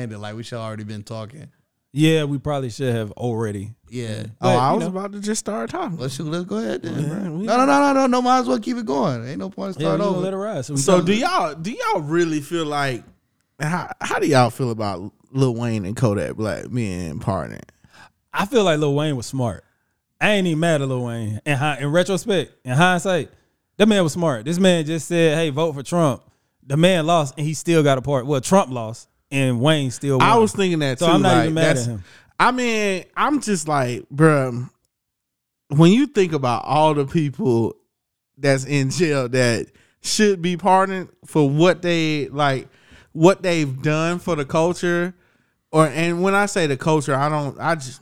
planned it. Like we should already been talking. Yeah, we probably should have already. Yeah. Oh, I was know. about to just start talking. Let's shoot, let's go ahead then. Yeah, No, no, no, no, no, no. Might as well keep it going. Ain't no point in Yeah, start over. let it ride. So, So do y'all do y'all really feel like how how do y'all feel about Lil Wayne and Kodak Black being partnered? I feel like Lil Wayne was smart. I ain't even mad at Lil Wayne. In, hi- in retrospect, in hindsight, that man was smart. This man just said, "Hey, vote for Trump." The man lost, and he still got a part. Well, Trump lost, and Wayne still. Won. I was thinking that too. so I'm not like, even mad at him. I mean, I'm just like, bruh, when you think about all the people that's in jail that should be pardoned for what they like, what they've done for the culture, or and when I say the culture, I don't, I just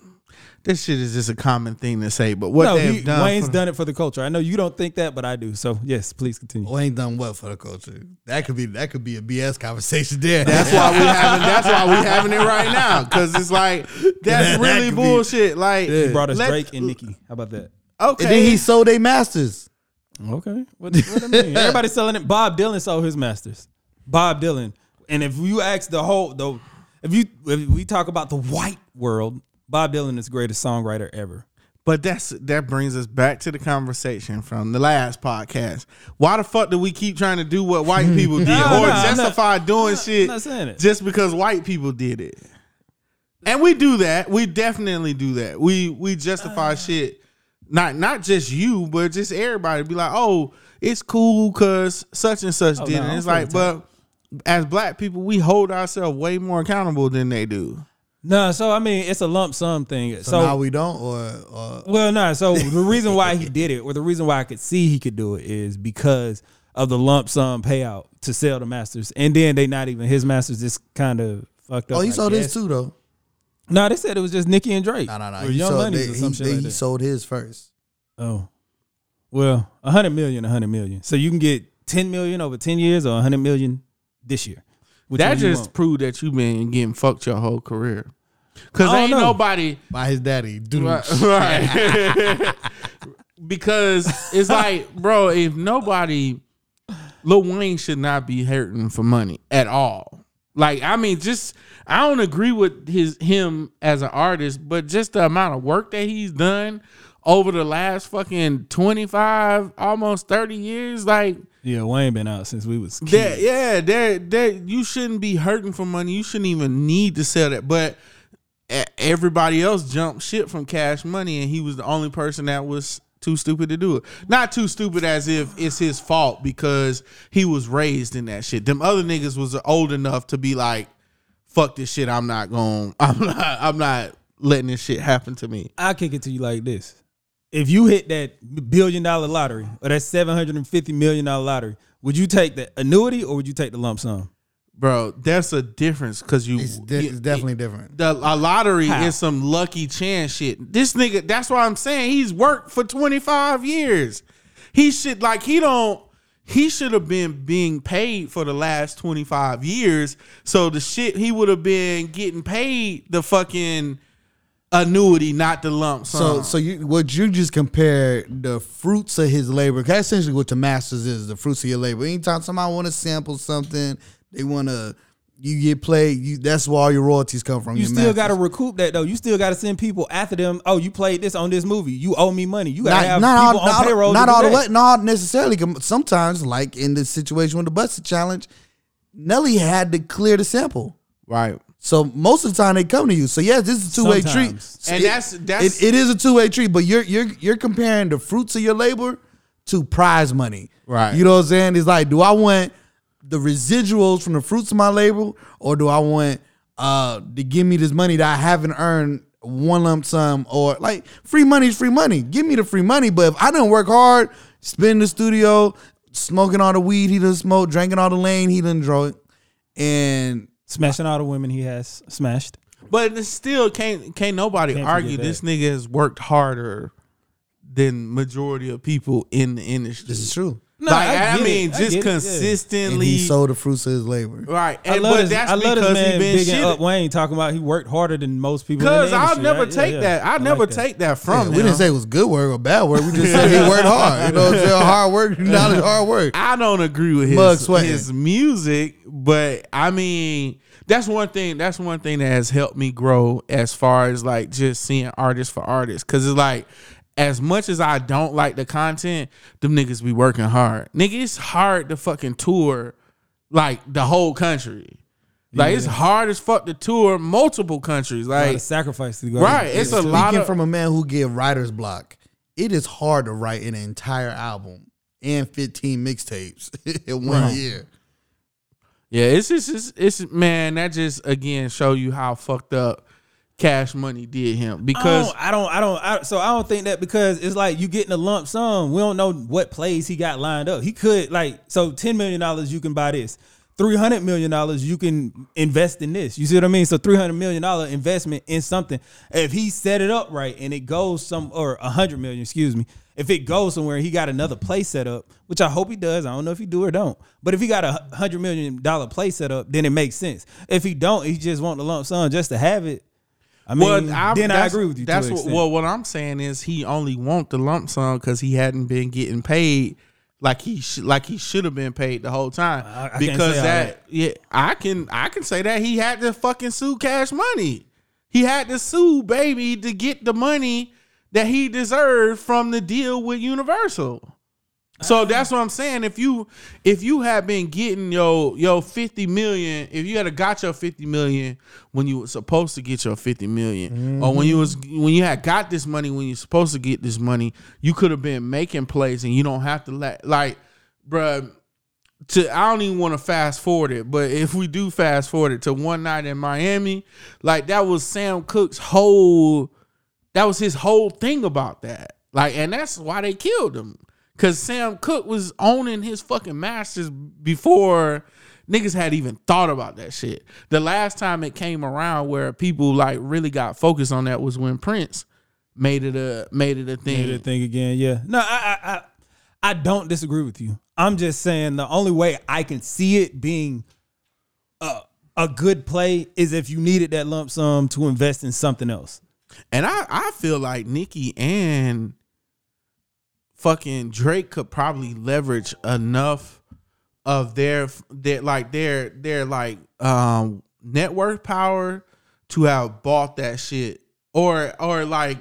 this shit is just a common thing to say, but what no, they've he, done, Wayne's for- done it for the culture. I know you don't think that, but I do. So yes, please continue. Wayne done what for the culture? That could be that could be a BS conversation there. That's why we having. That's why we having it right now because it's like that's That really could be- bullshit. Like He brought us let- Drake and Nicki. How about that? Okay, And then he sold they masters. Okay. What, what I mean? Everybody's selling it. Bob Dylan sold his masters. Bob Dylan. And if you ask the whole though, if you if we talk about the white world, Bob Dylan is the greatest songwriter ever. But that's that brings us back to the conversation from the last podcast. Why the fuck do we keep trying to do what white people did No, or no, I'm not- justify doing shit not saying just because white people did it? And we do that. We definitely do that. We we justify uh. shit. Not not just you, but just everybody. Be like, oh, it's cool because such and such Oh, did no, it. I'm It's like, but as black people, we hold ourselves way more accountable than they do. No, so I mean it's a lump sum thing. So, So, now we don't, or, or well, no. So the reason why he did it, or the reason why I could see he could do it, is because of the lump sum payout to sell the masters, and then they not even his masters. Just kind of fucked up. oh, he I sold his too though. No, they said it was just Nicki and Drake. No, no, no. He Young sold, Money's they- or some he, shit they- like he sold his first. Oh, well, a hundred million, a hundred million. So you can get ten million over ten years, or a hundred million this year. Which that just want? proved that you've been getting fucked your whole career. Cause ain't know. nobody By his daddy. Dude. right, right. because it's like, bro, if nobody Lil Wayne should not be hurting for money at all. Like, I mean, just I don't agree with his him as an artist, but just the amount of work that he's done over the last fucking 25, almost 30 years, like Yeah, Wayne been out since we was kids. that, yeah, that that you shouldn't be hurting for money. You shouldn't even need to sell that. But everybody else jumped shit from Cash Money, and he was the only person that was too stupid to do it. Not too stupid as if it's his fault because he was raised in that shit. Them other niggas was old enough to be like, "Fuck this shit. I'm not going. I'm not. I'm not letting this shit happen to me." I'll kick it to you like this. If you hit that billion dollar lottery or that seven hundred and fifty million dollar lottery, would you take the annuity or would you take the lump sum? Bro, that's a difference because you. It's, de- it's definitely different. The a lottery How? is some lucky chance shit. This nigga, that's why I'm saying he's worked for 25 years. He should like he don't he should have been being paid for the last 25 years. So the shit he would have been getting paid the fucking annuity, not the lump So, sum. so so you what you just compare the fruits of his labor? 'cause That's essentially what the masters is the fruits of your labor. Anytime somebody want to sample something, they want to you get played. You that's where all your royalties come from. You your still got to recoup that though. You still got to send people after them. Oh, you played this on this movie. You owe me money. You got to not, have not people all, on not, payroll. not all the way, not necessarily. Sometimes, like in the situation with the Busted Challenge, Nelly had to clear the sample. right. So most of the time they come to you. So yes, this is a two way treat. Sometimes. And It- that's- that's- it, it is a two way treat. But you're you're you're comparing the fruits of your labor to prize money. Right. You know what I'm saying? It's like, do I want the residuals from the fruits of my labor, or do I want uh to give me this money that I haven't earned one lump sum or like free money is free money. Give me the free money. But if I didn't work hard, spend the studio, smoking all the weed he done smoke, drinking all the lane he done draw it, and Smashing all the women he has smashed. But it still can't can't nobody Can't argue this nigga has worked harder than majority of people in the industry. this is true. No, like I I, get it. mean, I just it, yeah. And consistently. he sold the fruits of his labor. right, I love but this, that's I love because this man he been bigging shit. up Wayne, talking about he worked harder than most people. Because I'll industry, never right? take Yeah, that. I'll never like that. take that Yeah, from we him. didn't say it was good work or bad work. We just said he worked hard. You know what I'm saying? Hard work, knowledge, hard work. I don't agree with Mug his his music, but I mean that's one thing. That's one thing that has helped me grow as far as like just seeing artists for artists. Cause it's like as much as I don't like the content, them niggas be working hard. Nigga, it's hard to fucking tour like the whole country. Like it's hard as fuck to tour multiple countries. A lot Like of sacrifice to go. right, it's a Speaking lot of from a man who get writer's block, it is hard to write an entire album and 15 mixtapes in one Right. year. Yeah, it's just it's, it's man, that just again show you how fucked up Cash Money did him because I don't, I don't, I don't I, so I don't think that because it's like you getting a lump sum. We don't know what plays he got lined up. He could like so ten million dollars you can buy this. Three hundred million dollars you can invest in this. You see what I mean? So three hundred million dollar investment in something. If he set it up right and it goes some or a hundred million, excuse me. If it goes somewhere, he got another play set up, which I hope he does. I don't know if he do or don't. But if he got a hundred million dollar play set up, then it makes sense. If he don't, he just want the lump sum just to have it. I mean, I'm- then I agree with you. That's what. Well, what I'm saying is he only want the lump sum because he hadn't been getting paid like he sh- like he should have been paid the whole time. I- I because that, that. yeah, I can I can say that he had to fucking sue Cash Money. He had to sue baby to get the money that he deserved from the deal with Universal. So that's what I'm saying. If you if you had been getting your your 50 million, if you had got your 50 million when you were supposed to get your 50 million, or when you was when you had got this money when you're supposed to get this money, you could have been making plays and you don't have to let like, bruh. To I don't even want to fast forward it, but if we do fast forward it to one night in Miami, like that was Sam Cooke's whole that was his whole thing about that. Like, and that's why they killed him. Cause Sam Cooke was owning his fucking masters before niggas had even thought about that shit. The last time it came around where people like really got focused on that was when Prince made it a made it a thing. Made it a thing again. Yeah. No, I, I, I, I don't disagree with you. I'm just saying the only way I can see it being a, a good play is if you needed that lump sum to invest in something else. And I, I feel like Nicki and fucking Drake could probably leverage enough of their their like their their like um network power to have bought that shit or or like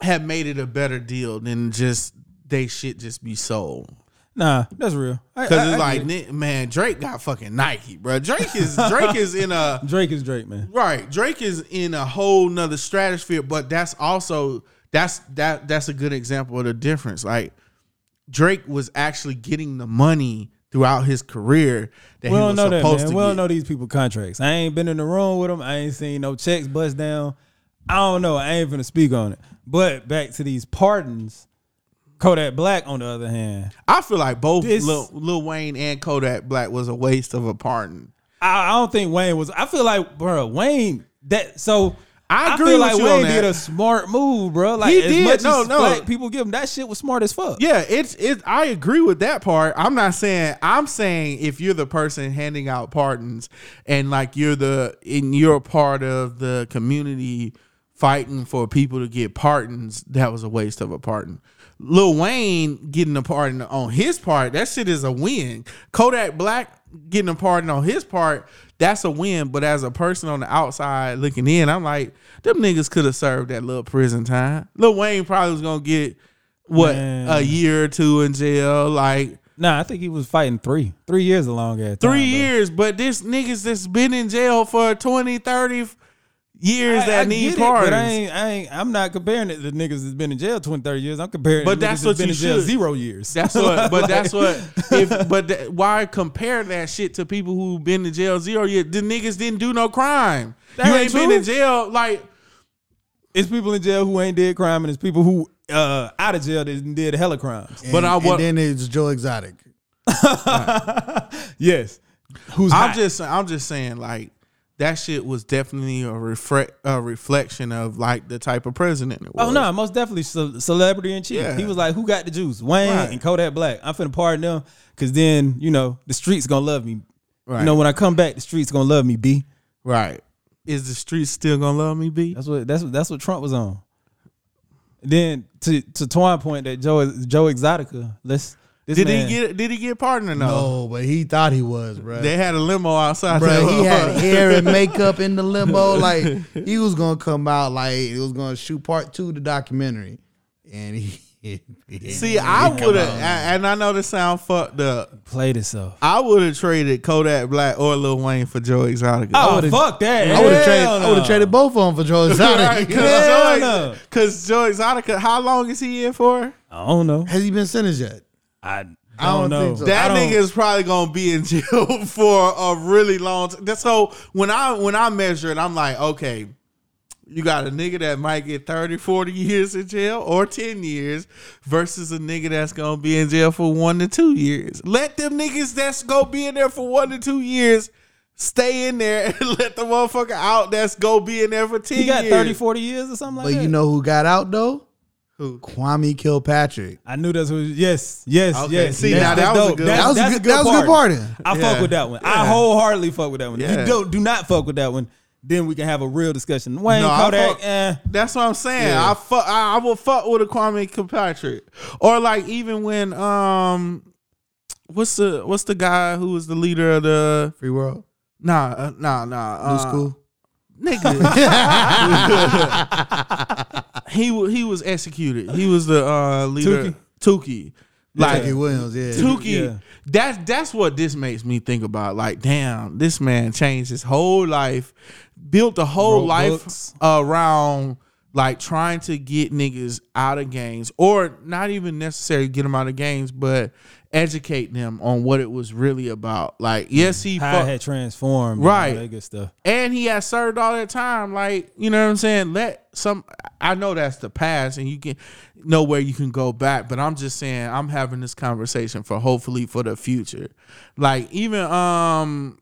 have made it a better deal than just they shit just be sold. Nah, that's real. Cause it's I like, it. Man, Drake got fucking Nike, bro. Drake is Drake is in a Drake is Drake, man. Right. Drake is in a whole nother stratosphere, but that's also that's that that's a good example of the difference. Like Drake was actually getting the money throughout his career that We he was know that, supposed man. to We get. don't know these people contracts. I ain't been in the room with them. I ain't seen no checks bust down. I don't know. I ain't gonna speak on it. But back to these pardons. Kodak Black, on the other hand, I feel like both This- Lil, Lil Wayne and Kodak Black was a waste of a pardon. I, I don't think Wayne was. I feel like, bro, Wayne. That so. I I, agree feel with like you Wayne on did a smart move, bro. Like He as did. much No, as no. black people give him that shit was smart as fuck. Yeah, it's it. I agree with that part. I'm not saying. I'm saying if you're the person handing out pardons and like you're the in you're part of the community fighting for people to get pardons, that was a waste of a pardon. Lil Wayne getting a pardon on his part, that shit is a win. Kodak Black getting a pardon on his part, that's a win. But as a person on the outside looking in, I'm like, them niggas could have served that little prison time. Lil Wayne probably was gonna get what Man. a year or two in jail, like Nah, I think he was fighting three, three years a long ass. three time, years. But this niggas that's been in jail for 20, 30 years I- that I need get it, pardons. but I ain't, I ain't, I'm not comparing it to niggas that's been in jail 20, 30 years. I'm comparing But it to that's niggas what that's been in jail should. zero years. That's what, but Like- that's what. If but th- why compare that shit to people who've been in jail zero years? The niggas didn't do no crime. That you ain't ain't been in jail like It's people in jail who ain't did crime, and it's people who uh, out of jail that did hella crimes. But I what- and then it's Joe Exotic. yes, who's I'm hot. just I'm just saying like that shit was definitely a, refre- a reflection of like the type of president it oh, was. Oh no, most definitely ce- celebrity and chief. Yeah. He was like, "Who got the juice? Wayne Right. and Kodak Black. I'm finna pardon them, cause then you know the streets gonna love me. Right. You know when I come back, the streets gonna love me. B. Right. Is the streets still gonna love me, B? That's what that's what that's what Trump was on. Then to to Twan point that Joe Joe Exotica. Let's this Did man, he get did he get pardoned or no? No, but he thought he was, bro. They had a limo outside. Bro, he had hair and makeup in the limo. Like he was gonna come out like he was gonna shoot part two of the documentary, and he. he See, he I would have, and I know this sound fucked up. played itself? I would have traded Kodak Black or Lil Wayne for Joe Exotica. Oh fuck that! I would have Hell traded. I would have traded both of them for Joe Right, Exotic. Hell no. Because Joe Exotica, how long is he in for? I don't know. Has he been sentenced yet? I don't, I don't know. so. That don't- nigga is probably gonna be in jail for a really long time. So when I when I measure it, I'm like, okay, you got a nigga that might get 30, 40 years in jail or 10 years versus a nigga that's gonna be in jail for one to two years. Let them niggas that's gonna be in there for one to two years stay in there and let the motherfucker out that's gonna be in there for 10 He got years. 30, 40 years or something like But that. you know who got out though? Who? Kwame Kilpatrick. I knew that's who. Yes, yes, Okay, yes. see, That's now that was a good- That was a good. That was a good pardon. I Yeah. fuck with that one. I wholeheartedly fuck with that one. Yeah. you don't do not fuck with that one, then we can have a real discussion. Wayne No, Kodak, fuck- eh. That's what I'm saying. Yeah. I fuck. I, I will fuck with a Kwame Kilpatrick, or like even when um, what's the what's the guy who was the leader of the Free world. nah uh, nah nah New uh, school. nigga. he wa- he was executed. He was the uh leader. Tookie. Like Jackie Williams. Yeah. Tookie. Yeah. That's that's what this makes me think about. Like, damn, this man changed his whole life, built a whole Wrote life books. around like trying to get niggas out of gangs, or not even necessarily get them out of gangs, but educate them on what it was really about. Like, yes, he How fuck- had transformed. Right. And all that good stuff. and he had served all that time. Like, you know what I'm saying? Let some. I know that's the past, and you can know where you can go back. But I'm just saying, I'm having this conversation for hopefully for the future. Like, even um,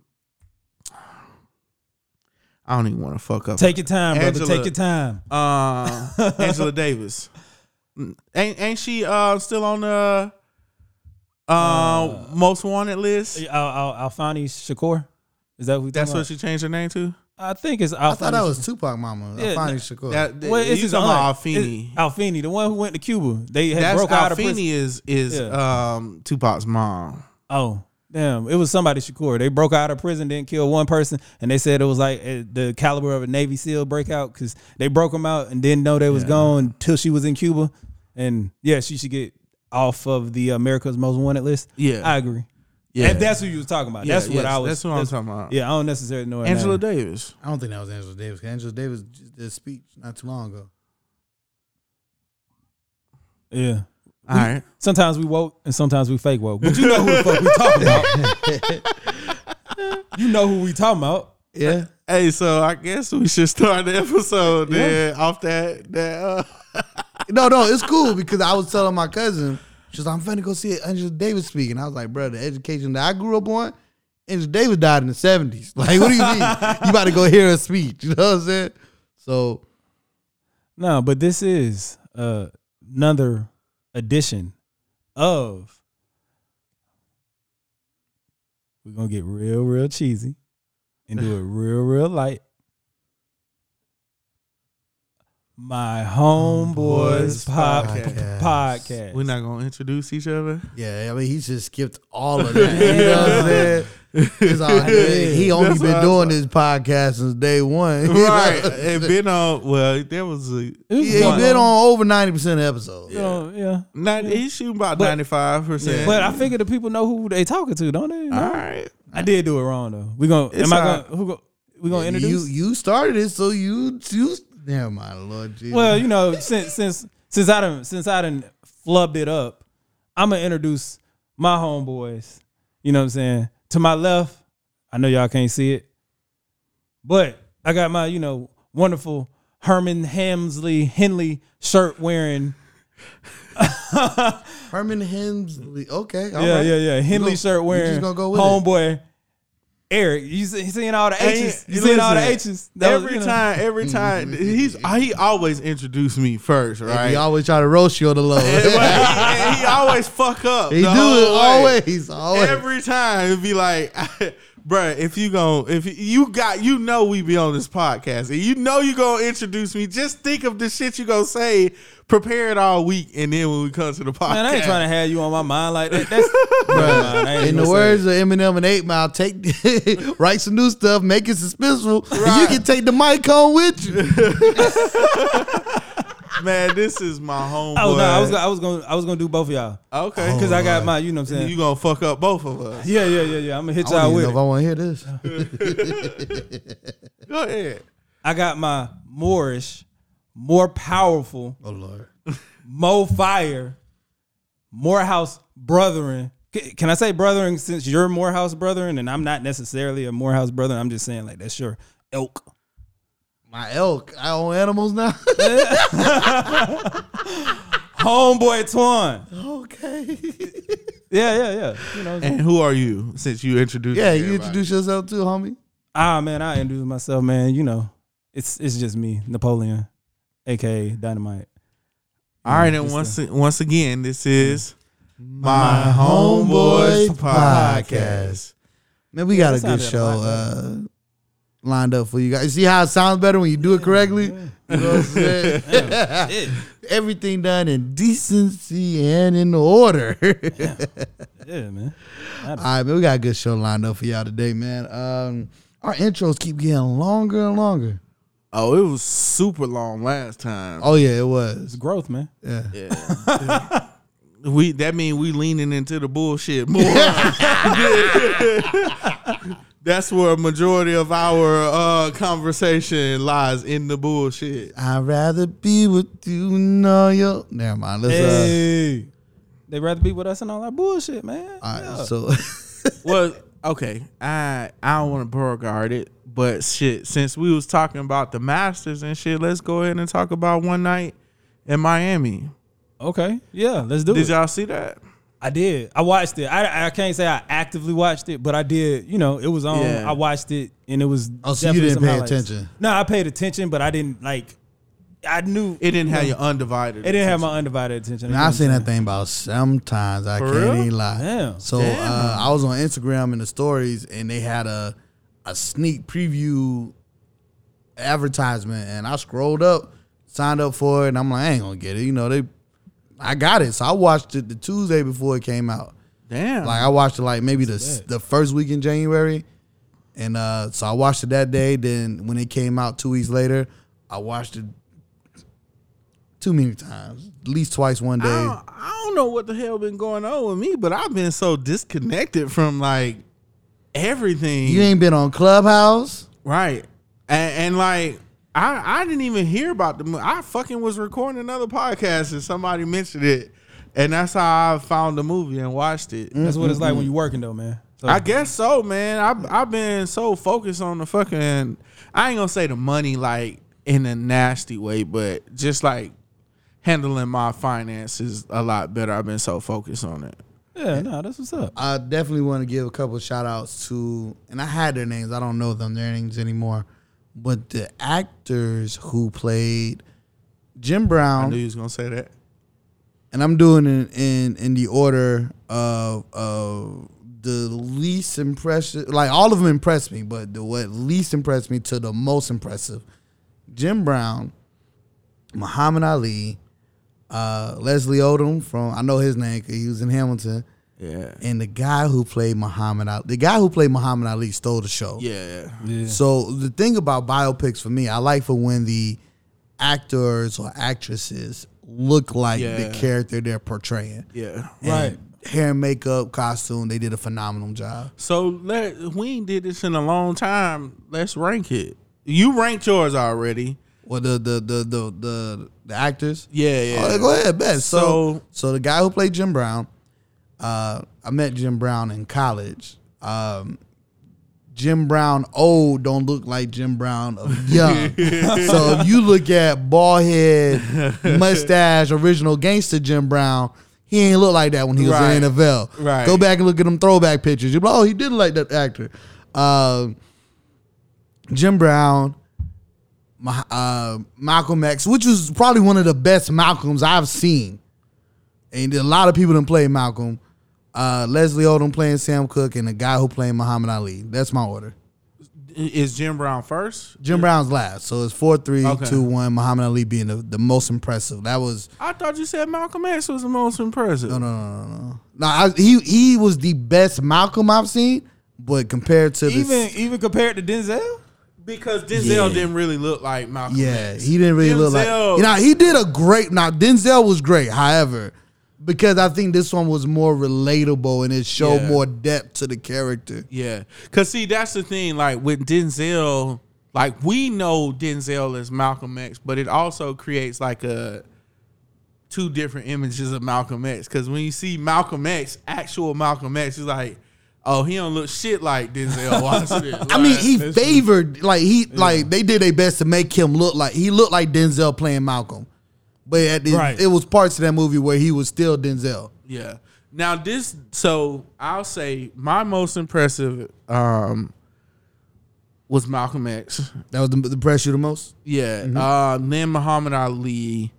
I don't even want to fuck up. Take your time, brother. Take your time. uh, Angela Davis. Ain't ain't she uh still on the uh, most wanted list? Al, Al, Alfani Shakur. Is that who? That's talking what she changed her name to. I think it's. Alfani I thought that was Tupac Mama. Yeah, Afeni no- Shakur. That, Well, it's you his talking about aunt. Alfini. It's Alfini, the one who went to Cuba. They had That's broke out of prison. Alfini is is um Tupac's mom. Oh, damn. It was somebody Shakur. They broke out of prison, didn't kill one person, and they said it was like uh, the caliber of a Navy SEAL breakout because they broke them out and didn't know they was gone till she was in Cuba. And yeah, she should get off of the America's Most Wanted list. Yeah. I agree. Yeah. If that's who you was talking about. Yeah, that's what yes, I was. that's what I'm talking about. Yeah, I don't necessarily know Angela name. Davis. I don't think that was Angela Davis. 'cause Angela Davis did a speech not too long ago. Yeah. All right. Sometimes we woke and sometimes we fake woke. But you know who the fuck we talking about. you know who we talking about. Yeah. Hey, so I guess we should start the episode then off that that uh No, no, it's cool because I was telling my cousin, she's like, I'm finna go see Angela Davis speak. And I was like, bro, the education that I grew up on, Angela Davis died in the 70s. Like, what do you mean? you about to go hear her speech. You know what I'm saying? So, No, but this is uh, another edition of. We're gonna get real, real cheesy and do it real, real light. My homeboys pop Podcast. podcast. we're not gonna introduce each other. yeah, I mean, he just skipped all of that. You know what I'm saying? It's all. He only That's been doing this podcast since day one. Right. and been on well, there was a It was He fun. been on over 90% of episodes. So, yeah. not he's shooting about ninety five percent. But I figure the people know who they talking to, don't they? all right. I did do it wrong though. We gonna It's am I gonna who go, we gonna introduce? You you started it, so you you never my Lord Jesus. Well, you know, since since since I done since I done flubbed it up, I'm gonna introduce my homeboys. You know what I'm saying? To my left, I know y'all can't see it, but I got my you know wonderful Herman Hamsley Henley shirt wearing. Herman Hensley. Okay. all yeah, right. yeah, yeah. Henley gonna- shirt wearing. just gonna go with it. Homeboy. Eric. You see, you seeing all the H's? You listen, seeing all the H's? That was, every you know. time, every mm-hmm, time mm-hmm, he's mm-hmm, he always introduced me first, right? He always try to roast you on the low. And- but he, and he always fuck up. he do whole it always, always. Every time it'd be like, bruh, if you gon' if you got you know we be on this podcast. And you know you gonna introduce me, just think of the shit you gonna say, prepare it all week, and then when we come to the podcast, Man, I ain't trying to have you on my mind like that. That's Never mind, In the words say of Eminem and Eight Mile, take write some new stuff, make it suspenseful, and you can take the mic home with you. man, this is my home. Oh no, I was gonna, I was gonna I was gonna do both of y'all okay because I got my you know what I'm saying. you gonna fuck up both of us. yeah, yeah, yeah, yeah. I'm gonna hit y'all with know it. if I want to hear this. Go ahead. I got my Moorish, more powerful, Oh Lord, more fire, Morehouse brethren. Can I say brethren since you're Morehouse brethren and I'm not necessarily a Morehouse brother? I'm just saying like that's your elk. My elk. I own animals now. Homeboy Twan. okay. Yeah, yeah, yeah. You know, And who are you? Since you introduced, Yeah, you everybody? introduce yourself too, homie. ah man, I introduce myself, man. You know, it's it's just me, Napoleon, aka Dynamite. All right, and Just once once again, this is My my homeboys Homeboys podcast. Man, we got that a good sounded show lot uh, lined up for you guys. You see how it sounds better when you do it correctly? You know what I'm saying? Everything done in decency and in order. yeah, man. All right, man, we got a good show lined up for y'all today, man. Um, our intros keep getting longer and longer. Oh, it was super long last time. Oh yeah, it was. It's growth, man. Yeah. Yeah. we that mean we leaning into the bullshit more. That's where a majority of our uh, conversation lies in the bullshit. I'd rather be with you, know yo. Never mind. Let's uh. Hey, they rather be with us and all that bullshit, man. All right, Yeah. so well, okay, I I don't want to Beauregard it, but shit, since we was talking about the Masters and shit, let's go ahead and talk about one night in Miami. okay, yeah, let's do Did it. Did y'all see that? I did. I watched it. I, I can't say I actively watched it, but I did. You know, it was on. Yeah. I watched it, and it was. Oh, so you didn't pay highlights. attention? No, I paid attention, but I didn't like. I knew It didn't you have know, your undivided. It didn't have my undivided attention. Man, I seen that thing about sometimes. I For can't real? even lie. Damn. So Damn. Uh, I was on Instagram in the stories, and they had a a sneak preview advertisement, and I scrolled up, signed up for it, and I'm like, I ain't gonna get it. You know, they, I got it, so I watched it the Tuesday before it came out. Damn. Like I watched it like maybe the bad. the first week in January, and uh, so I watched it that day. Then when it came out two weeks later, I watched it too many times, at least twice one I day. don't, I don't know what the hell been going on with me, but I've been so disconnected from like everything. You ain't been on Clubhouse. right, and, and like I I didn't even hear about the. movie. I fucking was recording another podcast and somebody mentioned it, and that's how I found the movie and watched it. That's what it's like when mm-hmm. you're working, though, man. So, I guess so, man. I've I've been so focused on the fucking. I ain't gonna say the money like in a nasty way, but just like handling my finances a lot better. I've been so focused on it. yeah, no, that's what's up. I definitely want to give a couple shout outs to, and I had their names. I don't know them their names anymore, but the actors who played Jim Brown. I knew you was gonna say that. and I'm doing it in in the order of of the least impressive. Like all of them impressed me, but the what least impressed me to the most impressive. Jim Brown, Muhammad Ali, uh, Leslie Odom from I know his name 'cause he was in Hamilton, Yeah. and the guy who played Muhammad Ali, the guy who played Muhammad Ali stole the show. Yeah. Yeah. So the thing about biopics for me, I like for when the actors or actresses look like Yeah. the character they're portraying. Yeah. And Right. Hair, and makeup, costume, they did a phenomenal job. So let we ain't did this in a long time. Let's rank it. You ranked yours already. Well, the the the the the, the actors. Yeah, yeah. Oh, go ahead, Ben. So, So- so the guy who played Jim Brown, uh, I met Jim Brown in college. Um, Jim Brown old don't look like Jim Brown of young. so if you look at bald head, mustache, original gangster Jim Brown, he ain't look like that when he was Right. in the NFL. Right. Go back and look at them throwback pictures. You're like, oh, he did like that actor. uh, Jim Brown, uh, Malcolm X, which was probably one of the best Malcolms I've seen. And a lot of people done played Malcolm. Uh, Leslie Odom playing Sam Cooke, and the guy who playing Muhammad Ali. That's my order. Is Jim Brown first? Jim Brown's last, so it's four, three, Okay. two, one. Muhammad Ali being the, the most impressive. That was I thought you said Malcolm X was the most impressive. no, no, no, no, no. No, I, he he was the best Malcolm I've seen, but compared to Even this, even compared to Denzel. Because Denzel Yeah. didn't really look like Malcolm yeah, X. he didn't really look like. Denzel- You know, he did a great. Now Denzel was great. However, because I think this one was more relatable and it showed Yeah. more depth to the character. Yeah, cause see, that's the thing. Like with Denzel, like we know Denzel as Malcolm X, but it also creates like a two different images of Malcolm X. Cause when you see Malcolm X, actual Malcolm X, it's like, oh, he don't look shit like Denzel Washington. I mean, he favored like he like they did their best to make him look like he looked like Denzel playing Malcolm, but at the, Right. it was parts of that movie where he was still Denzel. Yeah. Now this, so I'll say my most impressive um was Malcolm X. That was the, the press you the most. Yeah. Uh, then Muhammad Ali,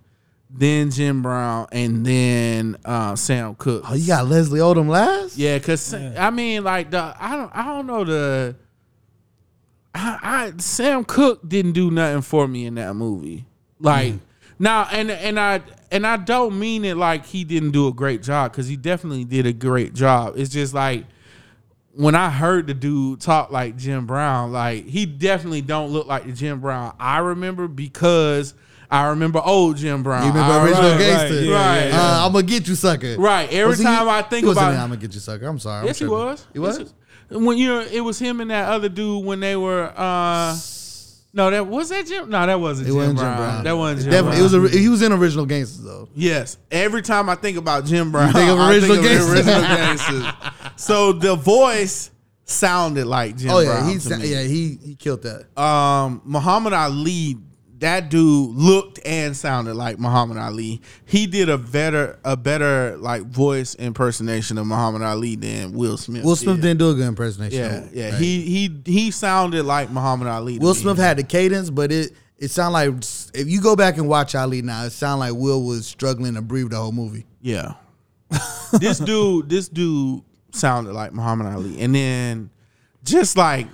then Jim Brown, and then uh, Sam Cooke. Oh, you got Leslie Odom last. Yeah, cause I mean, like the I don't I don't know the. I, I Sam Cooke didn't do nothing for me in that movie. Like now, and and I and I don't mean it like he didn't do a great job because he definitely did a great job. It's just like when I heard the dude talk like Jim Brown, like he definitely don't look like the Jim Brown I remember because I remember old Jim Brown. You remember I original right, gangster? right, yeah, right. yeah. Uh, I'm gonna get you, sucker. Right. Every Was he- time I think he about I'm gonna get you, sucker. I'm sorry. I'm Yes, he was. He was. When you know, it was him and that other dude when they were. uh No, that was that Jim. No, that wasn't It Jim, wasn't Brown. Jim Brown. That wasn't Jim Definitely, Brown. it was. A, he was in original gangsters though. yes. Every time I think about Jim Brown, think of I Original think of Gangsters. original gangsters. So the voice sounded like Jim Oh yeah, Brown. he's to me. yeah he he killed that. um, Muhammad Ali, that dude looked and sounded like Muhammad Ali. He did a better, a better like voice impersonation of Muhammad Ali than Will Smith. Will Smith did. didn't do a good impersonation. Yeah, yeah. Right. He he he sounded like Muhammad Ali. Will me. Smith had the cadence, but it it sounded like if you go back and watch Ali now, it sounded like Will was struggling to breathe the whole movie. Yeah. this dude, this dude sounded like Muhammad Ali. And then just like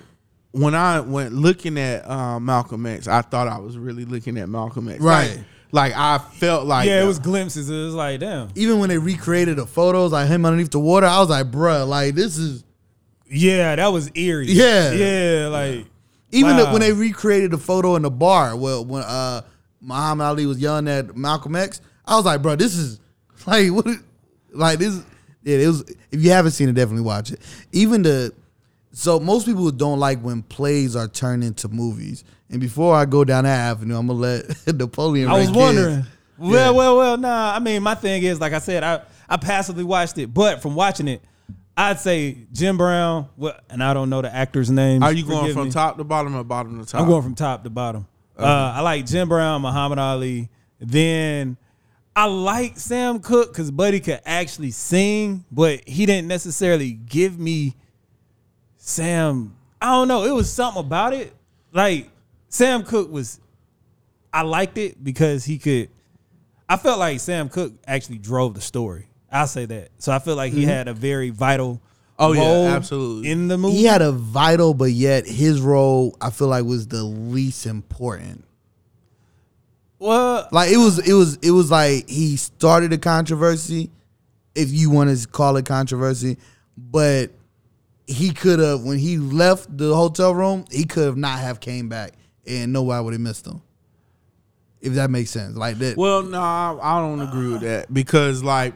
when I went looking at uh, Malcolm X, I thought I was really looking at Malcolm X. Right. Like, like I felt like yeah, it was glimpses. It was like, damn. Even when they recreated the photos, like him underneath the water, I was like, bruh, like this is Yeah, that was eerie. Yeah. Yeah, like even the, when they recreated the photo in the bar. Well, when uh Muhammad Ali was yelling at Malcolm X, I was like, bro, this is like what? is- Like this? Yeah, it was. If you haven't seen it, definitely watch it. Even the so most people don't like when plays are turned into movies. And before I go down that avenue, I'm gonna let Napoleon. I was rank his. wondering. Well, Yeah. well, well, nah. I mean, my thing is, like I said, I, I passively watched it, but from watching it, I'd say Jim Brown, well, and I don't know the actors' names. Are you going from me. top to bottom or bottom to top? I'm going from top to bottom. Uh, I like Jim Brown, Muhammad Ali. Then I like Sam Cooke because Buddy could actually sing, but he didn't necessarily give me Sam. I don't know. It was something about it. Like Sam Cooke was. I liked it because he could. I felt like Sam Cooke actually drove the story. I'll say that. So I feel like he mm-hmm. had a very vital. Oh, yeah, absolutely. In the movie, He had a vital, but yet his role I feel like was the least important. well, Like it was, it was, it was like he started a controversy, if you want to call it controversy, but he could have when he left the hotel room, he could have not have came back, and nobody would have missed him. If that makes sense, like that. Well, no, I, I don't agree with that because like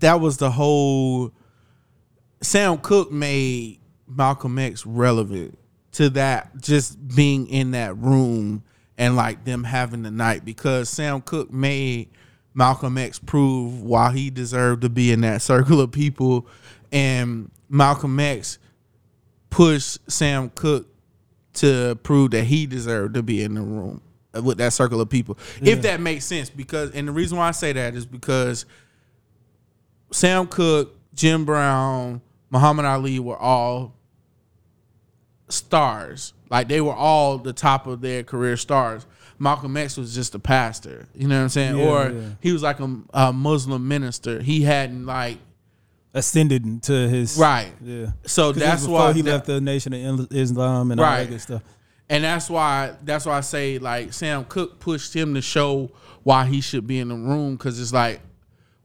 that was the whole. Sam Cooke made Malcolm X relevant to that just being in that room and like them having the night because Sam Cooke made Malcolm X prove why he deserved to be in that circle of people and Malcolm X pushed Sam Cooke to prove that he deserved to be in the room with that circle of people. If that makes sense, because and the reason why I say that is because Sam Cooke, Jim Brown, Muhammad Ali were all stars. Like they were all the top of their career stars. Malcolm X was just a pastor. You know what I'm saying? Yeah, or yeah. he was like a, a Muslim minister. He hadn't like Ascended to his right. Yeah. So that's before why he that- left the Nation of Islam and all that good stuff. And that's why that's why I say like Sam Cooke pushed him to show why he should be in the room because it's like,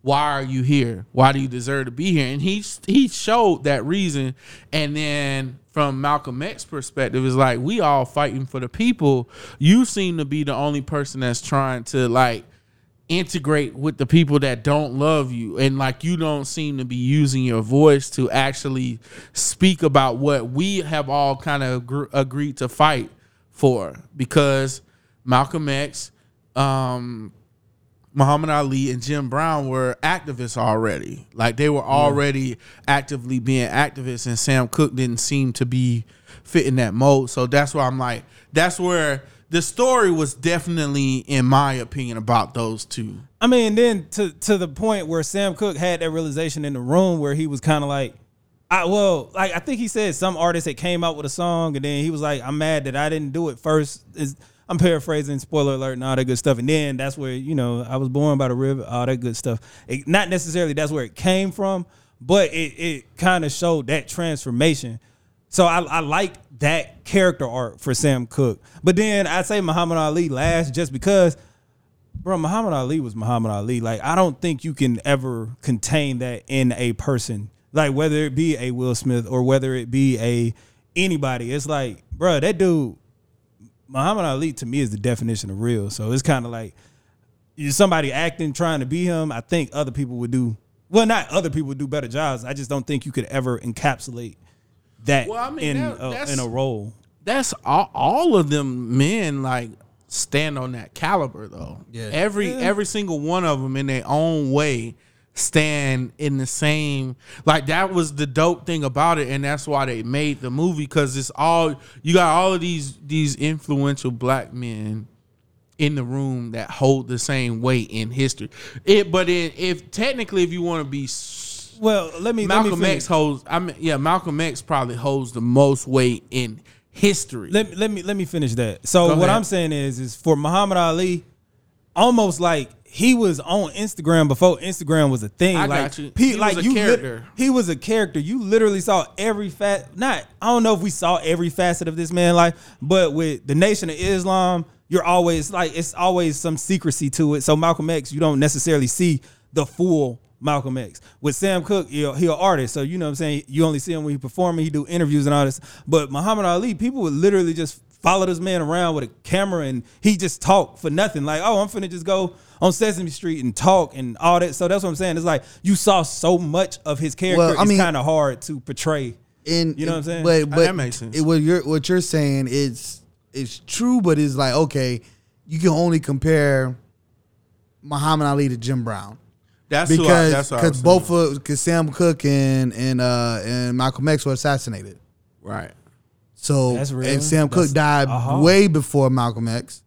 why are you here? Why do you deserve to be here? And he he showed that reason. And then from Malcolm X perspective, it's like we all fighting for the people. You seem to be the only person that's trying to like integrate with the people that don't love you and like you don't seem to be using your voice to actually speak about what we have all kind of agr- agreed to fight for because Malcolm X um Muhammad Ali and Jim Brown were activists already. Like they were already actively being activists, and Sam Cooke didn't seem to be fitting that mold. So that's why I'm like, that's where the story was definitely, in my opinion, about those two. I mean, then to to the point where Sam Cooke had that realization in the room where he was kind of like, I well, like I think he said some artist that came out with a song and then he was like, I'm mad that I didn't do it first. Is I'm paraphrasing, spoiler alert, and all that good stuff. And then that's where you know I was born by the river, all that good stuff. It, not necessarily that's where it came from, but it it kind of showed that transformation. So I, I like that character arc for Sam Cooke. But then I say Muhammad Ali last just because bro, Muhammad Ali was Muhammad Ali. Like, I don't think you can ever contain that in a person. Like, whether it be a Will Smith or whether it be a anybody, it's like, bro, that dude, Muhammad Ali to me is the definition of real. So it's kind of like somebody acting trying to be him. I think other people would do well, not other people would do better jobs. I just don't think you could ever encapsulate that Well, I mean, in that- a, that's- in a role. That's all, all of them men like stand on that caliber though. Yeah. Every every single one of them in their own way stand in the same like that was the dope thing about it and that's why they made the movie cuz it's all you got all of these these influential black men in the room that hold the same weight in history. It but it, if technically if you want to be s- Well, let me Malcolm let me X holds I mean yeah, Malcolm X probably holds the most weight in history. let, let me let me finish that. So Go what ahead. I'm saying is is for Muhammad Ali, almost like he was on Instagram before Instagram was a thing. I like got you. He, He like was a you lit- character. he was a character. You literally saw every fat not I don't know if we saw every facet of this man life, but with the Nation of Islam, you're always like it's always some secrecy to it. So Malcolm X, you don't necessarily see the full Malcolm X. With Sam Cooke, he'll, he an artist, so you know what I'm saying. You only see him when he performing, he do interviews and all this. But Muhammad Ali, people would literally just follow this man around with a camera and he just talk for nothing. Like, oh, I'm finna just go on Sesame Street and talk and all that. So that's what I'm saying. It's like you saw so much of his character. Well, I it's mean- kind of hard to portray. in You know what I'm saying? But but That makes sense. It, what you're what you're saying is it's true, but it's like okay, you can only compare Muhammad Ali to Jim Brown That's because that's what I was because both of because Sam Cooke and and uh and Malcolm X were assassinated. right. So That's real. and Sam That's- Cooke died uh-huh. way before Malcolm X.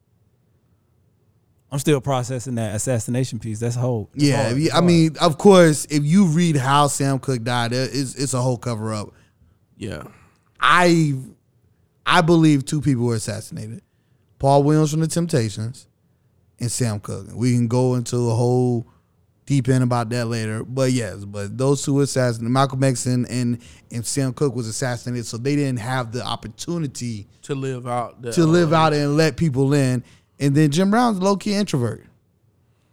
I'm still processing that assassination piece. That's a whole. that's Yeah, hard. if I hard. mean, of course, if you read how Sam Cooke died, it's it's a whole cover up. Yeah. I I believe two people were assassinated. Paul Williams from the Temptations and Sam Cooke. We can go into a whole deep in about that later. But yes, but those two were assassinated. Malcolm X and, and, and Sam Cooke was assassinated, so they didn't have the opportunity To live out the, to live uh, out and let people in. And then Jim Brown's low key introvert.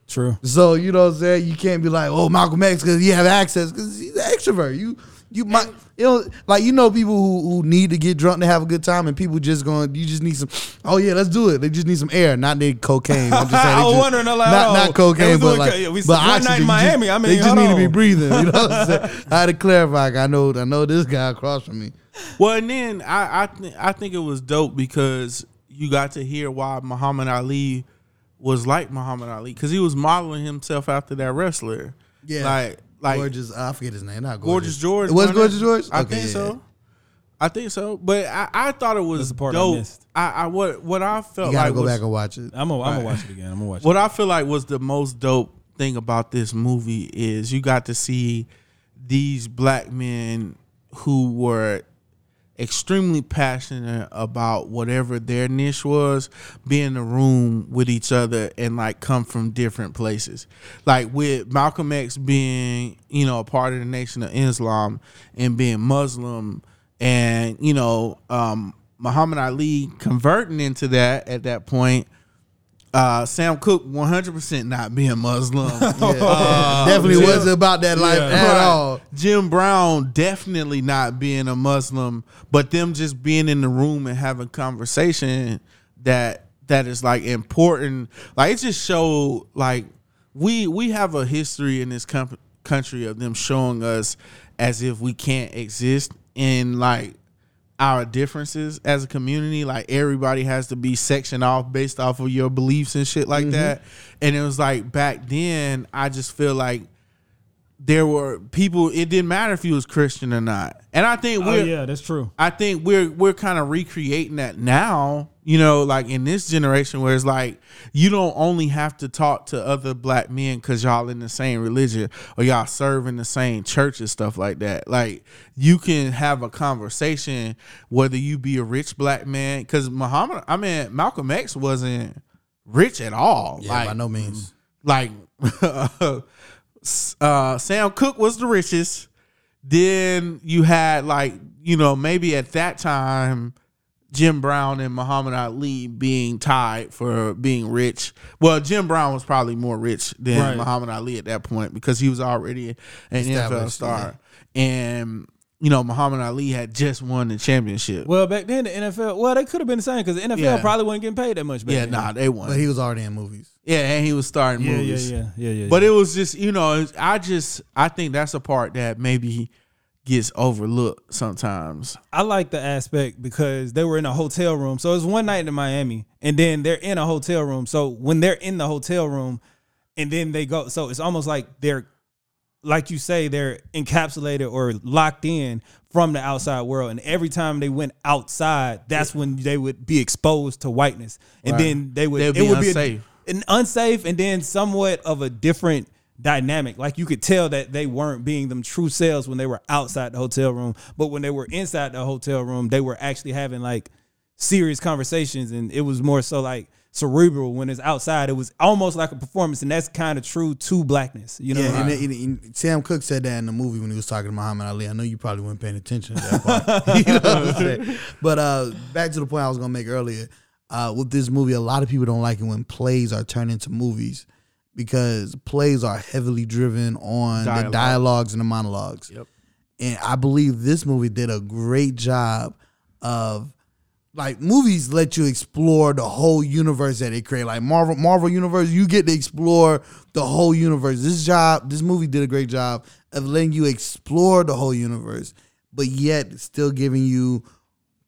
true. So you know what I'm saying? You can't be like, oh, Malcolm X because he have access because he's an extrovert. You you might you know like you know people who, who need to get drunk to have a good time and people just going you just need some oh yeah let's do it. They just need some air not they cocaine. I'm just saying I was just- wondering, like, not oh, not cocaine but like co- yeah, but one night in Miami, just- I mean, they just need to be breathing you know what I'm saying? I had to clarify I know I know this guy across from me. Well, and then I I, th- I think it was dope because you got to hear why Muhammad Ali was like Muhammad Ali because he was modeling himself after that wrestler. Yeah. like like gorgeous I forget his name not Gorgeous gorgeous George. it was gorgeous George I Okay, think yeah. so. I think so, but I, I thought it was That's the part I dope. missed. I, I what what I felt you gotta like go was, back and watch it I'm gonna Right. gonna watch it again. I'm gonna watch it. What I feel like was the most dope thing about this movie is you got to see these black men who were extremely passionate about whatever their niche was, be in the room with each other and like come from different places. Like with Malcolm X being, you know, a part of the Nation of Islam and being Muslim and, you know, um, Muhammad Ali converting into that at that point. Uh, Sam Cooke one hundred percent not being Muslim. Uh, Definitely Jim- wasn't about that life Yeah. at all. Jim Brown definitely not being a Muslim, but them just being in the room and having conversation that that is like important. Like it just showed like we we have a history in this com- country of them showing us as if we can't exist in like our differences as a community. Like everybody has to be sectioned off based off of your beliefs and shit like mm-hmm. that. And it was like back then, I just feel like there were people. It didn't matter if you was Christian or not. And I think Oh we're yeah, that's true. I think we're we're kind of recreating that now, you know, like in this generation where it's like you don't only have to talk to other black men because y'all in the same religion or y'all serve in the same church and stuff like that. Like you can have a conversation whether you be a rich black man because Muhammad, I mean Malcolm X wasn't rich at all. Yeah, like, by no means. like uh Sam Cooke was the richest. Then you had like, you know, maybe at that time Jim Brown and Muhammad Ali being tied for being rich. Well, Jim Brown was probably more rich than Right. Muhammad Ali at that point because he was already an NFL star. And you know, Muhammad Ali had just won the championship. Well, back then the NFL, well, they could have been the same because the NFL Yeah. probably wasn't getting paid that much. Back yeah, then. nah, they won. But he was already in movies. yeah, and he was starting Yeah, yeah, movies. yeah, yeah, yeah. But yeah. it was just, you know, I just I think that's a part that maybe gets overlooked sometimes. I like the aspect because they were in a hotel room. So it was one night in Miami, and then they're in a hotel room. So when they're in the hotel room, and then they go, so it's almost like they're, like you say, they're encapsulated or locked in from the outside world. And every time they went outside, that's when they would be exposed to whiteness, and Right. then they would They'd it be would be unsafe. a, an unsafe, and then somewhat of a different dynamic. Like you could tell that they weren't being them true selves when they were outside the hotel room, but when they were inside the hotel room, they were actually having like serious conversations, and it was more so like cerebral. When it's outside, it was almost like a performance, and that's kind of true to blackness. You know, Yeah, and, and- and Sam Cooke said that in the movie when he was talking to Muhammad Ali. I know you probably weren't paying attention to that part. you know what I'm saying? But uh, back to the point I was gonna make earlier. Uh, with this movie, a lot of people don't like it when plays are turned into movies because plays are heavily driven on the dialogues and the monologues. Yep. And I believe this movie did a great job of like movies let you explore the whole universe that they create. Like Marvel Marvel universe, you get to explore the whole universe. This job, this movie did a great job of letting you explore the whole universe, but yet still giving you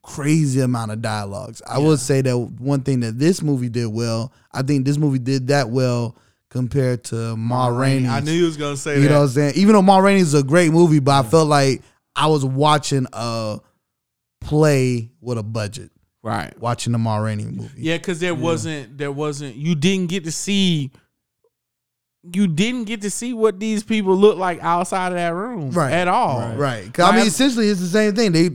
crazy amount of dialogues. I would say that one thing that this movie did well, I think this movie did that well compared to Ma Rainey. I knew you was gonna say You that. know what I'm saying? Even though Ma Rainey is a great movie, but I felt like I was watching a play with a budget, right. watching the Ma Rainey movie. Yeah, because there wasn't there wasn't you didn't get to see you didn't get to see what these people look like outside of that room Right. at all. Right. 'Cause, I mean, essentially, it's the same thing. They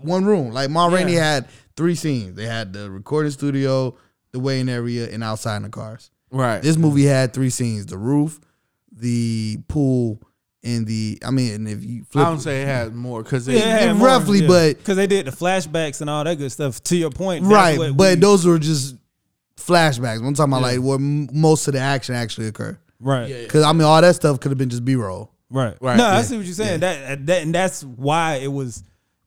one room. Like Ma Rainey Yeah. had three scenes. They had the recording studio, the weighing area, and outside in the cars. Right. This movie had three scenes: the roof, the pool, and the. I mean, if you I flip, don't say it has more because Yeah, it had more, roughly, but- because they did the flashbacks and all that good stuff. To your point, right, but we- those were just flashbacks. I'm talking about Yeah. like where m- most of the action actually occurred, right, Because I mean, all that stuff could have been just B roll. Right. Right. No, I see what you're saying. That uh, that and that's why it was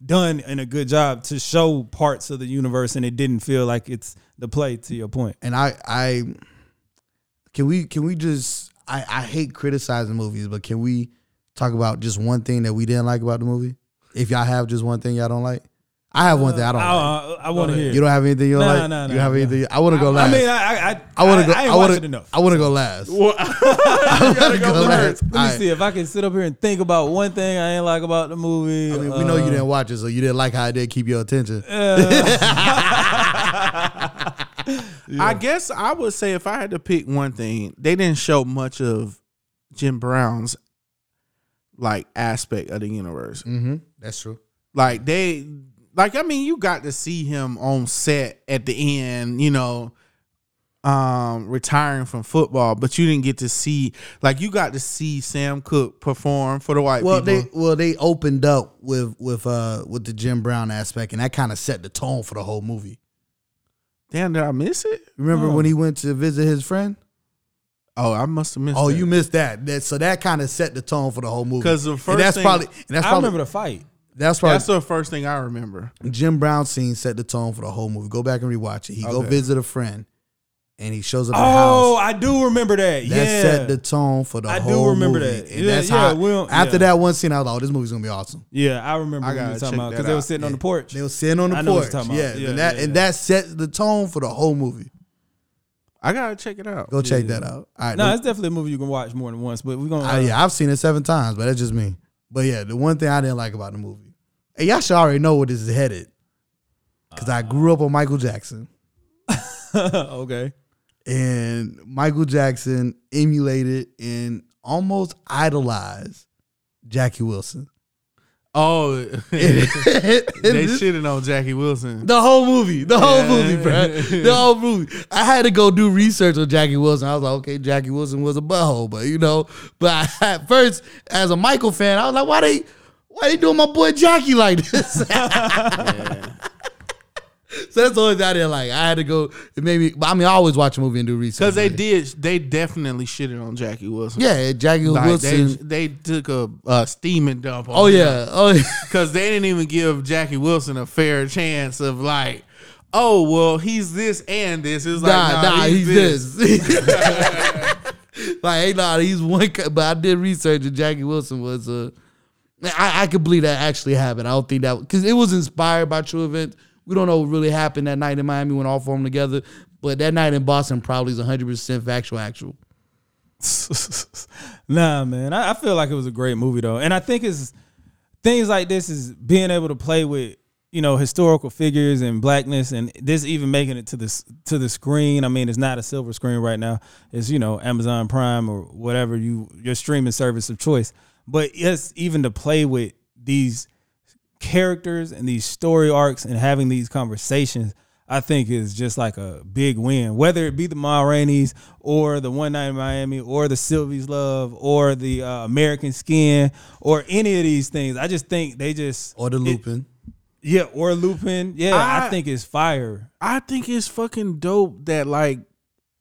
done in a good job to show parts of the universe and it didn't feel like it's the play to your. And I, I can we can we just I, I hate criticizing movies, but can we talk about just one thing that we didn't like about the movie? If y'all have just one thing y'all don't like, I have one thing I don't like. I, want to hear. You don't have anything you don't Nah, like. nah, you nah, have nah. anything? I want to go I last. mean, I I I, I want to go. I, I want to. enough. I want to go last. Well, I want to go go last. Let me All right. see if I can sit up here and think about one thing I ain't like about the movie. I mean, we know you Uh, didn't watch it, so you didn't like how I did keep your attention. I guess I would say if I had to pick one thing, they didn't show much of Jim Brown's like aspect of the universe. Mm-hmm. That's true. Like they like I mean, you got to see him on set at the end, you know, um, retiring from football, but you didn't get to see like you got to see Sam Cooke perform for the white Well, people. they well they opened up with with uh with the Jim Brown aspect, and that kind of set the tone for the whole movie. Damn, did I miss it? Remember Oh. when he went to visit his friend? Oh, I must have missed. Oh, that. you missed that. that so that kind of set the tone for the whole movie. 'Cause the And first that's thing- probably and that's I probably remember the fight. that's probably That's the first thing I remember. Jim Brown scene set the tone for the whole movie. Go back and rewatch it. He go visit a friend, and he shows up at the Oh, house. I do remember that. Yeah. That yeah. set the tone for the whole movie. I do remember movie. that. And Yeah, that's yeah, how. well, after yeah. that one scene, I was like, "Oh, this movie's gonna be awesome." yeah, I remember I gotta talking check about because they were out. sitting on the porch. They were sitting on the I know what porch. you're talking Yeah, about. Yeah, and that and that set the tone for the whole movie. I gotta check it out. Go check that out. All right, No, the- it's definitely a movie you can watch more than once. But we're gonna. I, yeah, I've seen it seven times, but that's just me. But yeah, the one thing I didn't like about the movie, and y'all should already know where this is headed, because I grew up on Michael Jackson, okay. and Michael Jackson emulated and almost idolized Jackie Wilson. Oh, they shitting on Jackie Wilson. The whole movie, the whole Yeah. movie, bro. The whole movie. I had to go do research on Jackie Wilson. I was like, okay, Jackie Wilson was a butthole, but you know, but I, at first, as a Michael fan, I was like, why they, why they doing my boy Jackie like this? So that's the only thing I didn't like. I had to go. It made me. I mean, I always watch a movie and do research. Because they did, they definitely shitted on Jackie Wilson. Yeah, Jackie Like, Wilson. they, they took a, a steaming dump on oh yeah. Oh yeah. Because they didn't even give Jackie Wilson a fair chance of like, oh, well, he's this and this. It was like, nah, nah, nah, he's, he's, this. this. like, hey, nah, he's one. But I did research, and Jackie Wilson was a. I, I could believe that actually happened. I don't think that because it was inspired by true events. We don't know what really happened that night in Miami when all four of them together. But that night in Boston probably is 100 percent factual. Actual. nah, man. I, I feel like it was a great movie though, and I think it's things like this is being able to play with you know historical figures and blackness, and this even making it to this to the screen. I mean, it's not a silver screen right now. It's you know Amazon Prime or whatever you your streaming service of choice. But yes, even to play with these characters and these story arcs and having these conversations, I think is just like a big win. Whether it be the Ma Rainey's or the One Night in Miami or the Sylvie's Love or the uh, American Skin or any of these things, I just think they just Or the it- Lupin. yeah, or Lupin. Yeah, I, I- think it's fire. I think it's fucking dope that like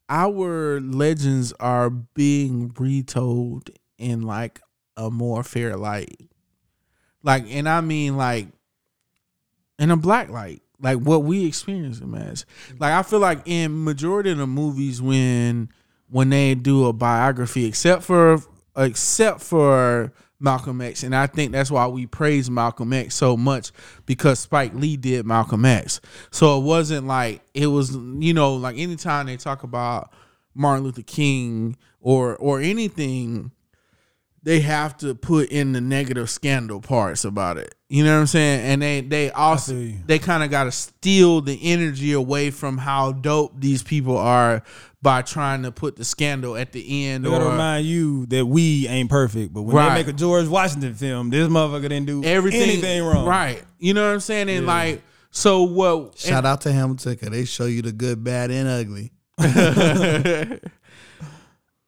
our legends are being retold in like a more fair light. Like, and I mean like in a black light, like what we experience them as. Like I feel like in majority of the movies when when they do a biography, except for except for Malcolm X, and I think that's why we praise Malcolm X so much because Spike Lee did Malcolm X. So it wasn't like it was, you know, like anytime they talk about Martin Luther King or or anything, they have to put in the negative scandal parts about it. You know what I'm saying? And they they also they kind of got to steal the energy away from how dope these people are by trying to put the scandal at the end They gotta or remind you that we ain't perfect, but when Right. they make a George Washington film, this motherfucker didn't do everything anything wrong. Right. You know what I'm saying? And Yeah. like so what Shout out to Hamilton because they show you the good, bad, and ugly.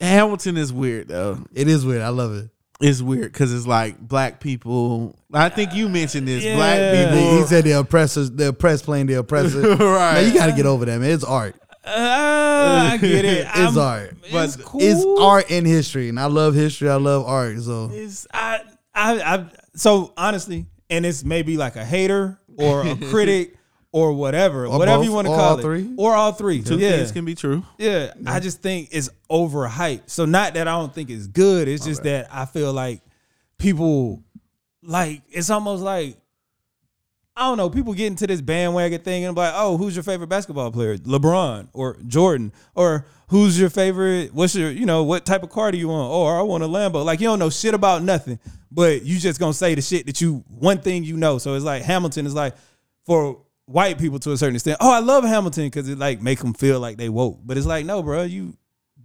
Hamilton is weird though. It is weird. I love it. It's weird because it's like black people. I think you mentioned this. Yeah. Black people. he said the oppressors, the oppressed playing the oppressor. Right. Man, you got to get over that, man. It's art. Uh, I get it. It's I'm- art. It's But cool. It's art and history, and I love history. I love art. So It's I, I, I. So honestly, and it's maybe like a hater or a critic or whatever, Or whatever both, you want to call all it, three. or all three. Two yeah, things can be true. yeah. I just think it's overhyped. So not that I don't think it's good. It's just that I feel like people like it's almost like I don't know. People get into this bandwagon thing and be like, "Oh, who's your favorite basketball player? LeBron or Jordan? Or who's your favorite? What's your, you know, what type of car do you want? Oh, I want a Lambo." Like you don't know shit about nothing, but you just gonna say the shit that you one thing you know. So it's like Hamilton is like for white people to a certain extent. Oh, I love Hamilton because it like make them feel like they woke. But it's like, no, bro, you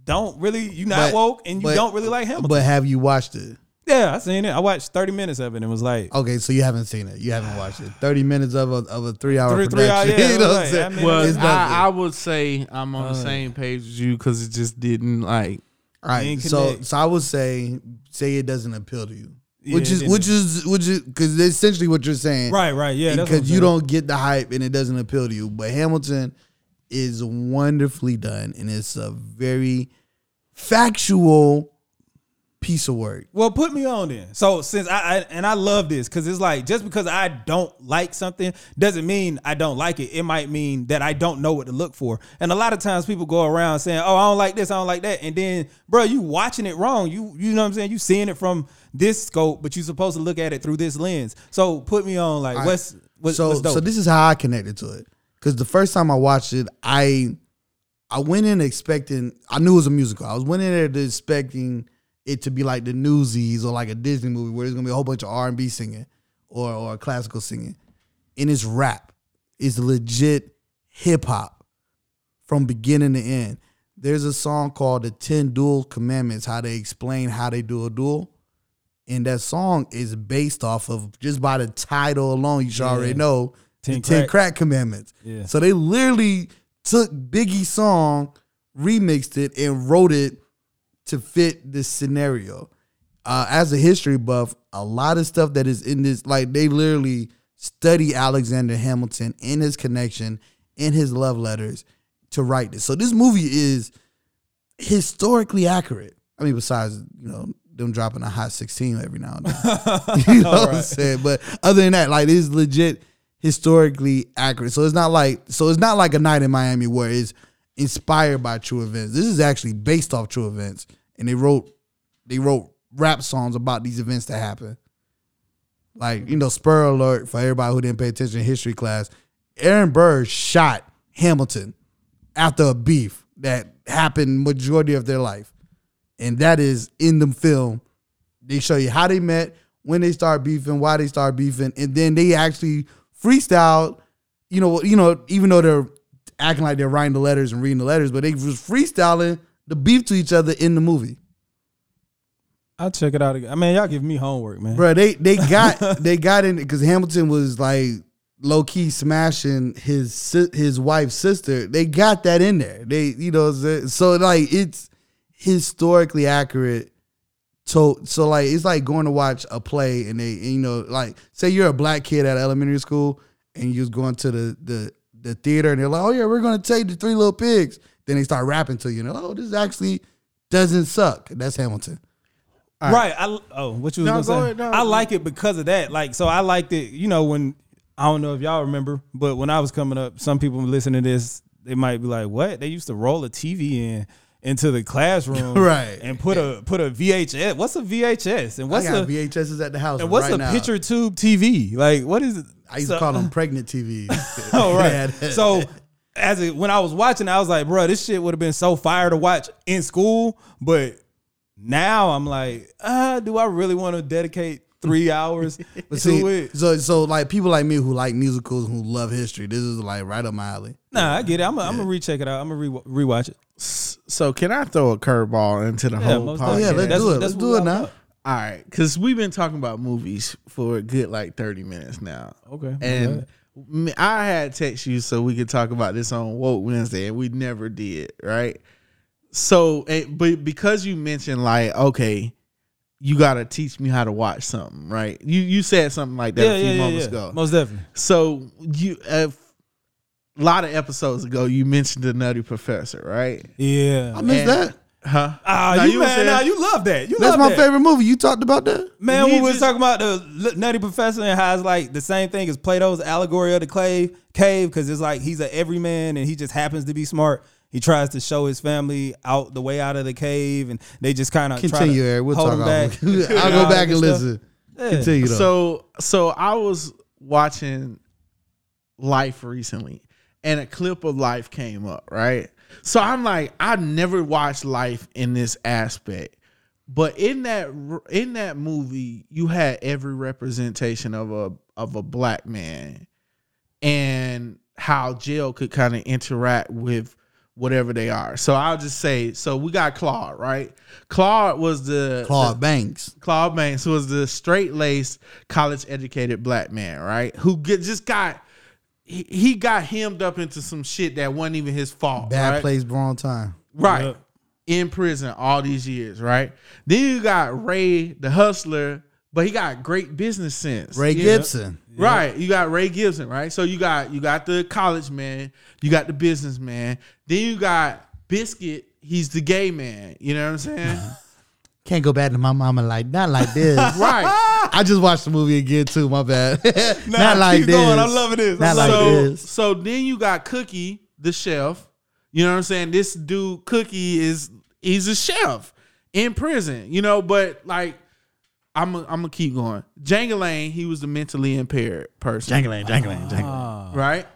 don't really, you not But- woke, and you but- don't really like Hamilton. But have you watched it? Yeah, I seen it. I watched 30 minutes of it and it was like, Okay, so you haven't seen it. You haven't watched it. Thirty minutes of a of a three hour Three- three hour- production. yeah, you know what I'm saying? I Well, I, I would say I'm on the Uh, same page as you because it just didn't like. All right, so so I would say say it doesn't appeal to you, Yeah, which is which is which is because essentially what you're saying, right, right. Yeah. that's what I'm Because you don't get the hype and it doesn't appeal to you. But Hamilton is wonderfully done, and it's a very factual piece of work. Well, put me on then. So since I, I and I love this because it's like just because I don't like something doesn't mean I don't like it. It might mean that I don't know what to look for. And a lot of times people go around saying, "Oh, I don't like this, I don't like that," and then, bro, you watching it wrong. You you know what I'm saying? You seeing it from this scope, but you're supposed to look at it through this lens. So put me on like what's what's, so what's so this is how I connected to it. Because the first time I watched it, I I went in expecting I knew it was a musical. I was went in there expecting it to be like the Newsies or like a Disney movie where there's gonna be a whole bunch of R and B singing or or classical singing. And it's rap. It's legit hip hop from beginning to end. There's a song called The Ten Duel Commandments, how they explain how they do a duel. And that song is based off of just by the title alone, you should already know Ten the Ten Crack. Crack Commandments. Yeah. So they literally took Biggie's song, remixed it, and wrote it to fit this scenario. Uh, as a history buff, a lot of stuff that is in this, like they literally study Alexander Hamilton and his connection and his love letters to write this. So this movie is historically accurate. I mean, besides you know them dropping a hot sixteen every now and then, you know what I'm saying. But other than that, like it's legit historically accurate. So it's not like so it's not like a night in Miami where it's inspired by true events. This is actually based off true events, and they wrote they wrote rap songs about these events that happened. Like you know, spur alert for everybody who didn't pay attention in history class. Aaron Burr shot Hamilton after a beef that happened majority of their life, and that is in the film. They show you how they met, when they start beefing, why they start beefing, and then they actually freestyle. You know, you know, even though they're acting like they're writing the letters and reading the letters, but they was freestyling the beef to each other in the movie. I'll check it out again. I mean, y'all give me homework, man. Bro, they they got they got in because Hamilton was like low key smashing his his wife's sister. They got that in there. They you know so like it's historically accurate. So so like it's like going to watch a play and they and, you know like say you're a black kid at elementary school and you was going to the the the theater and they're like oh yeah we're gonna take the Three Little Pigs. Then they start rapping to you and they're like, oh this actually doesn't suck. That's Hamilton. Right. I oh, what you was No, gonna go say? ahead, no. I like it because of that. Like, so I liked it. You know, when I don't know if y'all remember, but when I was coming up, some people listening to this, they might be like, "What?" They used to roll a TV in into the classroom, Right. and put a put a VHS. What's a VHS? And what's I got a VHSs at the house. and what's right a now. picture tube TV? Like, what is it? I used So- to call them pregnant TVs. Oh right. So as it, when I was watching, I was like, bro, this shit would have been so fire to watch in school, but now I'm like, uh, do I really want to dedicate three hours But to see, it? so so like people like me who like musicals who love history, this is like right up my alley. Nah, I get it. I'm gonna I'm recheck it out. I'm gonna re- rewatch it. So can I throw a curveball into the whole podcast? Oh yeah, let's That's- do it. Let's do it now. about. All right, because we've been talking about movies for a good like thirty minutes now, Okay. and me- I had text you so we could talk about this on Woke Wednesday, and we never did, right? So, but because you mentioned like, okay, you got to teach me how to watch something, right? You you said something like that yeah, a few yeah, yeah, moments yeah. ago. Most definitely. So you a lot of episodes ago, you mentioned the Nutty Professor, right? Yeah. I missed And- that. Huh? Ah, Now, you, you were man, saying- nah, you love that. You That's love my that. favorite movie. You talked about that? Man, He when we was talking about the Nutty Professor and how it's like the same thing as Plato's allegory of the cave, cave, because it's like he's a everyman and he just happens to be smart. He tries to show his family out the way out of the cave, and they just kind of Continue, Eric. We'll hold talk back. I'll and go back that and stuff. listen. Yeah. Continue though. So so I was watching Life recently, and a clip of Life came up, right? So I'm like, I've never watched Life in this aspect, but in that in that movie, you had every representation of a of a black man, and how jail could kind of interact with whatever they are. So I'll just say, so we got Claude, right? Claude was the Claude Banks. Claude Banks was the straight laced, college educated black man, right? Who get, just got he, he got hemmed up into some shit that wasn't even his fault. Bad right? place, wrong time. Right. Yep. In prison all these years, right? Then you got Ray the hustler, but he got great business sense. Ray Yeah. Gibson. Right. You got Ray Gibson, right? So you got you got the college man, you got the businessman, then you got Biscuit, he's the gay man. You know what I'm saying? Can't go back to my mama like not like this. right. I just watched the movie again too. My bad. Nah, not like keep this. going. I'm loving this. Not I'm like so, this. so then you got Cookie, the chef. You know what I'm saying? This dude, Cookie, is he's a chef in prison. You know, but like I'm I'm gonna keep going. Jangling, he was the mentally impaired person. Jangling, jangling, jangling. Ah. right?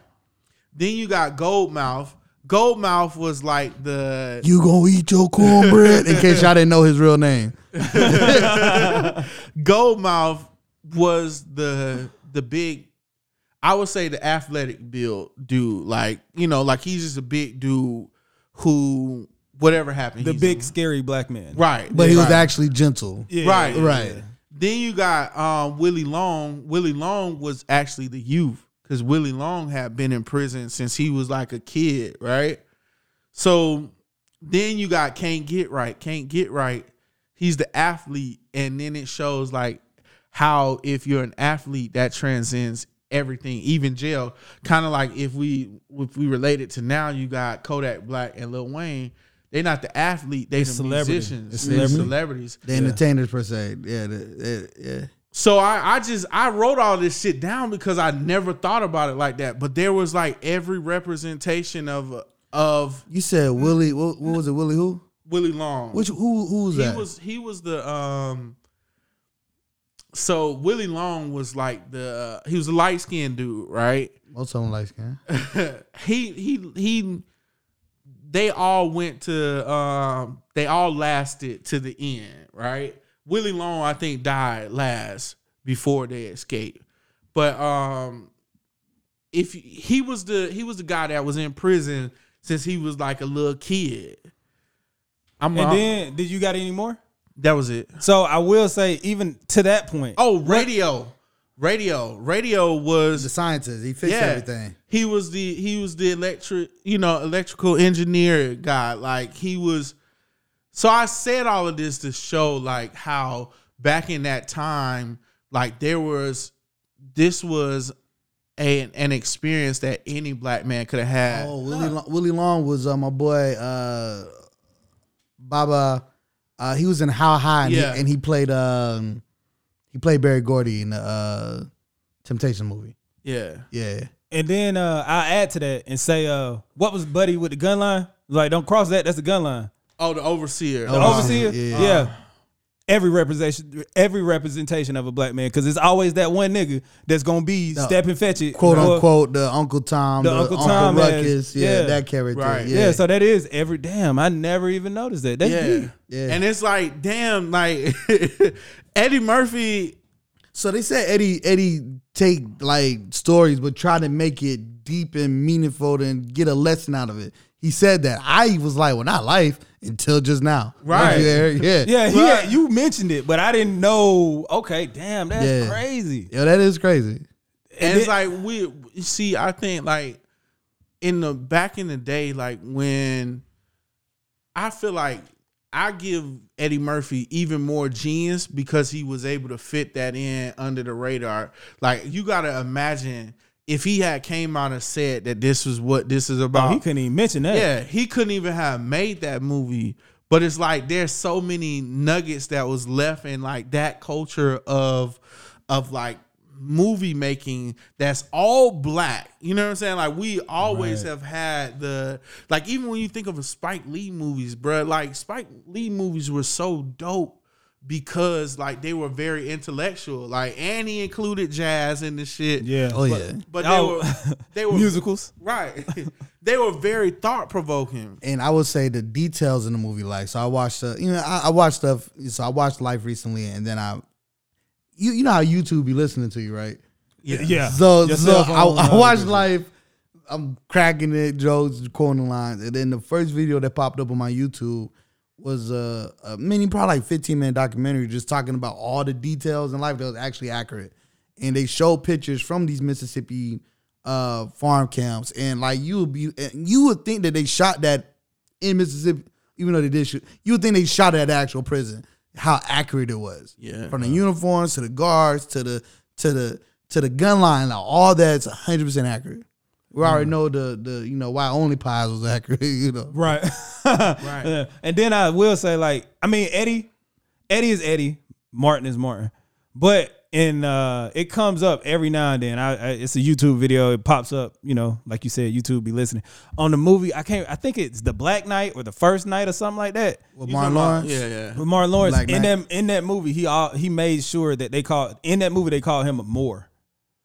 Then you got Goldmouth. Goldmouth was like the You gonna eat your cornbread? In case y'all didn't know his real name. Goldmouth was the the big I would say the athletic build dude. Like, you know, like he's just a big dude who whatever happened. The he's big a- scary black man. right. But he was actually gentle. Yeah, Right, yeah, right. yeah. Then you got um, Willie Long. Willie Long was actually the youth because Willie Long had been in prison since he was like a kid, right? So then you got Can't Get Right. Can't Get Right. He's the athlete, and then it shows like how if you're an athlete that transcends everything, even jail. Kind of like if we if we relate it to now, you got Kodak Black and Lil Wayne. They're not the athlete; they the celebrity. musicians, they're celebrity. celebrities. The entertainers per se. Yeah, the, the- yeah. So I, I just I wrote all this shit down because I never thought about it like that. But there was like every representation of of You said Willie. What, what was it? Willie who? Willie Long. Which who? Who was he that? was he was the um. So Willie Long was like the he was a light skinned dude, right? What's on light skin. he he he. They all went to um. They all lasted to the end, right? Willie Long, I think, died last before they escaped. But um, if he was the he was the guy that was in prison since he was like a little kid. I'm And then, did you got any more? that was it. So I will say, even to that point. Oh, radio, radio, radio was The scientist. He fixed yeah. everything. He was the he was the electric, you know, electrical engineer guy. Like he was so I said all of this to show like how back in that time, like there was this was a, an experience that any black man could have had. Oh, Willie Long, Willie Long was uh, my boy uh, Baba. Uh, he was in How High, and, Yeah. he, and he played um, he played Berry Gordy in the uh, Temptation movie. Yeah. Yeah, And then uh, I'll add to that and say, uh, what was Buddy with the gun line? Like, don't cross that. That's the gun line. Oh, the overseer. The Oh, overseer. yeah. Yeah. Every representation, every representation of a black man, because it's always that one nigga that's gonna be No. Stepin Fetchit, quote or- unquote the Uncle Tom, The the, Uncle Uncle, Tom as- Ruckus, yeah, yeah. that character. Right. Yeah, Yeah. so that is every damn. I never even noticed that. That's yeah. deep. Yeah. And it's like, damn, like Eddie Murphy So they said Eddie Eddie take like stories but try to make it deep and meaningful and get a lesson out of it. He said that. I was like, well, not life until just now. Right. Yeah. Yeah. Yeah, he Right. had- you mentioned it, but I didn't know. Okay, damn, that's Yeah. crazy. Yeah, that is crazy. and it's then- like we see i think like in the back in the day like when i feel like i give eddie murphy even more genius because he was able to fit that in under the radar like you gotta imagine if he had came out and said that this was what this is Oh, about he couldn't even mention that. yeah, he couldn't even have made that movie. But it's like there's so many nuggets that was left in like that culture of of like movie making that's all black. You know what I'm saying? Like we always Right. have had the like even when you think of a Spike Lee movies, bruh, like Spike Lee movies were so dope because like they were very intellectual. Like and he included jazz in the shit. yeah. Oh But, yeah. but they Oh, were they were musicals. Right. they were very thought provoking. And I would say the details in the movie, like so, I watched the, you know, I, I watched stuff. So I watched Life recently, and then I, you you know how YouTube be listening to you, right? Yeah. Yeah. So Your so I, I watched Life I'm cracking it, jokes, quoting lines, and then the first video that popped up on my YouTube was a, a mini, probably like 15 minute documentary, just talking about all the details in life that was actually accurate, and they showed pictures from these Mississippi uh, farm camps, and like you would be, and you would think that they shot that in Mississippi, even though they did shoot, you would think they shot it at the actual prison. How accurate it was, Yeah. from the uniforms to the guards to the to the to the gun line, like, all that's 100 percent accurate. We already know the the you know why only pies was accurate, you know. Right. right. Yeah. And then I will say, like, I mean, Eddie, Eddie is Eddie, Martin is Martin. But in uh it comes up every now and then. I, I it's a YouTube video, it pops up, you know, like you said, YouTube be listening. On the movie, I can't I think it's the Black Knight or the first night or something like that. With You Martin Lawrence, Yeah, yeah. With Martin Lawrence Black in Knight. that in that movie, he all he made sure that they called in that movie they called him a Moor.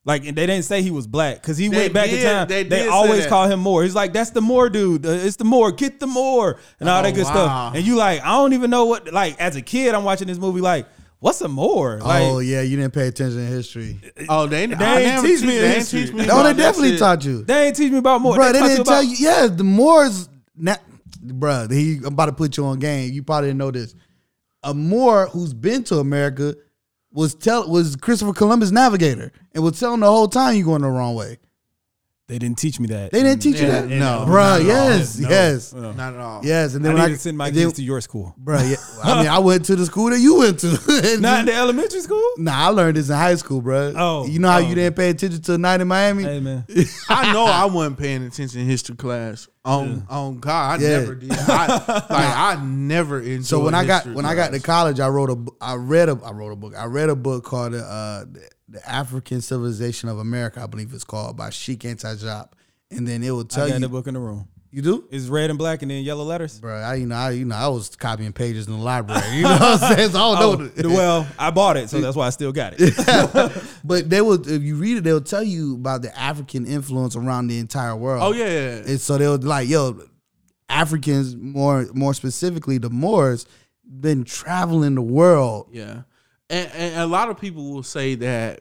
Like and they didn't say he was black because he They went back did- in time. they They, always call him Moor. He's like, that's the Moor dude. Uh, It's the Moor. Get the Moor and all Oh, that good wow. stuff. And you like, I don't even know what. Like as a kid, I'm watching this movie. Like, what's a Moor? Like, oh yeah, you didn't pay attention in history. Oh, they, They I ain't never teach me they ain't history. teach me No, they about that definitely shit. taught you, they didn't teach me about Moor. bro. They taught didn't about- tell you. Yeah, the Moors. Na- bro, he I'm about to put you on game. You probably didn't know this. A Moor who's been to America was tell was Christopher Columbus navigator and was telling the whole time you're going the wrong way. They didn't teach me that. They didn't teach you Yeah, that, no, bro. not at all. Yes, No, yes, no. Not at all. yes. And I then need when I, to send my and then- kids to your school. bro. Yeah, I mean, I went to the school that you went to. And Not in the elementary school. Nah, I learned this in high school, bro. Oh, you know how oh. you didn't pay attention to a night in Miami? Hey man, I know I wasn't paying attention in history class. On on God, I Yeah. never did. I, like I never enjoyed. So when I got history when I got to class. college, I wrote a bu- I read a I wrote a book. I read a book called uh, the, African Civilization of America, I believe it's called by Cheikh Anta Diop, and then it will I tell got you the book in the room. you do. It's red and black and then yellow letters. Bro, I you know I you know I was copying pages in the library. You know what I'm saying? So I Oh, don't know. well, I bought it, so that's why I still got it. but they will if you read it, they'll tell you about the African influence around the entire world. Oh yeah, yeah. And so they'll like, yo, Africans more more specifically the Moors been traveling the world. Yeah, and, and a lot of people will say that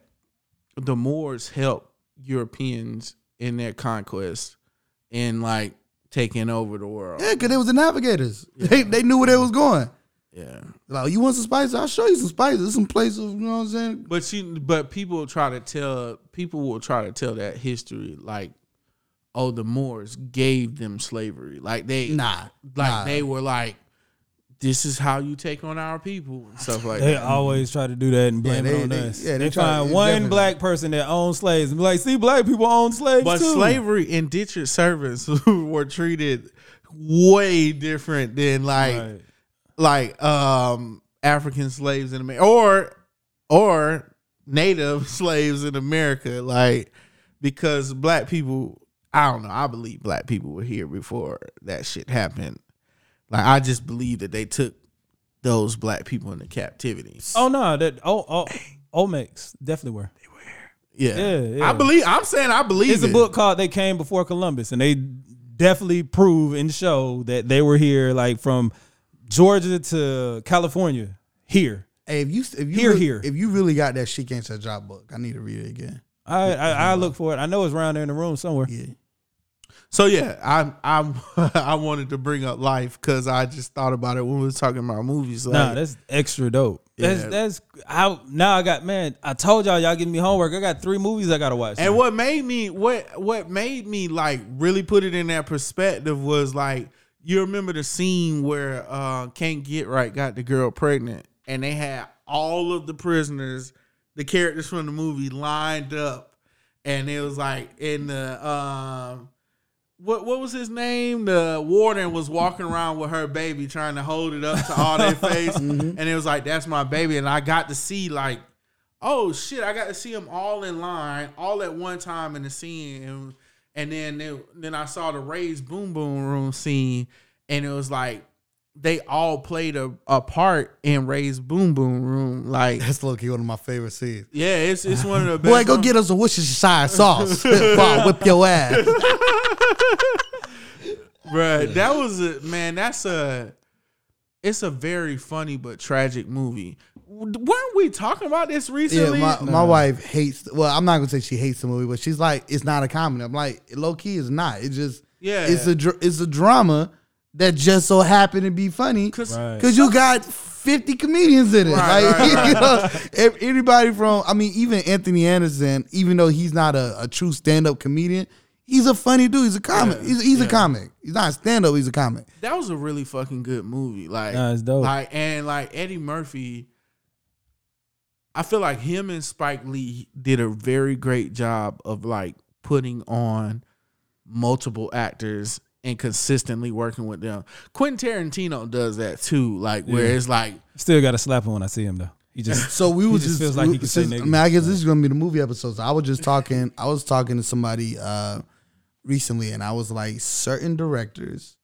the Moors helped Europeans in their conquest and like taking over the world. Yeah, because they was the navigators. They they knew where they was going. Yeah, Like, you want some spices? I'll show you some spices. There's some places, you know what I'm saying? but she, but people try to tell people will try to tell that history like, oh, the Moors gave them slavery, like they Nah. like nah. they were like, this is how you take on our people and stuff like They that. They always try to do that and blame Yeah, they- it on they- us. yeah, they they, try- find one definitely- black person that owns slaves and be like, see, black people own slaves But too. slavery indentured servants were treated way different than like Right. like um African slaves in America or or native slaves in America like because black people I don't know I believe black people were here before that shit happened like I just believe that they took those black people into captivity Oh no, that oh oh, oh Olmecs definitely were. yeah. Yeah, yeah. I believe I'm saying I believe It's a book called They Came Before Columbus, and they definitely prove and show that they were here, like from Georgia to California, here. Hey, if you if you Here, really, here. if you really got that Cheikh Anta Diop book, I need to read it again. I, I I look for it. I know it's around there in the room somewhere. Yeah. So yeah, I I I wanted to bring up life because I just thought about it when we was talking about movies. Like, Nah, that's extra dope. That's Yeah. that's how now I got man. I told y'all y'all give me homework. I got three movies I gotta watch. and what made me what what made me like really put it in that perspective was like you remember the scene where uh Can't Get Right got the girl pregnant and they had all of the prisoners, the characters from the movie lined up, and it was like in the um. What what was his name? The warden was walking around with her baby, trying to hold it up to all their face, mm-hmm. and it was like, "That's my baby." And I got to see like, oh shit, I got to see them all in line, all at one time in the scene, and, and then they, then I saw the raised boom boom room scene, and it was like they all played a, a part in raised boom boom room. Like, That's low key one of my favorite scenes. yeah, it's it's one of the best. Boy, go ones. get us a Worcestershire sauce. I whip your ass. Bruh, that was a man. That's a. It's a very funny but tragic movie. weren't we talking about this Yeah, recently? my, my wife hates. Well, I'm not gonna say she hates the movie, but she's like, it's not a comedy. I'm like, low key, it's not. It just, Yeah. it's a dr- it's a drama that just so happened to be funny Cause Right. because you got 50 comedians in it. Right, like, right, right. you know, anybody from, I mean, even Anthony Anderson, even though he's not a, a true stand up comedian, he's a funny dude. He's a comic. he's he's a comic. He's not a stand up. He's a comic. that was a really fucking good movie. Like, Nah, it's dope. like, and like Eddie Murphy. I feel like him and Spike Lee did a very great job of like putting on multiple actors and consistently working with them. Quentin Tarantino does that too, like where Yeah. it's like Still got to slap him when I see him though. He just So we He was just just, feels like we- he can say since- I mean, I guess this is gonna be the movie episode. So I was just talking. I was talking to somebody uh recently, and I was like, certain directors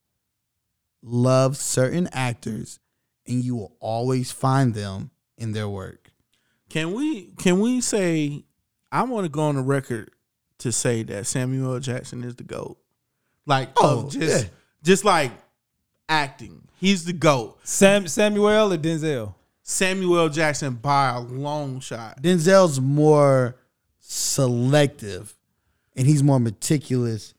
love certain actors, and you will always find them in their work. Can we can we say I want to go on the record to say that Samuel Jackson is the GOAT. Like Oh, just yeah. just like acting. He's the GOAT. Sam Samuel or Denzel. Samuel Jackson by a long shot. Denzel's more selective, and he's more meticulous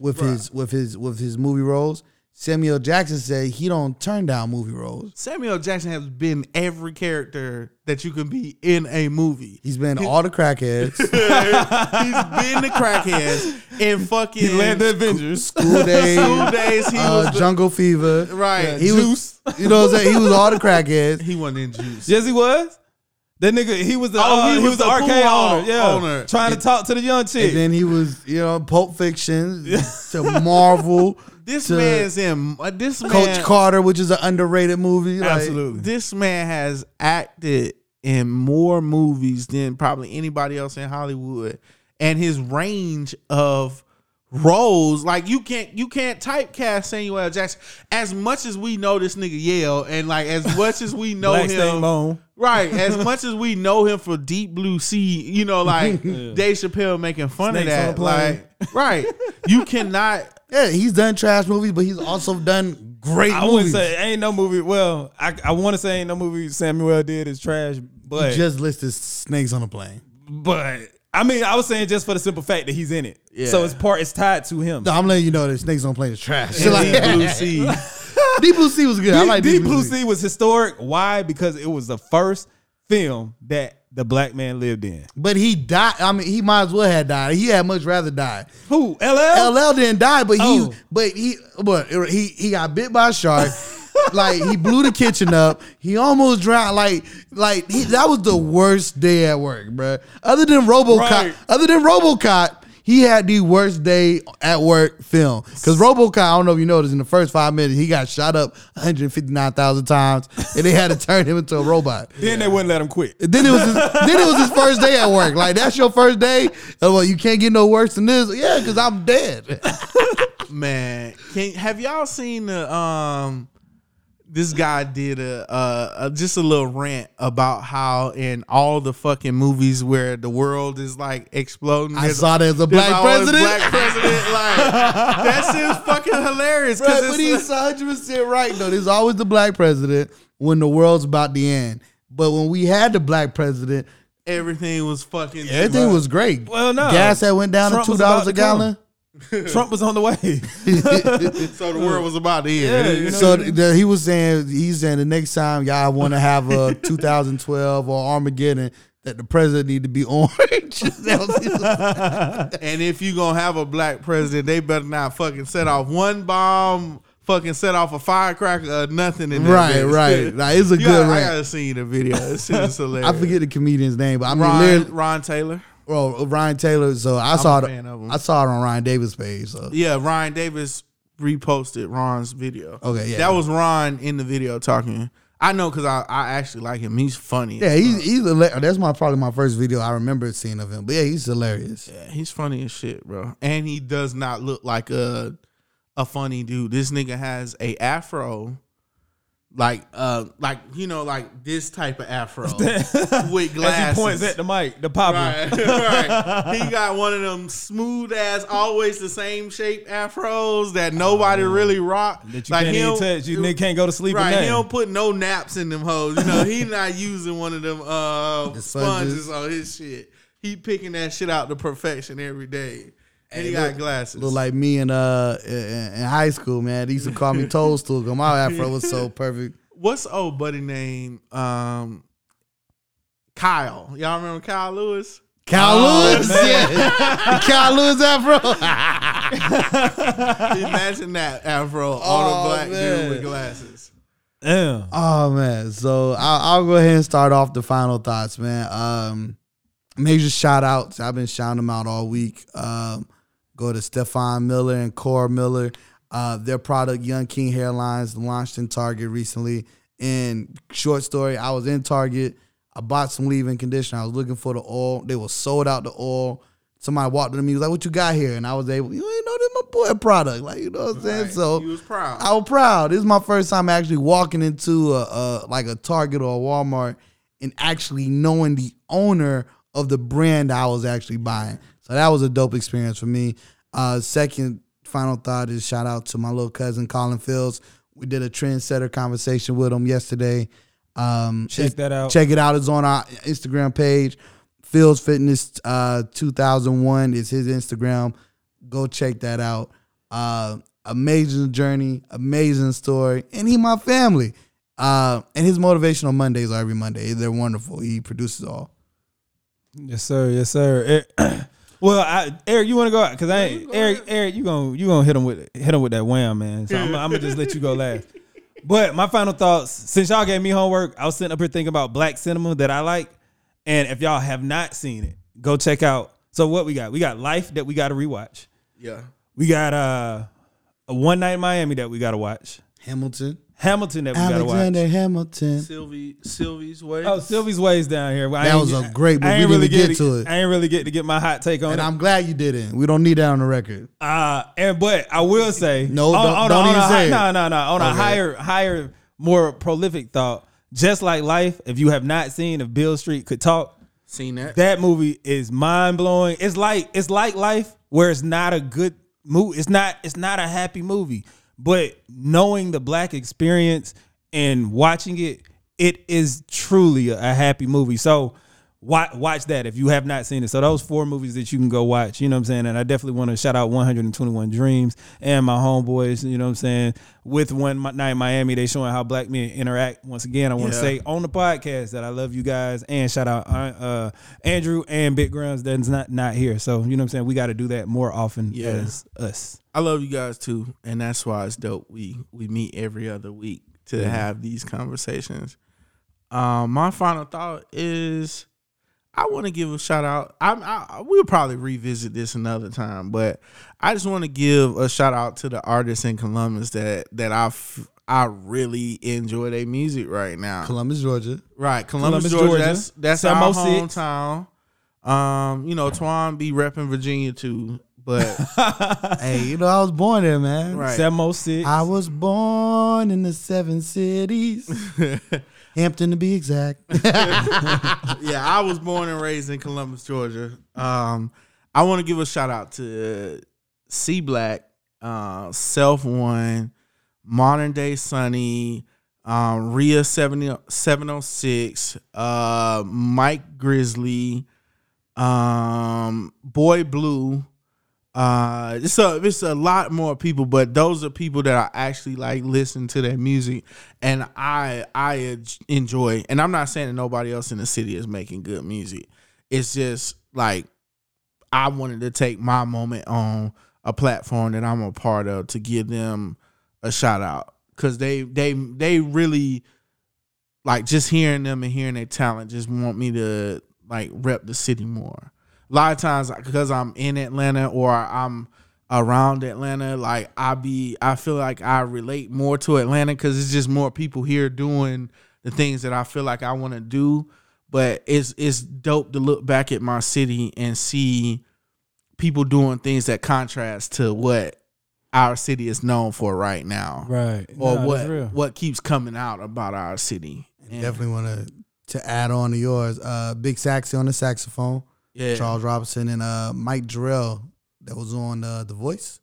with his with his with his movie roles. Samuel Jackson said he don't turn down movie roles. Samuel Jackson has been every character that you can be in a movie. He's been all the crackheads, He's been the crackheads in fucking He led the Avengers. School Daze, School Daze. He uh, was the, Jungle Fever. right. He was, you know, what I'm saying he was all the crackheads. he wasn't in juice. Yes, he was. That nigga, he was the Oh, uh, he he, was was the, the arcade pool owner. Yeah, owner. trying to talk to the young chick. And then he was, you know, Pulp Fiction to Marvel, This to man's in. Uh, this man, Coach Carter, which is an underrated movie. Like, Absolutely. This man has acted in more movies than probably anybody else in Hollywood, and his range of roles, like you can't you can't typecast Samuel L. Jackson. As much as we know this nigga Yale, and like as much as we know him, Bone. Right? As much as we know him for Deep Blue Sea, you know, like Dave Chappelle making fun Snakes of that, like right? You cannot. Yeah, he's done trash movies, but he's also done great I movies. wouldn't say ain't no movie. Well, I I want to say ain't no movie Samuel did is trash, but just listed snakes on a plane. but I mean I was saying just for the simple fact that he's in it. Yeah. So it's part it's tied to him. No, I'm letting you know that snakes on a plane is trash. Deep Like, Blue Sea. Deep Blue Sea was good. I Deep, like Deep Blue Sea was historic. Why? Because it was the first film that the black man lived in. But he died. I mean, he might as well have died. He had much rather die. Who? LL? LL didn't die, but he, Oh. but he, but he, he got bit by a shark. like he blew the kitchen up. He almost drowned. Like, like he, that was the worst day at work, bruh. Other than RoboCop, Right. other than RoboCop, he had the worst day at work film. Because RoboCop, I don't know if you noticed, in the first five minutes, he got shot up 159,000 times, and they had to turn him into a robot. Then they wouldn't let him quit. Then it was his, then it was his first day at work. Like that's your first day. Oh, well, you can't get no worse than this. Yeah, because I'm dead. Man, can have y'all seen the um this guy did a, uh a just a little rant about how in all the fucking movies where the world is like exploding, I there's- saw there's a black president. Black president, like that shit's fucking hilarious. Right, Cause but it's he's 100 percent right though. There's always the black president when the world's about to end. But when we had the black president, everything was fucking everything was great. Well, no. gas that went down Trump to two dollars a gallon. come. Gallon. Trump was on the way. so the world was about to end. Yeah, you know. So the, he was saying he's saying the next time y'all want to have a 2012 or Armageddon that the president need to be orange. That was- he was- And if you gonna have a black president, they better not fucking set off one bomb, fucking set off a firecracker or nothing in that Right, bitch. right. Nah, it's a You good gotta- I rant. gotta see the video. This shit is hilarious. I forget the comedian's name, but I mean, Ron, Ron Taylor. Oh, Ryan Taylor. So I saw it. fan of him. I saw it on Ryan Davis' page. So Yeah, Ryan Davis reposted Ron's video. Okay, yeah. That was Ron in the video talking. I know because I, I actually like him. He's funny. yeah, he's he's that's my probably my first video I remember seeing of him. But yeah, he's hilarious. Yeah, he's funny as shit, bro. And he does not look like a a funny dude. This nigga has a afro like uh like you know like this type of afro with glasses. As he points at the mic, the popper. Right, right. He got one of them smooth ass, always the same shape afros that nobody really rock. Oh, That you like can't he even touch. You nigga can't go to sleep Right, he don't put no naps in them hoes. You know, he not using one of them uh The sponges. sponges. on his shit. He picking that shit out to perfection every day. And he got glasses. Look like me in uh in, in high school, man. They used to call me Toadstool because my afro was so perfect. What's old buddy name? Um, Kyle. Y'all remember Kyle Lewis? Kyle Oh, Lewis, yeah. Kyle Lewis afro. Imagine that afro on Oh, a black man. dude with glasses. Damn. Oh man, so I'll, I'll go ahead and start off the final thoughts, man. Um, major shout outs. I've been shouting them out all week. Um, go to Stefan Miller and Core Miller. Uh, their product, Young King Hairlines, launched in Target recently. And short story, I was in Target. I bought some leave-in conditioner. I was looking for the oil. They were sold out the oil. Somebody walked up to me, was like, "What you got here?" And I was able, you ain't know this my boy product, like you know what I'm saying. Right. So he was proud. I was proud. This is my first time actually walking into a, a like a Target or a Walmart and actually knowing the owner of the brand I was actually buying. So that was a dope experience for me. Uh, second final thought is shout out to my little cousin Colin Fields. We did a trendsetter conversation with him yesterday. Um, Check that out. Check it out. It's on our Instagram page. Fields Fitness uh, 2001 is his Instagram. Go check that out. Uh, amazing journey, amazing story, and he my family. Uh, and his motivational Mondays are every Monday. They're wonderful. He produces all. Yes, sir. Yes, sir. Eric, well, I, Eric, you want to go out because I ain't Eric. Eric, you gonna you gonna hit him with hit him with that wham, man. So I'm, I'm gonna just let you go last. But my final thoughts, since y'all gave me homework, I was sitting up here thinking about black cinema that I like, and if y'all have not seen it, go check out. So what we got? We got Life that we got to rewatch. yeah. We got uh, a One Night in Miami that we got to watch. Hamilton. Hamilton that we got to watch. Alexander Hamilton. Sylvie Sylvie's way. Oh, Sylvie's Ways down here. I That was a great, but I we didn't really get get to it. I ain't really get to get my hot take on And it. I'm glad you didn't. We don't need that on the record. Uh, and but I will say No, on, don't- on, don't on even a, say it. No, no, no. On a higher, higher, more prolific thought. Just like life, if you have not seen if Beale Street could talk, Seen that? that movie is mind blowing. It's like it's like life, where it's not a good movie. It's not it's not a happy movie, but knowing the black experience and watching it, it is truly a, happy movie. So. Watch, watch that if you have not seen it. So those four movies that you can go watch, you know what I'm saying? And I definitely want to shout out 121 Dreams and my homeboys, you know what I'm saying? With One Night in Miami, they showing how black men interact. Once again, I want to Yeah. say on the podcast that I love you guys and shout out uh, uh, Andrew and Big Grounds that's not not here. So you know what I'm saying? We got to do that more often Yeah. as us. I love you guys too, and that's why it's dope. We we meet every other week to have these conversations. Um, my final thought is, I want to give a shout out. I'm, I we'll probably revisit this another time, but I just want to give a shout out to the artists in Columbus that that I f- I really enjoy their music right now. Columbus, Georgia. Right, Columbus, Columbus, Georgia. Georgia. That's that's Seven our six. hometown. Um, you know, Twan be repping Virginia too, but hey, you know I was born there, man. right. 706. I was born in the seven cities, Hampton to be exact. yeah, I was born and raised in Columbus, Georgia. Um, I want to give a shout out to C Black, uh, Self One, Modern Day Sunny, um, Rhea 70, 706, uh, Mike Grizzly, um, Boy Blue. Uh, it's a it's a lot more people, but those are people that I actually like listen to their music, and I I enjoy. And I'm not saying that nobody else in the city is making good music. It's just like I wanted to take my moment on a platform that I'm a part of to give them a shout out because they they they really like just hearing them and hearing their talent just want me to like rep the city more. A lot of times because I'm in Atlanta or I'm around Atlanta, like I be I feel like I relate more to Atlanta because it's just more people here doing the things that I feel like I want to do. But it's it's dope to look back at my city and see people doing things that contrast to what our city is known for right now, Right. or Nah, what what keeps coming out about our city. And- Definitely want to to add on to yours. Uh, Big Saxy on the saxophone. Yeah, Charles Robinson and uh, Mike Jarrell that was on uh, The Voice.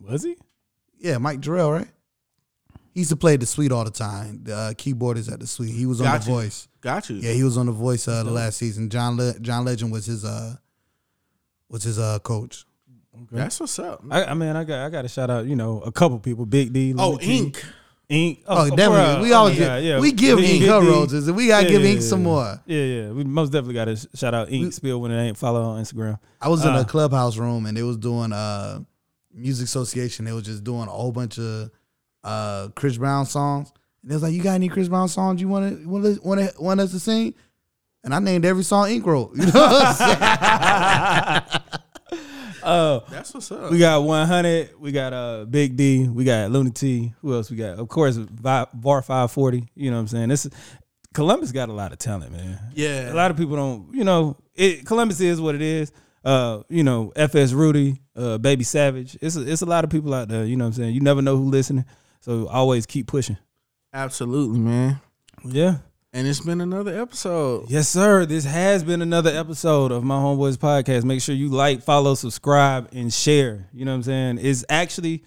Was he? Yeah, Mike Jarrell, right? He used to play the Suite all the time. The uh, keyboardist at the Suite. He was on Gotcha. The Voice. got you. Yeah, he was on The Voice uh, the last season. John Le- John Legend was his uh was his uh coach. That's what's up. I, I mean, I got I got to shout out, you know, a couple people. Big D. Oh, Louis T, Ink. Ink. Oh, bruh. definitely. We Oh, always my give, God, yeah. we give Ink her roses, and we gotta Yeah, give yeah, Ink yeah. some more. Yeah, yeah. We most definitely got to shout out Ink Spill when it ain't follow on Instagram. I was in Uh. a clubhouse room and they was doing uh music association. They was just doing a whole bunch of uh Chris Brown songs. And they was like, "You got any Chris Brown songs you want to want to want us to sing?" And I named every song Ink wrote. You know what I'm saying? Uh, That's what's up. we got 100. We got uh Big D. We got Lunaty. Who else we got? Of course, Vi- VAR 540. You know what I'm saying? This is, Columbus got a lot of talent, man. yeah, A lot of people don't, you know, it, Columbus is what it is. Uh, you know, FS Rudy, uh, Baby Savage. It's a, it's a lot of people out there. You know what I'm saying? You never know who listening, so always keep pushing. absolutely, man. Yeah. And it's been another episode. Yes, sir. This has been another episode of my homeboys podcast. Make sure you like, follow, subscribe, and share. You know what I'm saying? It's actually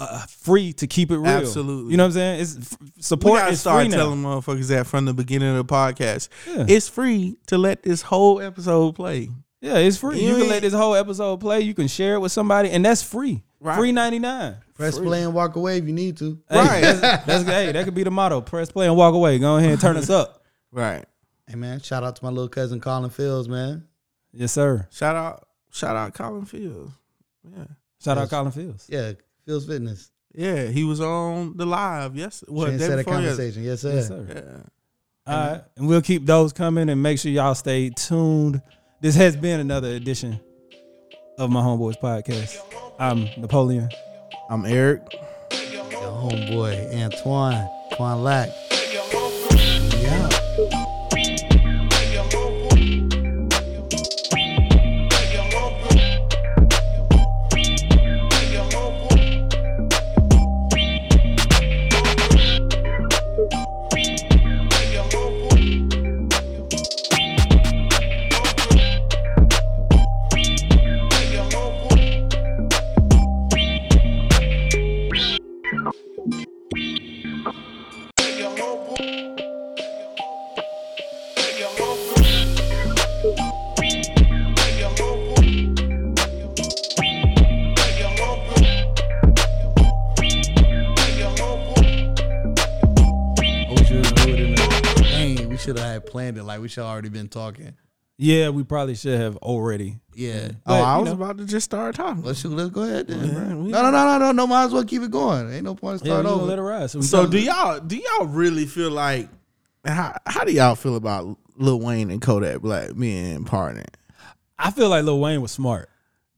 uh, free to keep it real. Absolutely. You know what I'm saying? It's We support gotta start free now. telling motherfuckers that from the beginning of the podcast. Yeah. It's free to let this whole episode play. Yeah, it's free. You You, can let this whole episode play. You can share it with somebody, and that's free. Right. Free 99. Press play and walk away if you need to. Hey, Right. That's, that's hey, that could be the motto. Press play and walk away. Go ahead and turn us up. Right. Hey man, shout out to my little cousin Colin Fields, man. Yes, sir. Shout out, shout out Colin Fields. Yeah. Shout out Colin Fields. Yeah, Fields Fitness. Yeah, he was on the live. Yes, what What, day set a conversation. Yes, sir. Yes, sir. Yeah. All right. And we'll keep those coming and make sure y'all stay tuned. This has been another edition of my Homeboys podcast. I'm Napoleon. I'm Eric. Your homeboy, Antoine. Antoine Lack. Should have had planned it. Like we should already been talking. Yeah, we probably should have already. Yeah. Oh, But, I you was know. about to just start talking. Let's shoot, let's go ahead then. Yeah, bro. No, no, no, no, no, no. Might as well keep it going. Ain't no point in Yeah, we starting gonna over. let it ride. So, So do y'all do y'all really feel like how how do y'all feel about Lil Wayne and Kodak Black being partnered? I feel like Lil Wayne was smart.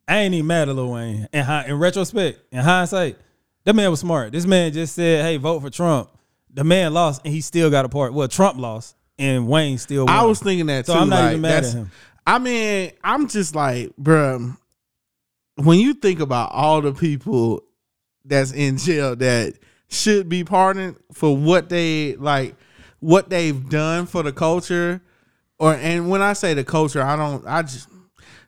I ain't even mad at Lil Wayne. In, hi- in retrospect, in hindsight, that man was smart. This man just said, "Hey, vote for Trump." The man lost, and he still got a part. Well, Trump lost, and Wayne still. Won. I was thinking that too. so I'm not like, even mad at him. I mean, I'm just like, bruh, when you think about all the people that's in jail that should be pardoned for what they like, what they've done for the culture, or and when I say the culture, I don't, I just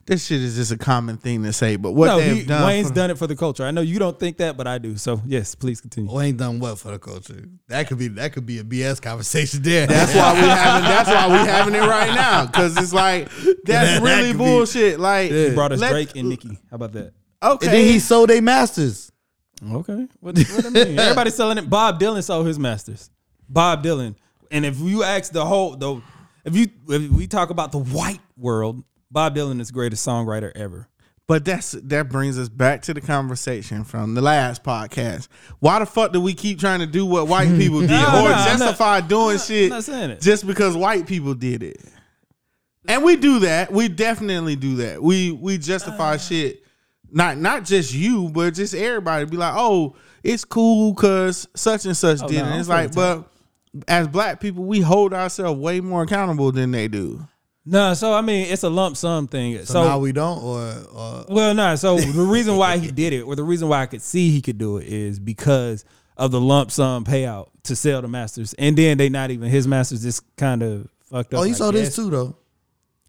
this shit is just a common thing to say, but what no, they've he, done, Wayne's for- done it for the culture. I know you don't think that, but I do. So yes, please continue. Wayne done what for the culture? That could be that could be a BS conversation there. That's why we having. That's why we having it right now because it's like that's That- that really be- bullshit. Like He brought us let- Drake and Nicki. How about that? Okay, and then he sold they masters. Okay. What, what I mean? Everybody's selling it. Bob Dylan sold his masters. Bob Dylan. And if you ask the whole the if you if we talk about the white world, Bob Dylan is the greatest songwriter ever. But that's that brings us back to the conversation from the last podcast. Why the fuck do we keep trying to do what white people did No, or no, I'm not- justify doing I'm shit not just because white people did it? And we do that. We definitely do that. We we justify Uh. shit. Not not just you, but just everybody. Be like, oh, it's cool because such and such Oh, did no, it. I'm It's like, but as black people, we hold ourselves way more accountable than they do. No, so I mean it's a lump sum thing. So, So, now we don't, or, or well, no. So the reason why he did it, or the reason why I could see he could do it, is because of the lump sum payout to sell the masters, and then they not even his masters. Just kind of fucked up. oh, he I sold his too though.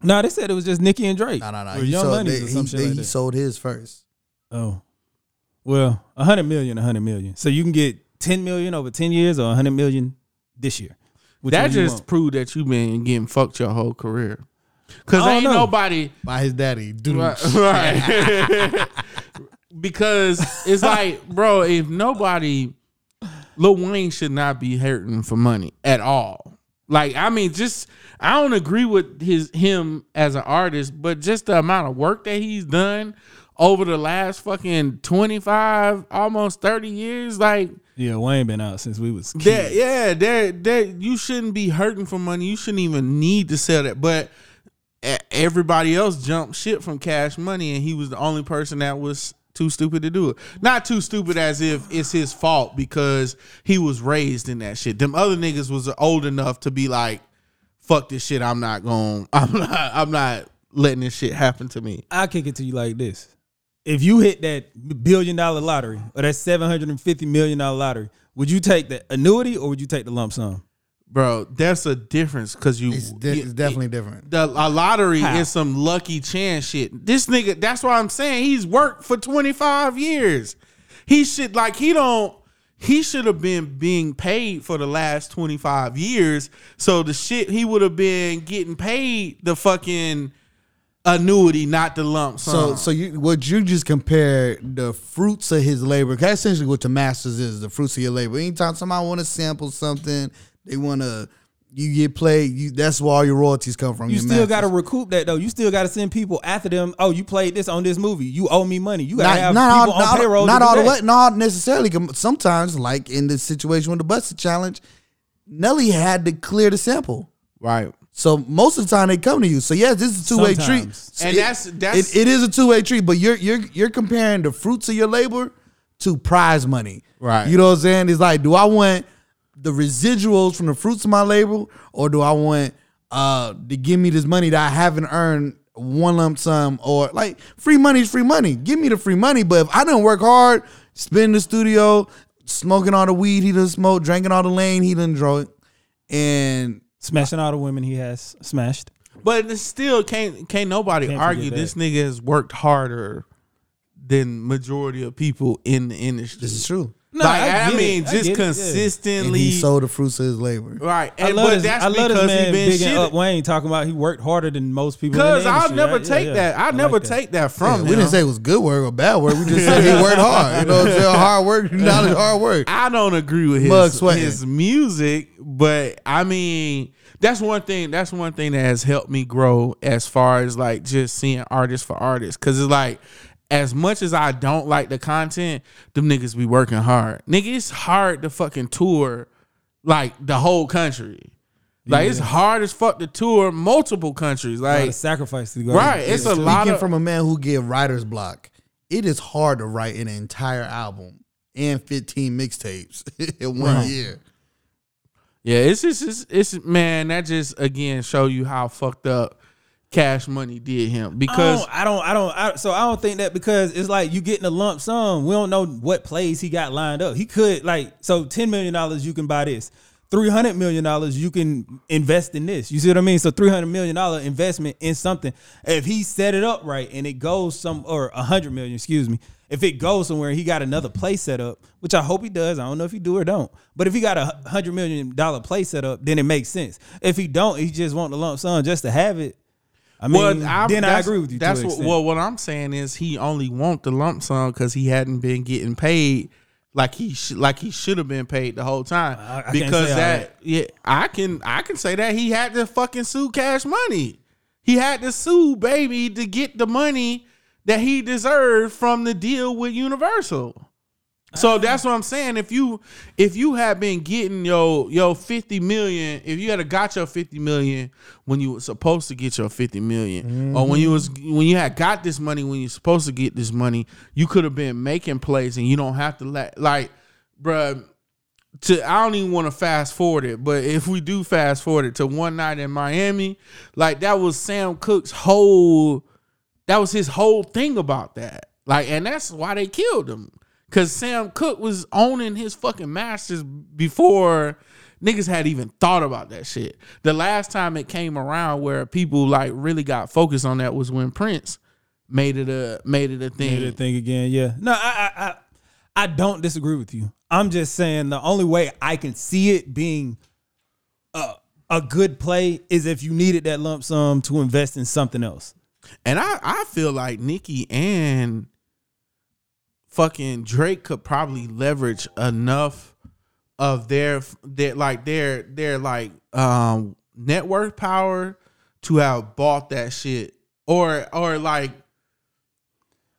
No, they said it was just Nicki and Drake. No, no, no. Young sold, Money's they- or some he, shit they- like he sold his first. Oh, well, a hundred million, a hundred million. So you can get ten million over ten years, or a hundred million this year. Which that just want? proved that you've been getting fucked your whole career. Cause ain't know. nobody By his daddy, dude. right, right. because it's like, bro, if nobody Lil Wayne should not be hurting for money at all. Like, I mean, just I don't agree with his him as an artist, but just the amount of work that he's done over the last fucking 25, almost 30 years, like yeah, Wayne been out since we was that, yeah, that that you shouldn't be hurting for money. You shouldn't even need to sell that. But everybody else jumped shit from Cash Money, and he was the only person that was too stupid to do it. Not too stupid as if it's his fault because he was raised in that shit. Them other niggas was old enough to be like, "Fuck this shit. I'm not going. I'm not. I'm not letting this shit happen to me." I kick it to you like this: If you hit that billion dollar lottery or that seven hundred and fifty million dollar lottery, would you take the annuity or would you take the lump sum? Bro, that's a difference because you. It's, de- it's definitely different. The a lottery How? is some lucky chance shit. This nigga, that's why I'm saying he's worked for 25 years. He should like he don't he should have been being paid for the last 25 years. So the shit he would have been getting paid the fucking annuity, not the lump So, sum. so you would you just compare the fruits of his labor? 'cause That's essentially what the masters is the fruits of your labor. Anytime somebody want to sample something, they want to you get played. You that's where all your royalties come from. You still got to recoup that though. You still got to send people after them. Oh, you played this on this movie. You owe me money. You got to have not people all, on not, payroll. not all the that. way, not necessarily. Sometimes, like in the situation with the Busted Challenge, Nelly had to clear the sample. right. So most of the time they come to you. So yes, this is a two way treat. Sometimes. And It- that's- that's- it, it is a two way treat. But you're you're you're comparing the fruits of your labor to prize money. Right. You know what I'm saying? It's like, do I want the residuals from the fruits of my labor, or do I want uh to give me this money that I haven't earned one lump sum, or like free money is free money. Give me the free money. But if I didn't work hard, spend the studio, smoking all the weed he done smoke, drinking all the lane he done draw it, and Smashing all the women he has smashed. But it still can't can't nobody Can't argue this nigga has worked harder than majority of people in the industry. this is true. No, like I I, mean. I just get. And consistently, he sold the fruits of his labor. right? I love but this, that's I love because he man been bigging up. Wayne talking about he worked harder than most people. Because the I'll never I- yeah, take yeah. that. I'll never that. take that from Yeah, we didn't say it was good work or bad work. We just said he worked hard. You know what I'm saying? Hard work, knowledge, hard work. I don't agree with Mug his sweating. his music, but I mean, that's one thing. That's one thing that has helped me grow as far as like just seeing artists for artists. Because it's like, as much as I don't like the content, them niggas be working hard. Nigga, it's hard to fucking tour like the whole country. Like it's hard as fuck to tour multiple countries. Like sacrifice to go. right, it's a lot Speaking of from a man who get writer's block, it is hard to write an entire album and 15 mixtapes in one Right. year. Yeah, it's just it's, it's man, that just again show you how fucked up Cash Money did him because I don't, I don't, I don't. I, so I don't think that because it's like you getting a lump sum. We don't know what plays he got lined up. He could like so ten million dollars you can buy this. Three hundred million dollars you can invest in this. You see what I mean? So three hundred million dollar investment in something. If he set it up right and it goes some or a hundred million, excuse me. If it goes somewhere, he got another play set up, which I hope he does. I don't know if he do or don't. But if he got a hundred million dollar play set up, then it makes sense. If he don't, he just want the lump sum just to have it. I mean, well, then I agree with you. That's what. Well, what I'm saying is he only want the lump sum because he hadn't been getting paid like he sh- like he should have been paid the whole time. I- I because all that, yeah, I can I can say that he had to fucking sue Cash Money. He had to sue baby to get the money that he deserved from the deal with Universal. So that's what I'm saying. If you if you had been getting your your 50 million, if you had got your 50 million when you were supposed to get your 50 million, or when you was when you had got this money when you're supposed to get this money, you could have been making plays and you don't have to let like bruh to I don't even want to fast forward it, but if we do fast forward it to one night in Miami, like that was Sam Cooke's whole that was his whole thing about that. Like, and that's why they killed him. Cause Sam Cooke was owning his fucking masters before niggas had even thought about that shit. The last time it came around where people like really got focused on that was when Prince made it a made it a thing. Made it a thing again. Yeah. No, I, I, I, I don't disagree with you. I'm just saying the only way I can see it being a, a good play is if you needed that lump sum to invest in something else. And I, I feel like Nicki and fucking Drake could probably leverage enough of their their like their their like um network power to have bought that shit or or like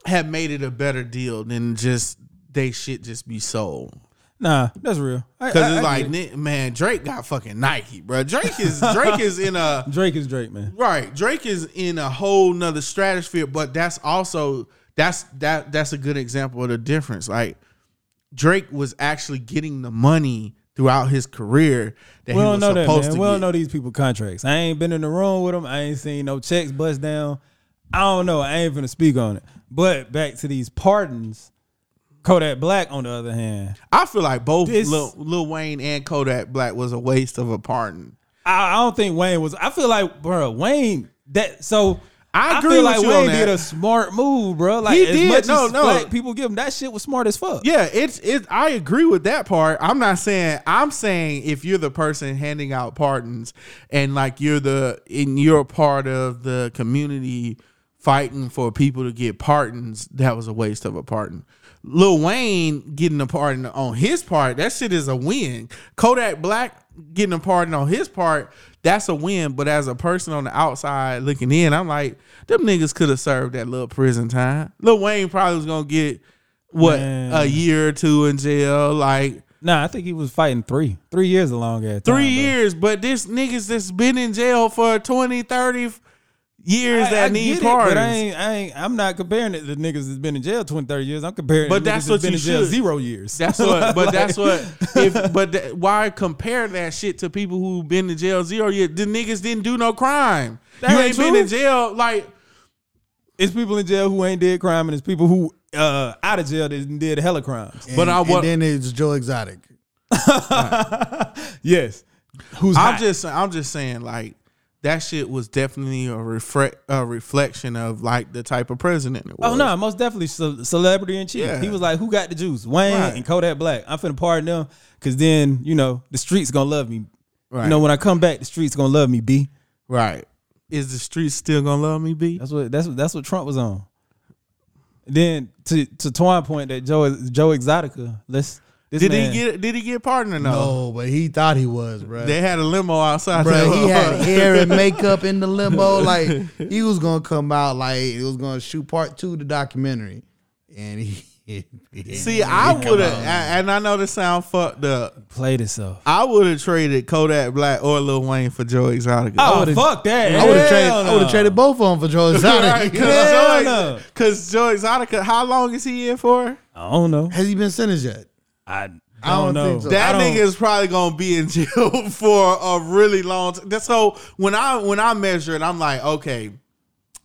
have made it a better deal than just they shit just be sold. Nah, that's real. Cause it's I like, man, Drake got fucking Nike, bro. Drake is Drake is in a Drake is Drake, man. Right. Drake is in a whole nother stratosphere, but that's also that's that that's a good example of the difference. Like Drake was actually getting the money throughout his career that We he was know that, supposed man. to We get. don't know these people contracts. I ain't been in the room with them. I ain't seen no checks bust down. I don't know. I ain't gonna speak on it. But back to these pardons. Kodak Black, on the other hand, I feel like both This- Lil, Lil Wayne and Kodak Black was a waste of a pardon. I, I don't think Wayne was. I feel like, bro, Wayne. That so. I agree feel like Wayne did a smart move, bro. Like He did. much No, no. black people give him that shit was smart as fuck. Yeah, it's it. I agree with that part. I'm not saying. I'm saying if you're the person handing out pardons and like you're the in you're part of the community fighting for people to get pardons, that was a waste of a pardon. Lil Wayne getting a pardon on his part, that shit is a win. Kodak Black getting a pardon on his part, that's a win. But as a person on the outside looking in, I'm like, them niggas could have served that little prison time. Lil Wayne probably was gonna get what Man. a year or two in jail, like Nah, I think he was fighting three, three years a long ass. time, three bro. years. But this niggas that's been in jail for 20, 30 years I- that I need get it, pardons. but I ain't, I ain't, I'm not comparing it to niggas that's been in jail 20, 30 years. I'm comparing But it to that's niggas what that's been you in jail should. zero years. That's what, but that's what. If but th- why compare that shit to people who've been in jail zero years? The niggas didn't do no crime. That you ain't ain't been in jail like it's people in jail who ain't did crime, and it's people who uh, out of jail that did hella crimes. And, But I wa- and then it's Joe Exotic. yes, who's I'm hot. just I'm just saying like that shit was definitely a refre- a reflection of like the type of president it oh, was. Oh no, most definitely ce- celebrity in chief. Yeah. He was like, "Who got the juice? Wayne Right. and Kodak Black. I'm finna pardon them, cause then you know the streets gonna love me. Right. You know when I come back, the streets gonna love me. B. Right. Is the streets still gonna love me, B? That's what that's what that's what Trump was on. Then to to Twan point that Joe Joe Exotica. Let's this Did man, he get did he get pardoned or no? No, but he thought he was, bro. They had a limo outside. Bro, he had hair and makeup in the limo. Like he was gonna come out like it was gonna shoot part two of the documentary, and he. he See, I would have, and I know this sound fucked up. played itself. I would have traded Kodak Black or Lil Wayne for Joe Exotica. Oh would've- fuck that! I would have traded. Hell I would have no. traded both of them for Joe Exotic. Because Hell Joe, no. 'cause Joe Exotica, how long is he in for? I don't know. Has he been sentenced yet? I don't, I don't know. think so. That don't- nigga is probably gonna be in jail for a really long time. That's so when I when I measure it, I'm like, okay,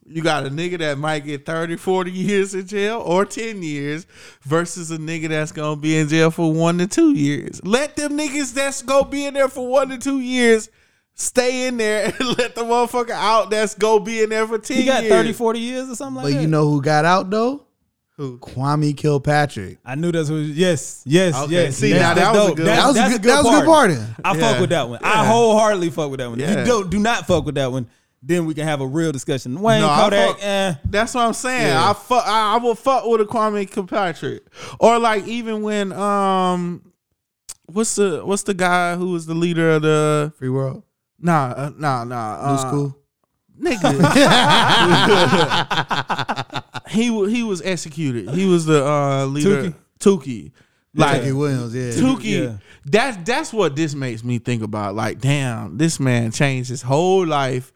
you got a nigga that might get 30, 40 years in jail or 10 years versus a nigga that's gonna be in jail for one to two years. Let them niggas that's gonna be in there for one to two years stay in there and let the motherfucker out that's gonna be in there for 10 He got years. 30, 40 years or something like But that. But you know who got out though? Who? Kwame Kilpatrick. I knew that's what. Yes, yes, Okay, yes. see, That's now that was a dope. good- That's- That was a good. That was a good part. I Yeah. fuck with that one. I wholeheartedly fuck with that one. Yeah. you don't, do not fuck with that one, then we can have a real discussion. Wayne No, Kodak, fuck- eh. That's what I'm saying. Yeah. I fuck. I, I will fuck with a Kwame Kilpatrick, or like even when um, what's the what's the guy who was the leader of the Free world. nah uh, nah nah New uh, school. nigga. he he was executed. He was the uh leader. Tookie? Tookie. Like Jackie Williams. Yeah. Tookie. Yeah. That's that's what this makes me think about. Like, damn, this man changed his whole life,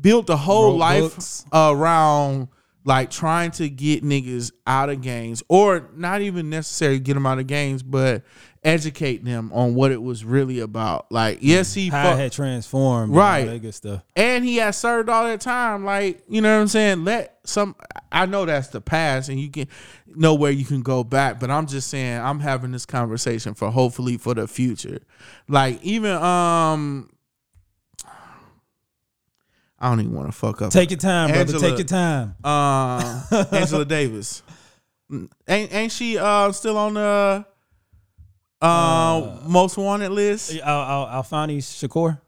built a whole Wrote life books. around like trying to get niggas out of gangs, or not even necessarily get them out of gangs, but educate them on what it was really about. Like, yes, he How fuck- had transformed, Right. And all that good stuff. and he had served all that time. Like, you know what I'm saying? Let some. I know that's the past, and you can know where you can go back. But I'm just saying, I'm having this conversation for hopefully for the future. Like, even um, I don't even want to fuck up. Take your time, brother. Take your time. uh, Angela Davis. Ain't ain't she uh still on the uh, most wanted list? Al, Al, Alfani Shakur.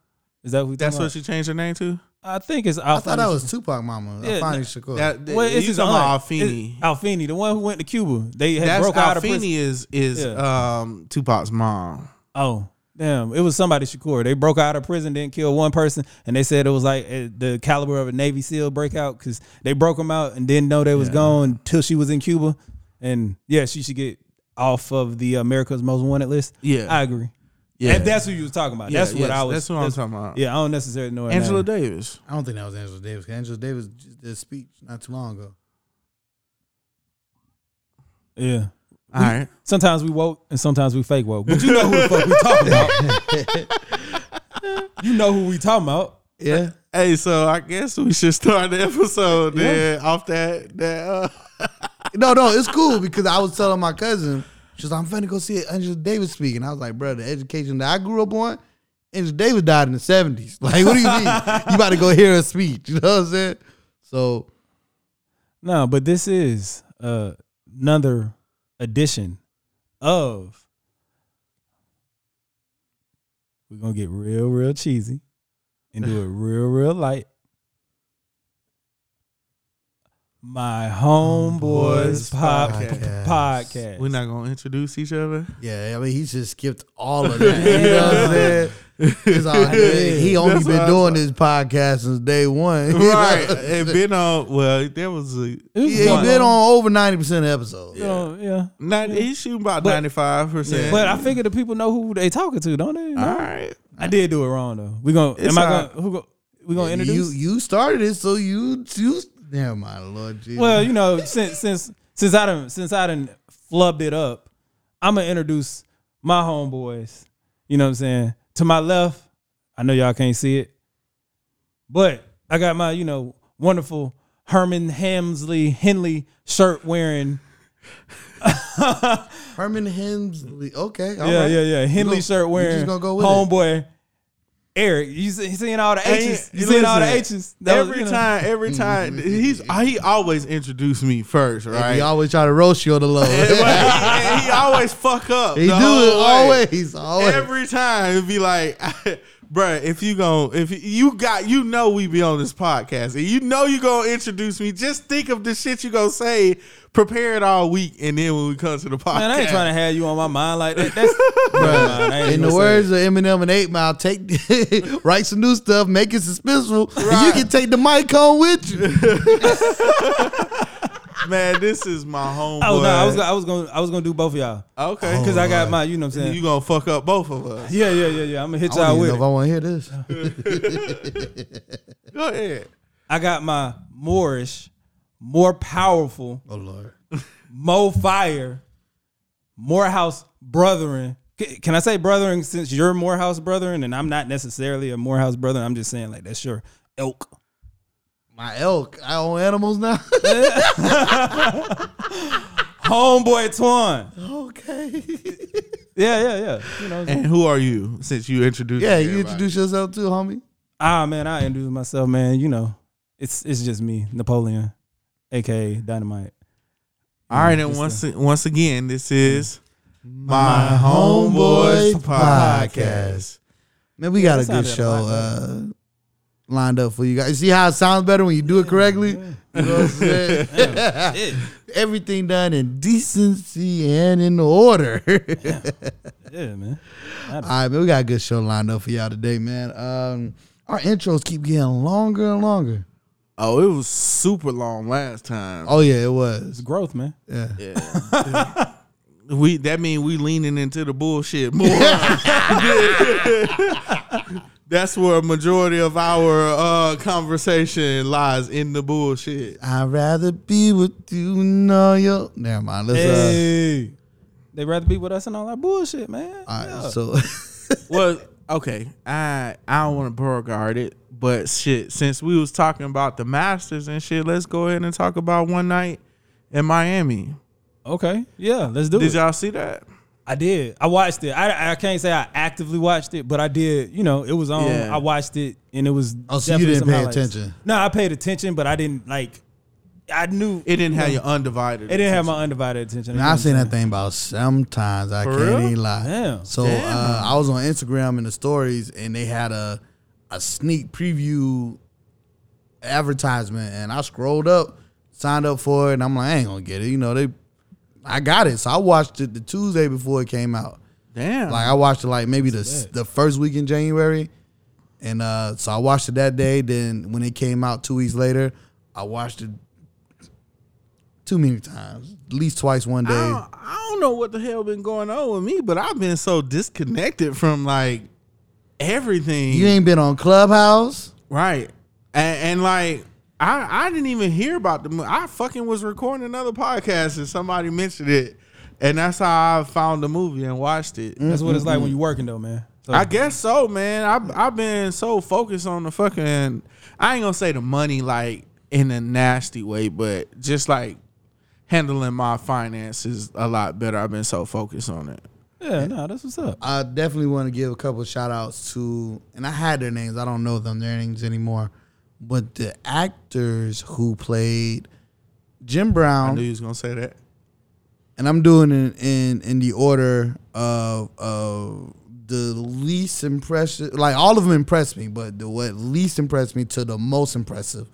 Is that who? That's what she changed her name to. I think it's. Alfani I thought that was Tupac Mama. Yeah, Afeni no- Shakur. That, Well, it's you his talking about aunt. Alfini. It's Alfini, the one who went to Cuba. They had That's broke out of prison. Alfini is is Yeah. um Tupac's mom. Oh, damn. It was somebody Shakur. They broke out of prison, didn't kill one person, and they said it was like eh, the caliber of a Navy SEAL breakout because they broke them out and didn't know they was gone until she was in Cuba. And yeah, she should get off of the America's Most Wanted list. Yeah. I agree. Yeah. If that's who you was talking about. Yeah, that's what yes, I was. that's what I'm talking about. Yeah, I don't necessarily know Angela name. Davis. I don't think that was Angela Davis. 'cause Angela Davis did a speech not too long ago. Yeah. All right. Sometimes we woke and sometimes we fake woke. But you know who the fuck we talking about. you know who we talking about. Yeah. Hey, so I guess we should start the episode then off that that uh No, no, it's cool because I was telling my cousin, she's like, I'm finna go see Angela Davis speak. And I was like, bro, the education that I grew up on, Angela Davis died in the 70s. Like, what do you mean? you about to go hear her speech. You know what I'm saying? So, No, but this is uh, another edition of. We're gonna get real, real cheesy and do it real, real light. My homeboys pop Podcast. podcast. we're not gonna introduce each other. yeah, I mean, he just skipped all of that. You know what I'm saying? It's all good. He only That's been doing this podcast since day one. You know Right. what It saying? been on well, there was a It was oh, Yeah, he been on over 90% of episodes. You know, yeah. not he's shooting about But- ninety five percent. But I figure the people know who they talking to, don't they? No? all right. I did do it wrong though. We gonna It's am I all gonna right. who go, we gonna introduce? You you started it, so you you never my Lord Jesus. Well, you know, since since since I done since I done flubbed it up, I'm gonna introduce my homeboys. You know what I'm saying? To my left, I know y'all can't see it, but I got my you know wonderful Herman Hamsley Henley shirt wearing. Herman Hemsley. Okay, all yeah, right. yeah, yeah. Henley gonna- shirt wearing. just gonna go with it. Homeboy. Eric, you see, you seeing all the H's? You seeing all the H's? That was, every you know. time, mm-hmm, every time mm-hmm, he's mm-hmm. he always introduced me first, right? He always try to roast you on the low. And- he and he always fuck up. He do the it whole way. always, always. Every time it'd be like, bruh, if you gon' if you got you know we be on this podcast and you know you gonna introduce me, just think of the shit you gonna say, prepare it all week, and then when we come to the podcast, Man, I ain't trying to have you on my mind like that. That's Bruh, I In the words it. of Eminem and Eight Mile, take write some new stuff, make it suspenseful, and you can take the mic home with you. man, this is my homeboy. Oh no, I was gonna, I was gonna I was gonna do both of y'all okay, because I got my you know what I'm saying. you gonna fuck up both of us. yeah, yeah, yeah, yeah. I'm gonna hit I don't y'all even with know if it. I want to hear this. Go ahead. I got my Moorish, more powerful, Oh Lord, more fire, Morehouse brethren. C- Can I say brethren since you're Morehouse brethren and I'm not necessarily a Morehouse brother? I'm just saying like that's your elk. My elk. I own animals now. Homeboy Twan. okay. Yeah, yeah, yeah. You know, And who are you? Since you introduced, Yeah, you introduce yourself too, homie. ah man, I introduce myself, man. You know, it's it's just me, Napoleon, aka Dynamite. All right, and Just once once again, this is My my Homeboys homeboys Podcast. podcast. Man, we got a good show a uh, lined up for you guys. See how it sounds better when you do it correctly? You know what I'm saying? Everything done in decency and in order. Yeah, man. All right, man, we got a good show lined up for y'all today, man. Um, our intros keep getting longer and longer. Oh, it was super long last time. Oh yeah, it It's was. growth, man. Yeah. Yeah. we that mean we leaning into the bullshit more. That's where a majority of our uh, conversation lies in the bullshit. I'd rather be with you, know you. Never mind. Let's uh. Hey, they rather be with us and all that bullshit, man. All right, Yeah. so well, okay, I I don't want to Beauregard it, but shit, since we was talking about the Masters and shit, let's go ahead and talk about one night in Miami. Okay, yeah, let's do it. Did it. y'all see that? I did. I watched it. I, I can't say I actively watched it, but I did. You know, it was on. Yeah. I watched it, and it was. Oh, so you definitely didn't some pay highlights. attention? No, I paid attention, but I didn't like. I knew It didn't you have know, your undivided. It didn't have my undivided attention. Man, I've seen that thing about sometimes. I For can't real? even lie. Damn. So Damn. Uh, I was on Instagram in the stories, and they had a a sneak preview advertisement, and I scrolled up, signed up for it, and I'm like, I ain't gonna get it. You know, they, I got it, so I watched it the Tuesday before it came out. Damn. Like I watched it like maybe the bad. the first week in January, and uh, so I watched it that day. Then when it came out two weeks later, I watched it too many times, at least twice one I day. don't, I don't know what the hell been going on with me, but I've been so disconnected from like everything. You ain't been on Clubhouse. Right. And, and like I I didn't even hear about the movie. I fucking was recording another podcast and somebody mentioned it. And that's how I found the movie and watched it. Mm-hmm. That's what it's like when mm-hmm. you're working, though, man. So, I guess so, man. I've I've been so focused on the fucking I ain't gonna say the money like in a nasty way, but just like handling my finances a lot better. I've been so focused on it. yeah, no, that's what's up. I definitely want to give a couple shout outs to, and I had their names. I don't know them their names anymore, but the actors who played Jim Brown. I knew you was gonna say that. and I'm doing it in in the order of of the least impressive. Like all of them impressed me, but the what least impressed me to the most impressive.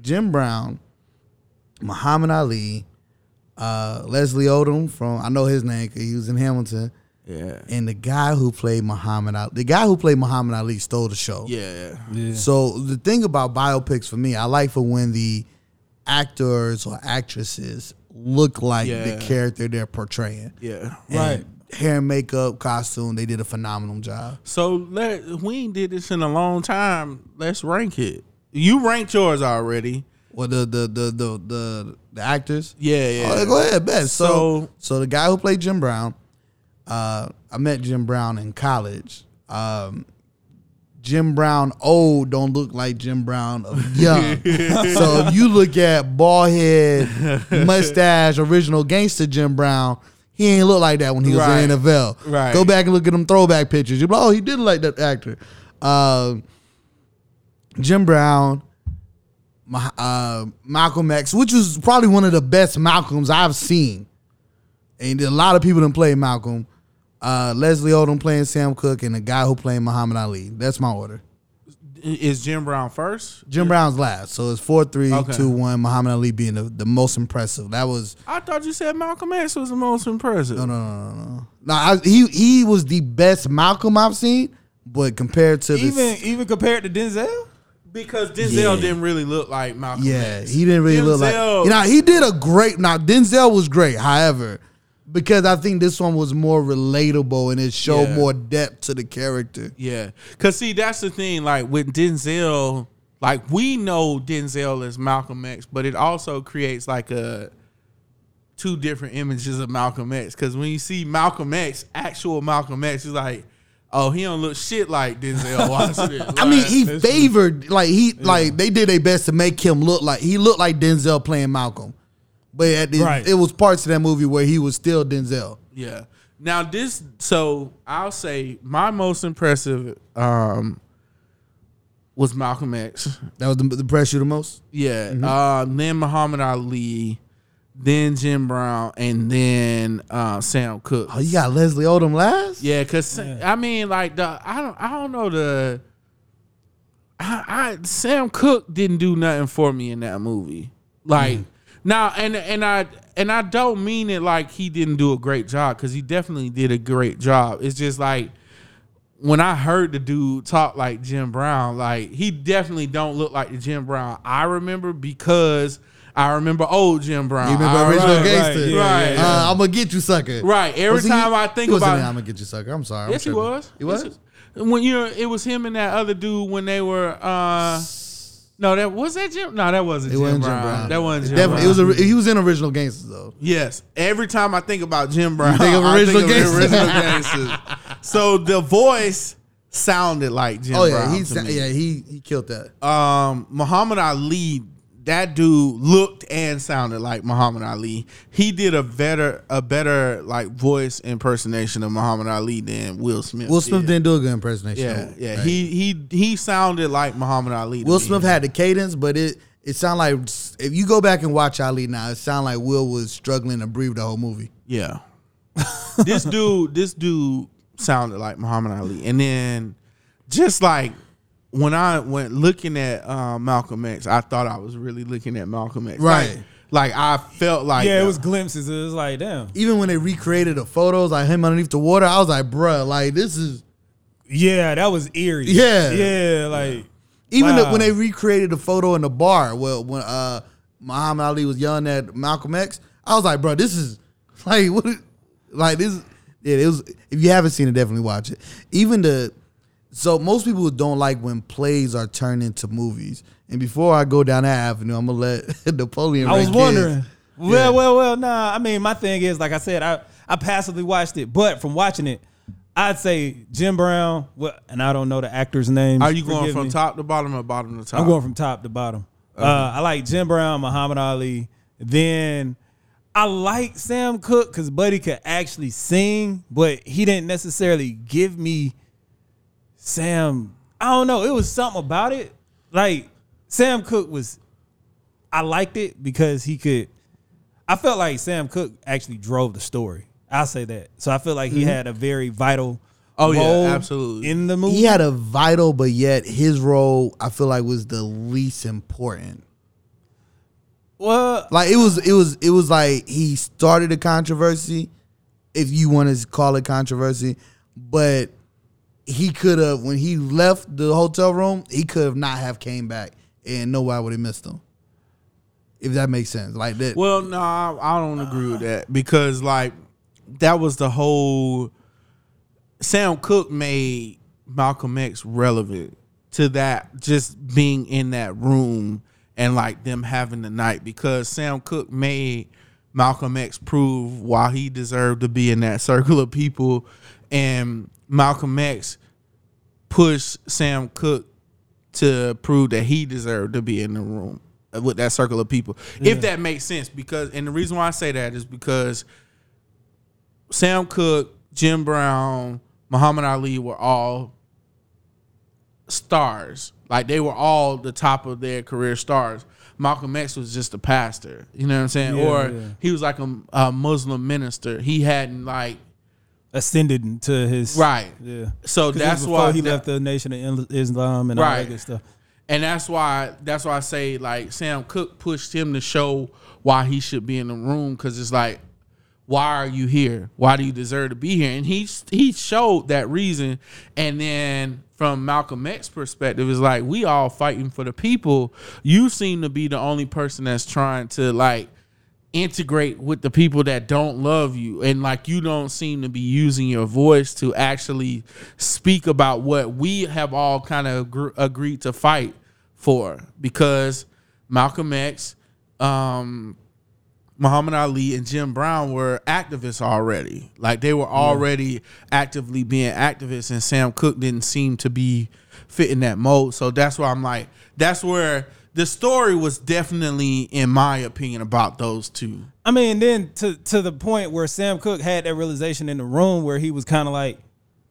Jim Brown, Muhammad Ali, uh, Leslie Odom from I know his name because he was in Hamilton. Yeah. and the guy who played Muhammad Ali, the guy who played Muhammad Ali stole the show. Yeah. Yeah. So the thing about biopics for me, I like for when the actors or actresses look like Yeah. the character they're portraying. Yeah. And Right. Hair and makeup, costume, they did a phenomenal job. So let we ain't did this in a long time. Let's rank it. You ranked yours already. Well, the the the the the, the actors. Yeah, yeah. Oh, go ahead, best. So, So- so the guy who played Jim Brown, uh, I met Jim Brown in college. Um, Jim Brown old don't look like Jim Brown of young. so if you look at bald head, mustache, original gangster Jim Brown, he ain't look like that when he was Right. in the NFL. Right. Go back and look at them throwback pictures. You're like, oh, he did like that actor. Um, Jim Brown, uh, Malcolm X, which was probably one of the best Malcolms I've seen. And a lot of people didn't play Malcolm. Uh, Leslie Odom playing Sam Cooke, and the guy who played Muhammad Ali. That's my order. Is Jim Brown first? Jim Brown's last, so it's four, three, Okay. two, one. Muhammad Ali being the, the most impressive. That was I thought you said Malcolm X was the most impressive. no, no, no, no, no. No, I, he he was the best Malcolm I've seen, but compared to Even even compared to Denzel. Because Denzel Yeah. didn't really look like Malcolm Yeah, X. he didn't really look like. Denzel- You know, he did a great. Now Denzel was great. However, because I think this one was more relatable and it showed Yeah. more depth to the character. Yeah. Cause see, that's the thing. Like with Denzel, like we know Denzel as Malcolm X, but it also creates like a two different images of Malcolm X. Cause when you see Malcolm X, actual Malcolm X, it's like, oh, he don't look shit like Denzel Washington. I mean, he favored like he like they did their best to make him look like he looked like Denzel playing Malcolm, but at the, Right. it was parts of that movie where he was still Denzel. Yeah. Now this, so I'll say my most impressive um was Malcolm X. That was the, the press you the most. Yeah. Uh, then Muhammad Ali, then Jim Brown, and then uh, Sam Cooke. Oh, you got Leslie Odom last. Yeah, cause I mean, like the I don't I don't know the. I, I Sam Cooke didn't do nothing for me in that movie. Like now, and and I and I don't mean it like he didn't do a great job because he definitely did a great job. It's just like when I heard the dude talk like Jim Brown, like he definitely don't look like the Jim Brown I remember because I remember old Jim Brown. You remember I original right, gangster? right, yeah, Right. yeah, Uh, I'm gonna get you, sucker. Right. Every Was he- time I think he wasn't about in I'm gonna get you, sucker. I'm sorry. I'm Yes, he was. He was. When you it was him and that other dude when they were uh no that was that Jim no that wasn't It Jim, wasn't Brown. Jim Brown. that wasn't Jim Definitely, Brown. it was. A, he was in original gangsters though. Yes. Every time I think about Jim Brown, think of I original think of gangsters. original gangsters. So the voice sounded like Jim Oh yeah, Brown. he to me. yeah he he killed that. um, Muhammad Ali, that dude looked and sounded like Muhammad Ali. He did a better a better like voice impersonation of Muhammad Ali than Will Smith. Will Smith did. didn't do a good impersonation. Yeah, yeah. Like, He he he sounded like Muhammad Ali. Will me. Smith had the cadence, but it it sounded like if you go back and watch Ali now, it sounded like Will was struggling to breathe the whole movie. Yeah. this dude, this dude sounded like Muhammad Ali. And then just like when I went looking at um, Malcolm X, I thought I was really looking at Malcolm X. Right. Like, like I felt like Yeah, it uh, was glimpses. It was like, damn. Even when they recreated the photos, like him underneath the water, I was like, bruh, like this is Yeah, that was eerie. Yeah. Yeah, like even the- when they recreated the photo in the bar. Well, when uh Muhammad Ali was yelling at Malcolm X, I was like, bro, this is like what, like this. Yeah, it was. If you haven't seen it, definitely watch it. Even the so most people don't like when plays are turned into movies. And before I go down that avenue, I'm gonna let Napoleon. I was rank wondering. his. Well, Yeah. well, well, nah. I mean, my thing is, like I said, I I passively watched it, but from watching it, I'd say Jim Brown. Well, and I don't know the actor's name. Are you going from top to bottom or bottom to top? I'm going from top to bottom. Uh, I like Jim Brown, Muhammad Ali. Then I like Sam Cooke because Buddy could actually sing, but he didn't necessarily give me Sam. I don't know. It was something about it. Like Sam Cooke was. I liked it because he could. I felt like Sam Cooke actually drove the story. I'll say that. So I feel like he mm-hmm. had a very vital. Oh, yeah, absolutely. In the movie, He had a vital, but yet his role I feel like was the least important. well, Like it was, it was, it was like he started a controversy, if you want to call it controversy, but he could have when he left the hotel room, he could have not have came back, and nobody would have missed him. If that makes sense, like that. Well, no, I, I don't agree with that because like that was the whole. Sam Cooke made Malcolm X relevant to that just being in that room and like them having the night because Sam Cooke made Malcolm X prove why he deserved to be in that circle of people and Malcolm X pushed Sam Cooke to prove that he deserved to be in the room with that circle of people. If that makes sense, because and the reason why I say that is because Sam Cooke, Jim Brown, Muhammad Ali were all stars. Like they were all the top of their career stars. Malcolm X was just a pastor, you know what I'm saying? Yeah, or yeah. he was like a, a Muslim minister. He hadn't like ascended to his right. Yeah. So that's why he that- left the Nation of Islam and all that good stuff. And that's why that's why I say like Sam Cooke pushed him to show why he should be in the room because it's like, why are you here? Why do you deserve to be here? And he he showed that reason. And then from Malcolm X perspective, it's like we all fighting for the people. You seem to be the only person that's trying to like integrate with the people that don't love you and like you don't seem to be using your voice to actually speak about what we have all kind of agr- agreed to fight for because Malcolm X um Muhammad Ali and Jim Brown were activists already. Like they were already actively being activists, and Sam Cooke didn't seem to be fitting that mold. So that's why I'm like, that's where the story was definitely, in my opinion, about those two. I mean, then to to the point where Sam Cooke had that realization in the room where he was kind of like,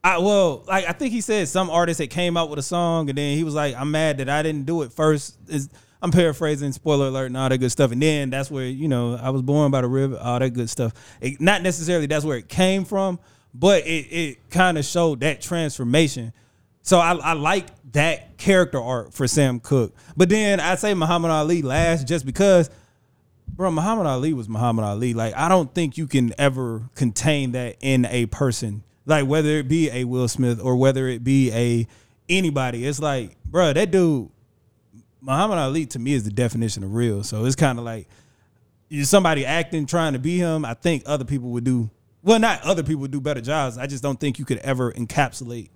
I well, like I think he said some artist that came out with a song and then he was like, I'm mad that I didn't do it first. Is I'm paraphrasing, spoiler alert, and all that good stuff. And then that's where you know I was born by the river, all that good stuff. It, not necessarily that's where it came from, but it it kind of showed that transformation. So I, I like that character art for Sam Cooke. But then I'd say Muhammad Ali last just because bro, Muhammad Ali was Muhammad Ali. Like, I don't think you can ever contain that in a person. Like, whether it be a Will Smith or whether it be a anybody, it's like, bro, that dude Muhammad Ali to me is the definition of real. So it's kind of like somebody acting trying to be him. I think other people would do well. Not other people would do better jobs. I just don't think you could ever encapsulate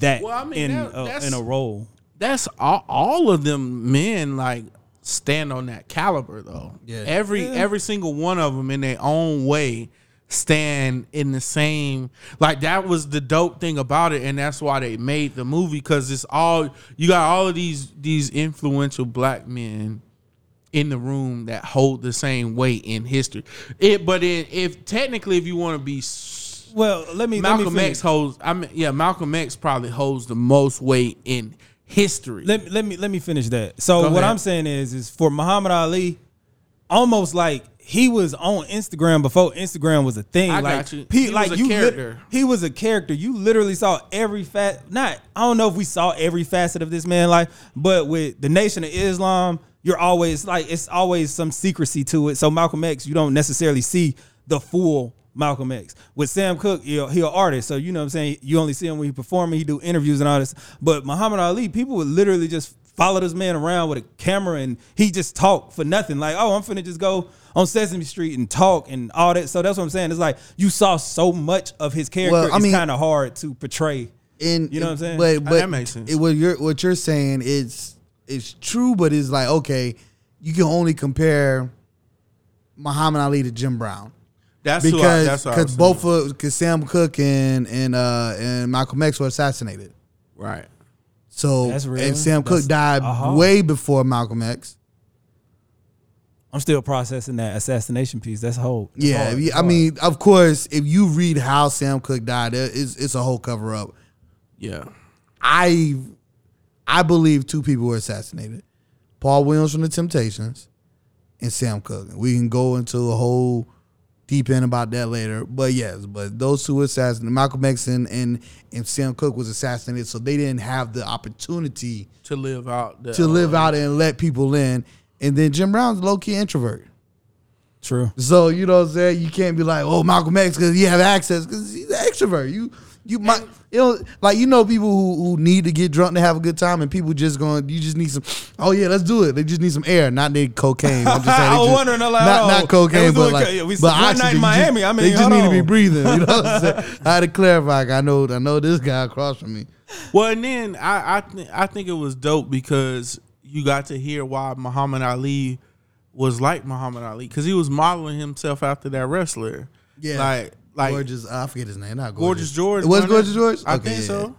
that Well, I mean, in that- a, that's- in a role. that's all, all of them men like stand on that caliber though. Yeah. Every every single one of them in their own way stand in the same like that was the dope thing about it and that's why they made the movie because it's all you got all of these these influential black men in the room that hold the same weight in history it but it, if technically if you want to be Well, let me Malcolm let me X holds I mean yeah Malcolm X probably holds the most weight in history let, me- let me let me finish that. So Go what ahead. I'm saying is is for Muhammad Ali, almost like he was on Instagram before Instagram was a thing. I like got you. He, He like was a you character. he was a character. You literally saw every fat not I don't know if we saw every facet of this man life, but with the Nation of Islam, you're always like it's always some secrecy to it. So Malcolm X, you don't necessarily see the full Malcolm X. With Sam Cooke, he he an artist, so you know what I'm saying. You only see him when he performing, he do interviews and all this. But Muhammad Ali, people would literally just follow this man around with a camera and he just talk for nothing. Like, oh, I'm finna just go on Sesame Street and talk and all that. So that's what I'm saying. It's like you saw so much of his character. Well, I it's mean- kind of hard to portray. And You know what I'm saying? But but that makes sense. It, what you're what you're saying is it's true, but it's like okay, you can only compare Muhammad Ali to Jim Brown that's who I, because that's because both of because Sam Cooke and and uh and Malcolm X were assassinated. right So That's real. and Sam That's- Cooke died uh-huh. way before Malcolm X. I'm still processing that assassination piece. That's whole. that's Yeah, hard. if you- I hard. mean, of course, if you read how Sam Cooke died, it's it's a whole cover up. yeah I I believe two people were assassinated. Paul Williams from the Temptations and Sam Cooke. We can go into a whole deep in about that later. But yes, but those two were assassinated. Malcolm X and, and, and Sam Cooke was assassinated, so they didn't have the opportunity to live out the, to live uh, out and let people in. And then Jim Brown's low key introvert. true. So you know what I'm saying? You can't be like, oh, Malcolm X because he have access because he's an extrovert. You you might you know like you know people who, who need to get drunk to have a good time and people just going you just need some oh yeah let's do it. They just need some air not need cocaine. I'm just saying I was just- wondering, I'm like, not oh, not cocaine but doing like co- we- but one night in oxygen, Miami, just, I mean, they just hold need to be breathing you know what I'm saying? I had to clarify I know I know this guy across from me. Well, and then I I, th- I think it was dope because you got to hear why Muhammad Ali was like Muhammad Ali because he was modeling himself after that wrestler. Yeah. like like gorgeous I forget his name not Gorgeous gorgeous, George. it was wasn't gorgeous George I Okay, think yeah, so.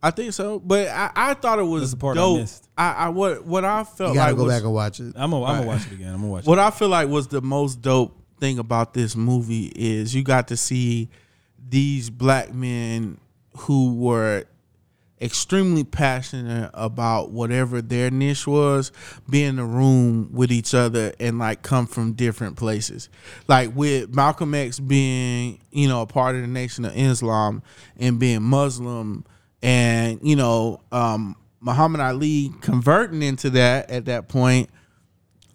I think so, but I, I thought it was That's the part I dope. missed. I, I what what I felt you gotta like go was, back and watch it I'm gonna I'm Right. gonna watch it again. I'm gonna watch it. What I feel like was the most dope thing about this movie is you got to see these black men who were extremely passionate about whatever their niche was be in the room with each other and like come from different places. Like with malcolm x being you know a part of the nation of islam and being muslim and you know um muhammad ali converting into that at that point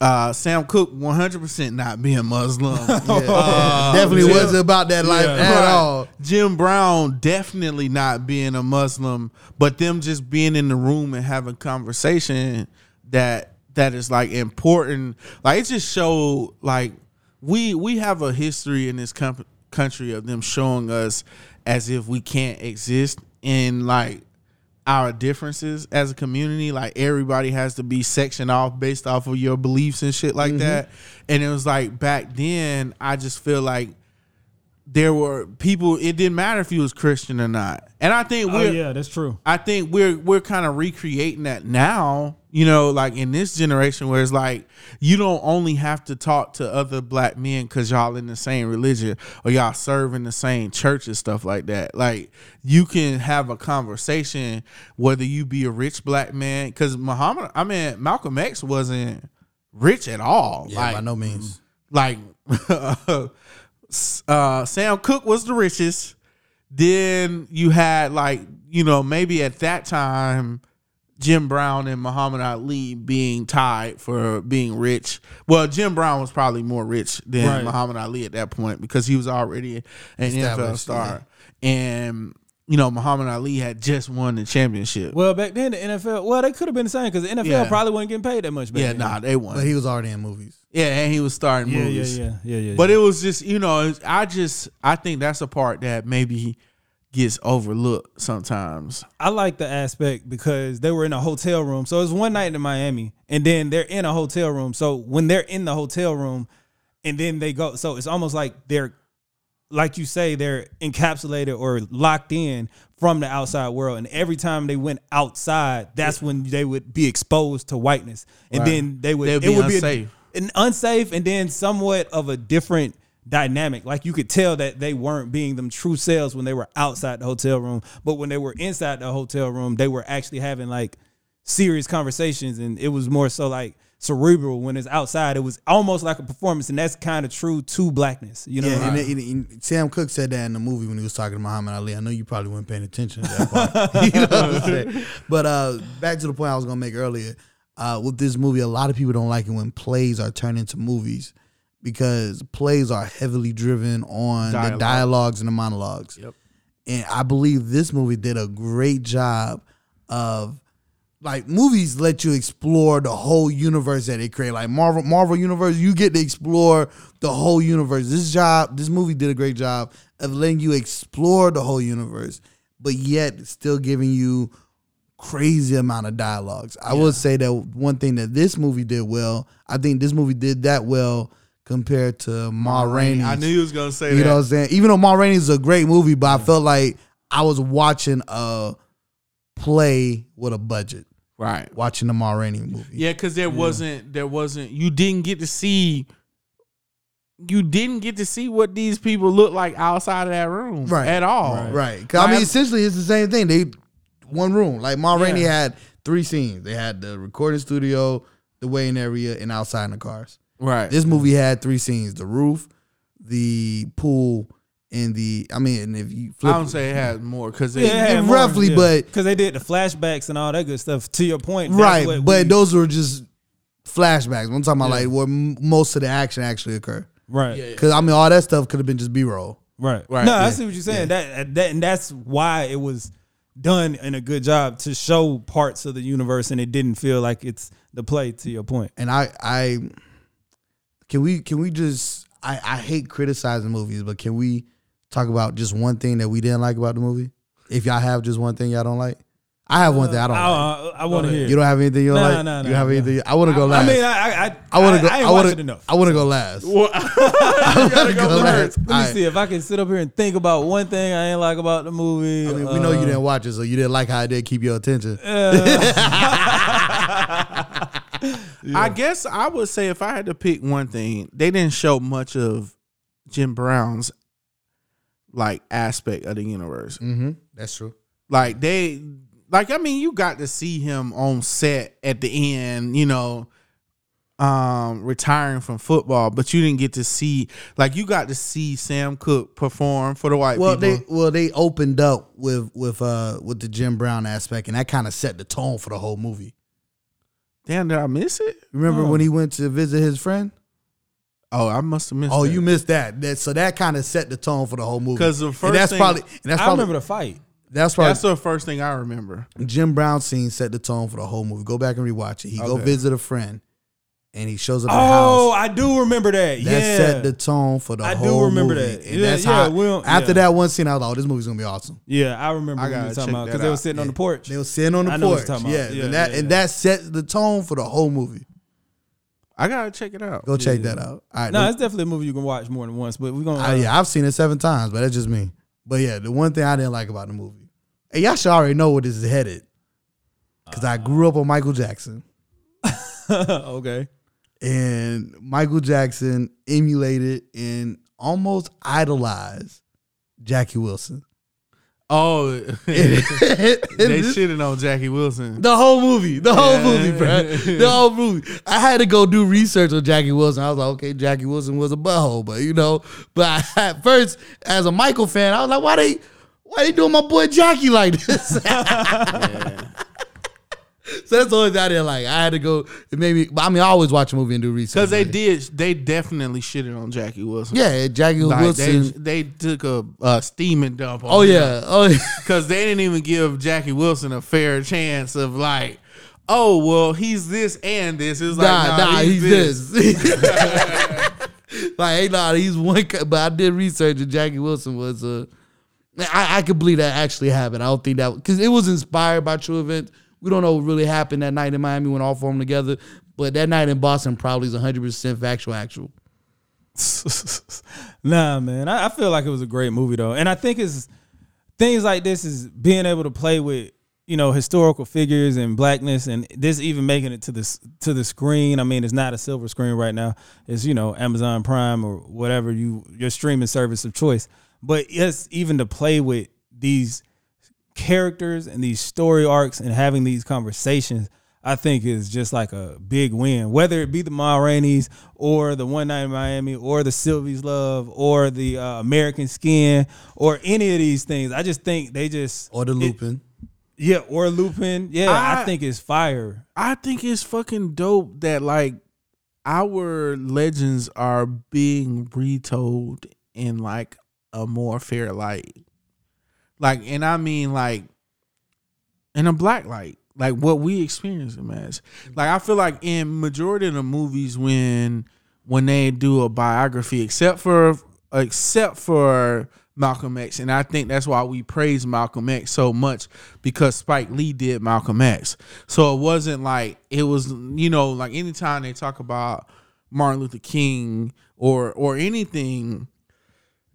uh, Sam Cooke, one hundred percent not being Muslim. Uh, definitely Jim- wasn't about that life Yeah. at all Jim Brown definitely not being a Muslim, but them just being in the room and having conversation that that is like important. Like it just showed like we we have a history in this com- country of them showing us as if we can't exist in like our differences as a community. Like everybody has to be sectioned off based off of your beliefs and shit like mm-hmm. that. And it was like back then, I just feel like there were people. It didn't matter if you was Christian or not. And I think Oh we're yeah, that's true. I think we're we're kind of recreating that now, you know, like in this generation where it's like you don't only have to talk to other black men because y'all in the same religion or y'all serve in the same church and stuff like that. Like you can have a conversation whether you be a rich black man because Muhammad, I mean Malcolm X wasn't rich at all. yeah like by no means like uh Sam Cooke was the richest. Then you had like, you know, maybe at that time Jim Brown and Muhammad Ali being tied for being rich. Well, Jim Brown was probably more rich than Right. Muhammad Ali at that point because he was already an NFL Established, star. And you know, Muhammad Ali had just won the championship. Well, back then the NFL, well, they could have been the same because the NFL Yeah. probably wasn't getting paid that much. Back yeah, then. nah, they won. But he was already in movies. yeah, and he was starting yeah, movies. yeah, yeah, yeah, yeah. But yeah. it was just, you know, I just I think that's a part that maybe gets overlooked sometimes. I like the aspect because they were in a hotel room. So it was one night in Miami, and then they're in a hotel room. So when they're in the hotel room, and then they go, so it's almost like they're, like you say, they're encapsulated or locked in from the outside world. And every time they went outside, that's when they would be exposed to whiteness, and Right. then they would They'd it be would unsafe. be an unsafe, and then somewhat of a different dynamic. Like you could tell that they weren't being them true selves when they were outside the hotel room, but when they were inside the hotel room, they were actually having like serious conversations, and it was more so like cerebral. When it's outside, it was almost like a performance, and that's kind of true to blackness. You know, Yeah, and, and- and Sam Cooke said that in the movie when he was talking to Muhammad Ali. I know you probably weren't paying attention to that part. you know what I'm? But uh, back to the point I was gonna make earlier. Uh, with this movie, a lot of people don't like it when plays are turned into movies because plays are heavily driven on the dialogues and the monologues. Yep. And I believe this movie did a great job of like movies let you explore the whole universe that they create. Like Marvel Marvel universe, you get to explore the whole universe. This job, this movie did a great job of letting you explore the whole universe, but yet still giving you crazy amount of dialogues. I will say that one thing that this movie did well, I think this movie did that well compared to Ma Rainey's. I knew you was gonna say You that. You know what I'm saying? Even though Ma Rainey's a great movie, but I felt like I was watching a play with a budget, right. watching the Ma Rainey movie. Yeah, because there wasn't there wasn't you didn't get to see you didn't get to see what these people look like outside of that room Right. at all. Right. 'Cause, I mean, essentially, it's the same thing. They one room. Like Ma Rainey Yeah. had three scenes. They had the recording studio, the weighing area, and outside in the cars. Right. This movie had three scenes: the roof, the pool, and the. I mean, and if you I flip, don't say it had more because Yeah, it had more, roughly, yeah. but- because they did the flashbacks and all that good stuff. To your point, right, but we- those were just flashbacks. I'm talking about Yeah. like where m- most of the action actually occurred. right, Because I mean, all that stuff could have been just B roll. Right. Right, No, I see what you're saying. That that and that's why it was done in a good job to show parts of the universe and it didn't feel like it's the play to your point. And I, I can we can we just I, I hate criticizing movies, but can we talk about just one thing that we didn't like about the movie? If y'all have just one thing y'all don't like, I have one thing I don't like. I, I, want to hear. You don't have anything you don't Nah, like. nah, you nah, have nah. anything? I want to go I last. mean, I I I, I want to go. I, I, ain't want watched it to. enough. I want to go last. Well, I want to go last. Let me All right. see if I can sit up here and think about one thing I ain't like about the movie. I mean, we know you Uh, didn't watch it, so you didn't like how it did keep your attention. I guess I would say if I had to pick one thing, they didn't show much of Jim Brown's like aspect of the universe. Mm-hmm. That's true. Like they like I mean you got to see him on set at the end, you know, um retiring from football, but you didn't get to see like you got to see Sam Cooke perform for the white Well, people. they well they opened up with with uh with the Jim Brown aspect, and that kind of set the tone for the whole movie. Damn, did I miss it? Remember Oh. when he went to visit his friend? Oh, I must have missed Oh, that. you missed that. That so that kind of set the tone for the whole movie. 'Cause the and first that's thing- probably and that's I probably remember the fight. that's probably That's the first thing I remember. Jim Brown scene set the tone for the whole movie. Go back and rewatch it. He go visit a friend, and he shows up Oh, the house. I do remember that. That yeah. set the tone for the whole movie. I do remember movie. that. And Yeah, that's yeah, how. we don't- after yeah. that one scene, I was like, "Oh, this movie's gonna be awesome." yeah, I remember I gotta talking check about that because they were out. sitting on the porch. They were sitting on the I know what porch. talking Yeah, about. Yeah, and that yeah, and that set the tone for the whole movie. I gotta check it out. Go check Yeah. that out. All right, No, it's definitely a movie you can watch more than once, but we're gonna. I, uh, yeah, I've seen it seven times, but that's just me. But yeah, the one thing I didn't like about the movie, and y'all should already know where this is headed, because I uh. grew up on Michael Jackson, okay. And Michael Jackson emulated and almost idolized Jackie Wilson. Oh, they shitting on Jackie Wilson. The whole movie, the whole Yeah. movie, bro. The whole movie. I had to go do research on Jackie Wilson. I was like, okay, Jackie Wilson was a butthole, but you know, but I, at first, as a Michael fan, I was like, why they, why they doing my boy Jackie like this? so so that's the only thing I didn't like. I had to go. It made me. I mean, I always watch a movie and do research Because they did, they definitely shitted on Jackie Wilson. Yeah, Jackie Like, Wilson. they, they took a, a steaming dump on oh yeah. Oh yeah. Because they didn't even give Jackie Wilson a fair chance of like, oh, well, he's this and this. It was like, Nah, nah, nah, he's, he's this. this. like, hey, nah, he's one. But I did research, and Jackie Wilson was a. I, I could believe that actually happened. I don't think that because it was inspired by true events. We don't know what really happened that night in Miami when all four of them together, but that night in Boston probably is 100 percent factual. Actual. nah, man. I, I feel like it was a great movie though, and I think it's things like this is being able to play with you know historical figures and blackness, and this even making it to this to the screen. I mean, it's not a silver screen right now. It's you know Amazon Prime or whatever you your streaming service of choice. But yes, even to play with these characters and these story arcs and having these conversations, I think is just like a big win. Whether it be the Ma Rainey's or the One Night in Miami or the Sylvie's Love or the uh, American Skin or any of these things, I just think they just Or the it- Lupin. yeah, or Lupin. Yeah, I, I- think it's fire. I think it's fucking dope that like our legends are being retold in like a more fair light. Like, and I mean like in a black light, like what we experience them as. Like I feel like in majority of the movies when when they do a biography, except for except for Malcolm X, and I think that's why we praise Malcolm X so much because Spike Lee did Malcolm X. So it wasn't like it was, you know, like anytime they talk about Martin Luther King or or anything,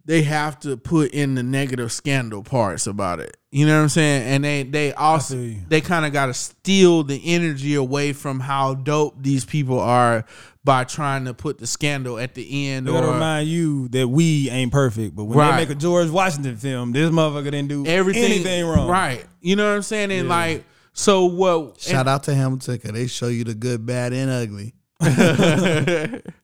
they have to put in the negative scandal parts about it. You know what I'm saying? And they they also they kind of got to steal the energy away from how dope these people are by trying to put the scandal at the end I gotta or remind you that we ain't perfect, but when Right. they make a George Washington film, this motherfucker didn't do everything anything wrong. Right. You know what I'm saying? And Yeah. like so what Shout out to Hamilton because they show you the good, bad, and ugly.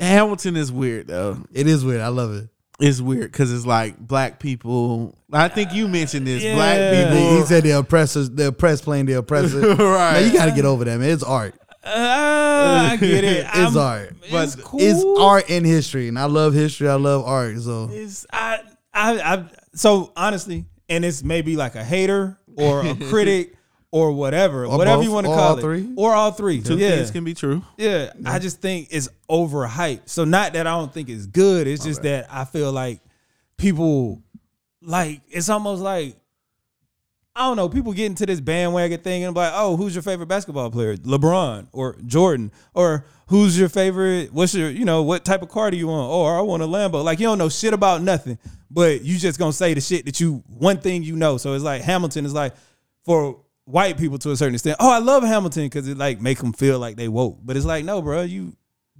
Hamilton is weird though. It is weird. I love it. It's weird because it's like black people. I think you mentioned this. Yeah. Black people. he said the oppressors, the oppressed playing the oppressor. Right. Man, you got to get over that, man. It's art. Uh, I get it. It's I'm- art. It's But cool. It's art and history, and I love history. I love art. So It's I, I, I. So honestly, and it's maybe like a hater or a critic or whatever, Or whatever both, you want to call all it, three. or all three. Two yeah, things can be true. yeah. I just think it's overhyped. So not that I don't think it's good. It's just that I feel like people like it's almost like I don't know. People get into this bandwagon thing and be like, "Oh, who's your favorite basketball player? LeBron or Jordan or who's your favorite? What's your you know what type of car do you want? Oh, I want a Lambo. Like you don't know shit about nothing, but you just gonna say the shit that you one thing you know. So it's like Hamilton is like for white people to a certain extent. Oh, I love Hamilton because it like make them feel like they woke. But it's like no, bro, you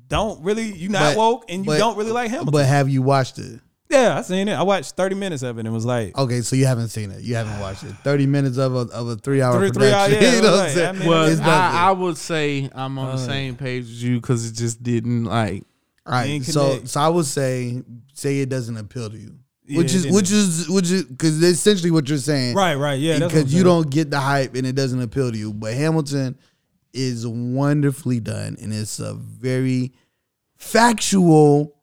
don't really you not But- woke and you but- don't really like Hamilton. but have you watched it? yeah, I seen it. I watched thirty minutes of it and it was like. Okay, so you haven't seen it. You haven't watched it. Thirty minutes of a of a three hour Three- three hour- production. yeah, you know what I'm saying? Well, I, I would say I'm on the Uh, same page as you because it just didn't like. All right. So so I would say say it doesn't appeal to you. Yeah, which is which is which is because essentially what you're saying. Right, right, yeah. that's what I'm Because you don't get the hype and it doesn't appeal to you. But Hamilton is wonderfully done and it's a very factual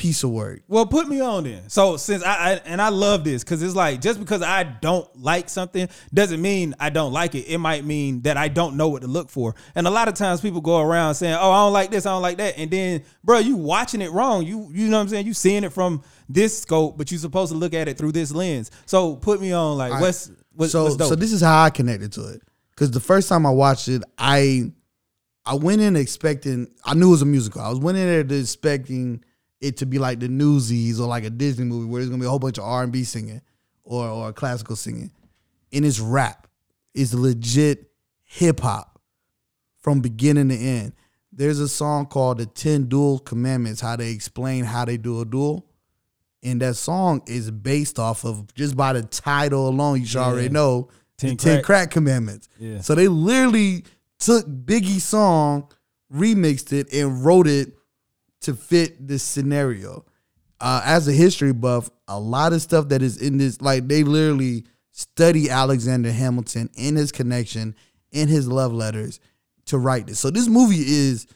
piece of work. Well, put me on then. So since I, I and I love this because it's like just because I don't like something doesn't mean I don't like it. It might mean that I don't know what to look for. And a lot of times people go around saying, "Oh, I don't like this, I don't like that," and then, bro, you watching it wrong. You you know what I'm saying? You seeing it from this scope, but you're supposed to look at it through this lens. So put me on like right. what's what's, so what's so this is how I connected to it. Because the first time I watched it, I I went in expecting I knew it was a musical. I was went in there expecting it to be like the Newsies or like a Disney movie where there's gonna be a whole bunch of R and B singing or or classical singing. And it's rap. It's legit hip hop from beginning to end. There's a song called The Ten Duel Commandments, how they explain how they do a duel. And that song is based off of just by the title alone, you should already know Ten the Ten Crack. Crack Commandments. Yeah. So they literally took Biggie's song, remixed it, and wrote it to fit this scenario. Uh, as a history buff, a lot of stuff that is in this, like they literally study Alexander Hamilton and his connection in his love letters to write this. So this movie is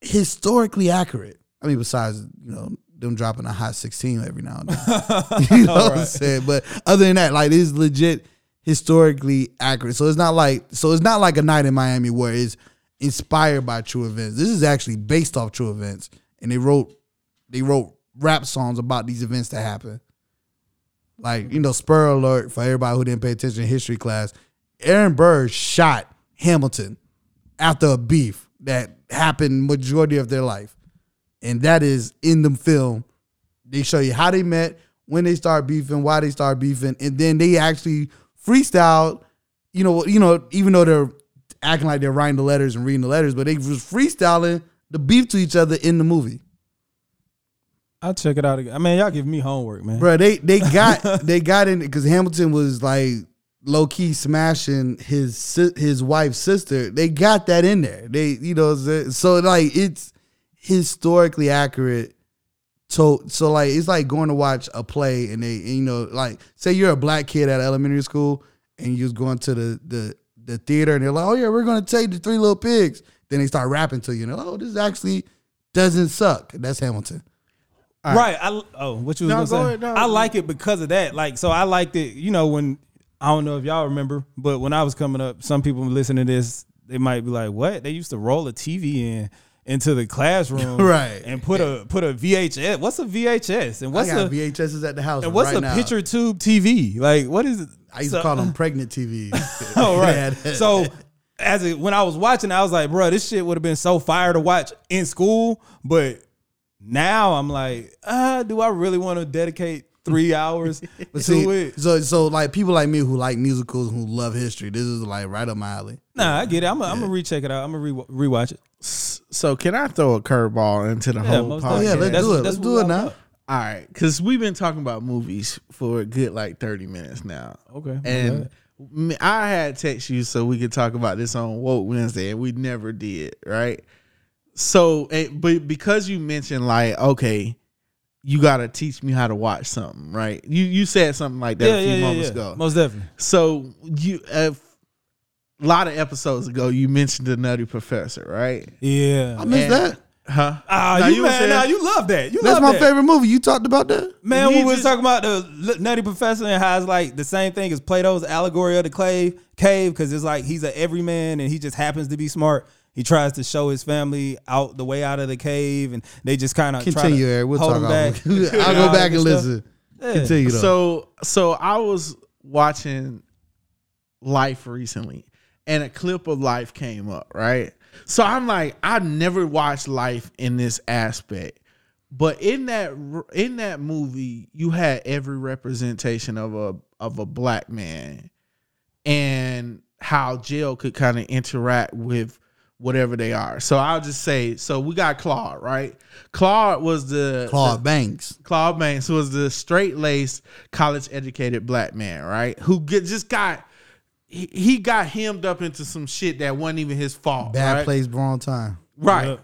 historically accurate. I mean, besides you know them dropping a hot sixteen every now and then, you know what I'm saying. But other than that, like it's legit historically accurate. So it's not like so it's not like a night in Miami where it's inspired by true events. This is actually based off true events, and they wrote they wrote rap songs about these events that happen. Like you know, spur alert for everybody who didn't pay attention in history class. Aaron Burr shot Hamilton after a beef that happened majority of their life, and that is in the film. They show you how they met, when they start beefing, why they start beefing, and then they actually freestyle. You know, you know, even though they're acting like they're writing the letters and reading the letters, but they was freestyling the beef to each other in the movie. I'll check it out again. I mean, y'all give me homework, man. Bro, they they got they got in because Hamilton was like low key smashing his his wife's sister. They got that in there. They you know so like it's historically accurate. So so like it's like going to watch a play and they and, you know like say you're a black kid at elementary school and you was going to the the the theater and they're like oh yeah we're gonna take the Three Little Pigs. Then they start rapping to you and they're like, oh this actually doesn't suck. That's Hamilton. Right. I oh, what you was No, gonna go say? ahead, no, I go like it because of that. Like, so I liked it. You know, when I don't know if y'all remember, but when I was coming up, some people listening to this, they might be like, "What?" They used to roll a TV in into the classroom, Right. and put a put a VHS. What's a VHS? And what's I got a VHSs at the house. and what's right a now. picture tube TV? Like, what is it? I used So- to call them pregnant TVs. Oh right. So as it, when I was watching, I was like, bro, this shit would have been so fire to watch in school, but now I'm like, uh, do I really want to dedicate three hours to see, it? so so like people like me who like musicals who love history, this is like right up my alley. Nah, I get it. I'm gonna I'm recheck it out. I'm gonna re- rewatch it. So can I throw a curveball into the Yeah, whole most podcast? Oh yeah, let's That's- do it. Let's do it now. about. All right, because we've been talking about movies for a good like thirty minutes now, Okay. and me- I had text you so we could talk about this on Woke Wednesday, and we never did. Right. So, but because you mentioned like, okay, you got to teach me how to watch something, right? You you said something like that yeah, a few yeah, yeah, moments yeah. ago. Most definitely. So you uh, a lot of episodes ago, you mentioned the Nutty Professor, right? Yeah. I missed And- that. Huh? Ah, Now, you, were man, saying- nah, you love that. You That's love my that. favorite movie. You talked about that? Man, He we was just- talking about the L- Nutty Professor and how it's like the same thing as Plato's allegory of the cave, cave, because it's like he's a everyman and he just happens to be smart. He tries to show his family out the way out of the cave, and they just kind of Continue, Eric. We'll hold talk him back. I'll go back and listen. Yeah. Continue though. So so I was watching Life recently, and a clip of Life came up, right? So I'm like, I never watched Life in this aspect, but in that in that movie, you had every representation of a of a black man, and how jail could kind of interact with whatever they are. So I'll just say, so we got Claude, right? Claude was the Claude Banks. Claude Banks was the straight laced, college educated black man, right? Who get, just got he, he got hemmed up into some shit that wasn't even his fault. Bad right? place, wrong time. Right. Yep.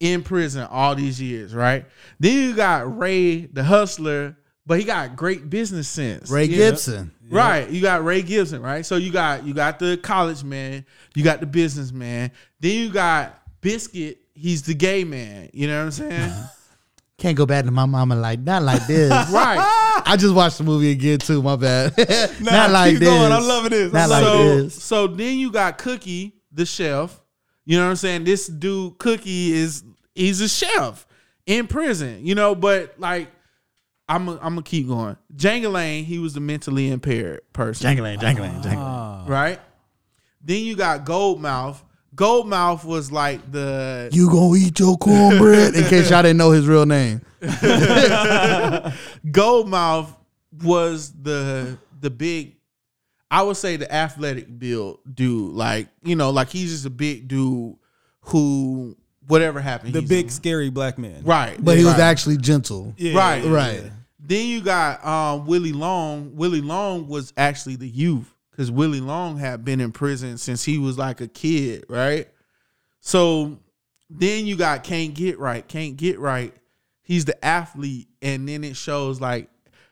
In prison all these years, right? Then you got Ray the hustler, but he got great business sense. Ray You know? Gibson. Right. You got Ray Gibson, right? So you got you got the college man, you got the businessman, then you got Biscuit, he's the gay man. You know what I'm saying? Can't go back to my mama like not like this. right. I just watched the movie again too. My bad. Nah, not like keep this. going. I'm loving this. Not I'm like so, this. so then you got Cookie, the chef. You know what I'm saying? This dude, Cookie, is he's a chef in prison. You know, but like I'm i I'm gonna keep going. Jangling, he was the mentally impaired person, Jangling, jangling, jangling. Ah. right? Then you got Goldmouth. Goldmouth was like the You gonna eat your cornbread? In case y'all didn't know his real name. Goldmouth was the the big I would say the athletic build dude. Like, you know, like he's just a big dude who whatever happened. The he's big a- scary black man. right. But he was actually gentle. Yeah, Right. yeah, Right. yeah. Then you got um Willie Long. Willie Long was actually the youth because Willie Long had been in prison since he was like a kid, right? So then you got Can't Get Right. Can't Get Right. He's the athlete, and then it shows like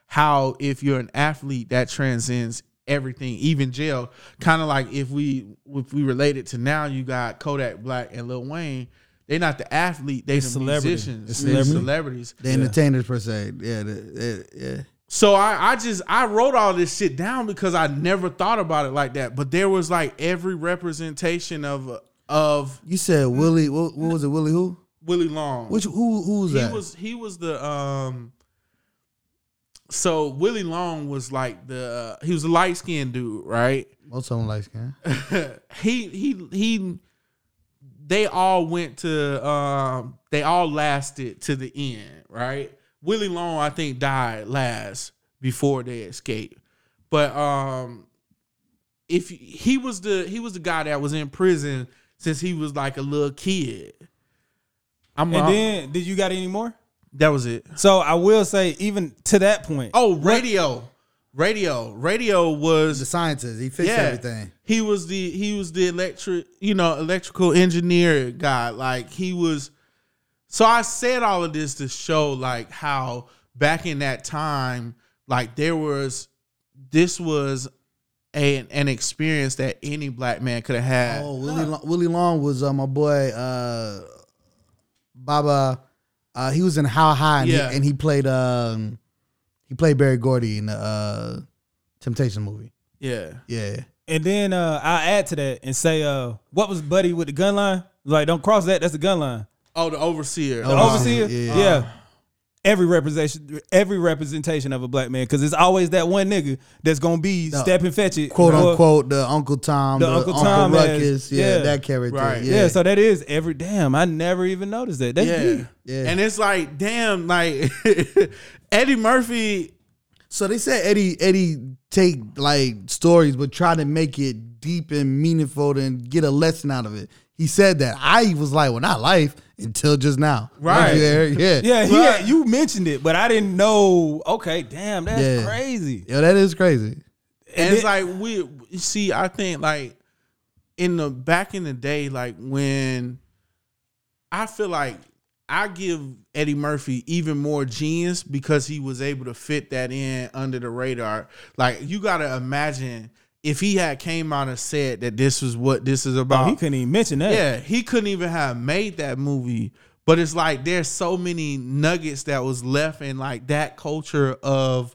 how if you're an athlete that transcends everything, even jail. Kind of like if we if we relate it to now, you got Kodak Black and Lil Wayne. They're not the athlete, they the celebrity. musicians, they're celebrity. celebrities. The entertainers per se. Yeah, the, the- yeah. So I, I just I wrote all this shit down because I never thought about it like that. But there was like every representation of of You said Willie. What, what was it? Willie who? Willie Long. Which who? Who was he that? was he was the um. So Willie Long was like the he was a light skinned dude, right? Most of them light skin. he he he. They all went to um. They all lasted to the end, right? Willie Long, I think, died last before they escaped. But um, if he was the he was the guy that was in prison since he was like a little kid. I'm And then did you got any more? that was it. So I will say, even to that point, Oh, radio, radio, radio was The scientist. He fixed yeah. everything. He was the he was the electric, you know, electrical engineer guy. Like he was. So I said all of this to show like how back in that time, like there was this was a, an experience that any black man could have had. Oh, Willie Long, Willie Long was uh, my boy uh, Baba. Uh, he was in How High, and, Yeah. he, and he played um, he played Berry Gordy in the uh, Temptation movie. Yeah. Yeah, and then uh, I add to that and say, uh, what was Buddy with the gun line? Like, don't cross that. That's the gun line. Oh, the overseer. Oh, the Oh, overseer, yeah. yeah. Every representation, every representation of a black man, because it's always that one nigga that's gonna be No. Stepin Fetchit, quote or- unquote the Uncle Tom, The the, Uncle Uncle, Tom as- Ruckus, yeah, yeah. that character, Right. yeah. Yeah. so that is every damn. I never even noticed that. That's yeah. deep. Yeah. And it's like, damn, like Eddie Murphy. So they said Eddie Eddie take like stories but try to make it deep and meaningful and get a lesson out of it. He said that. I was like, well, not life until just now. Right. Did you? Yeah. Yeah, he Right. had- you mentioned it, but I didn't know. Okay, damn, that's Yeah. crazy. Yeah, that is crazy. And it's like we see, I think like in the back in the day, like when I feel like I give Eddie Murphy even more genius because he was able to fit that in under the radar. Like you gotta imagine if he had came out and said that this was what this is Oh, about. he couldn't even mention that. Yeah, he couldn't even have made that movie. But it's like there's so many nuggets that was left in like that culture of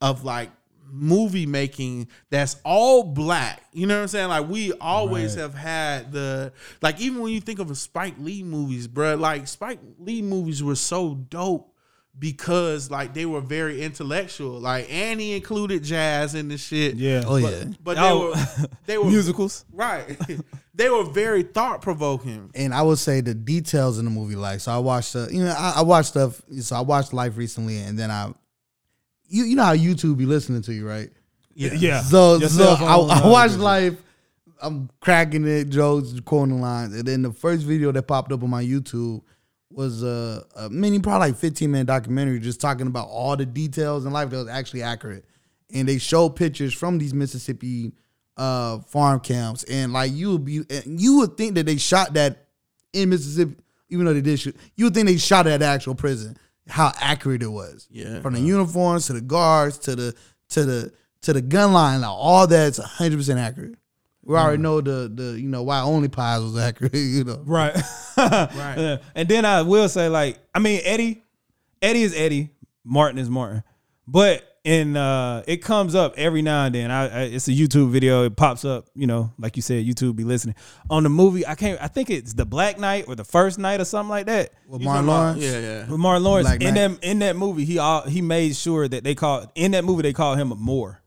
of like movie making that's all black. You know what I'm saying? Like we always have had the like even when you think of a Spike Lee movies, bruh, like Spike Lee movies were so dope because like they were very intellectual. Like and he included jazz in the shit. yeah. Oh yeah. But they Oh, were they were musicals. Right. they were very thought provoking. And I would say the details in the movie, like so I watched uh, you know, I, I watched stuff so I watched Life recently and then I you you know how YouTube be listening to you, right? Yeah. yeah. So Your so I, I watched life. I'm cracking it, jokes, quoting lines, and then the first video that popped up on my YouTube was uh, a mini, probably like 15 minute documentary, just talking about all the details in life that was actually accurate, and they showed pictures from these Mississippi uh, farm camps, and like you would be, you would think that they shot that in Mississippi, even though they did shoot, you would think they shot at the actual prison. How accurate it was, Yeah. from the uniforms to the guards to the to the to the gun line, like, all that's 100 percent accurate. We already know the the you know why only pies was accurate, you know. Right. Right. Yeah. And then I will say, like, I mean, Eddie, Eddie is Eddie, Martin is Martin, but in uh, it comes up every now and then. I, I it's a YouTube video. It pops up, you know, like you said, YouTube be listening on the movie. I can't. I think it's the Black Knight or the First Night or something like that. With You Martin Lawrence, Yeah, yeah. With Martin Lawrence Black in Knight. that in that movie, he all he made sure that they called in that movie they called him a Moor.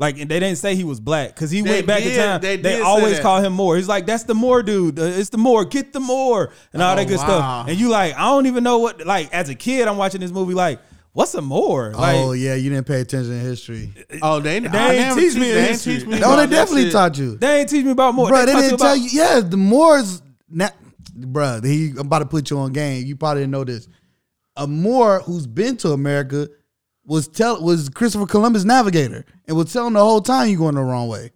Like and they didn't say he was black because he They went back did- in time. they They, always call him Moor. He's like, that's the Moor dude. It's the Moor. Get the Moor and all Oh, that good wow. stuff. And you like, I don't even know what. Like as a kid, I'm watching this movie. Like, what's a Moor? Oh, like, oh yeah, you didn't pay attention to history. Oh, they, They I ain't teach me they ain't history. teach me No, they definitely shit. taught you, they ain't teach me about Moor. bro. They taught didn't about- tell you. Yeah, the Moors. Now, bro, he I'm about to put you on game. You probably didn't know this. A Moor who's been to America was tell was Christopher Columbus navigator and was telling the whole time you're going the wrong way.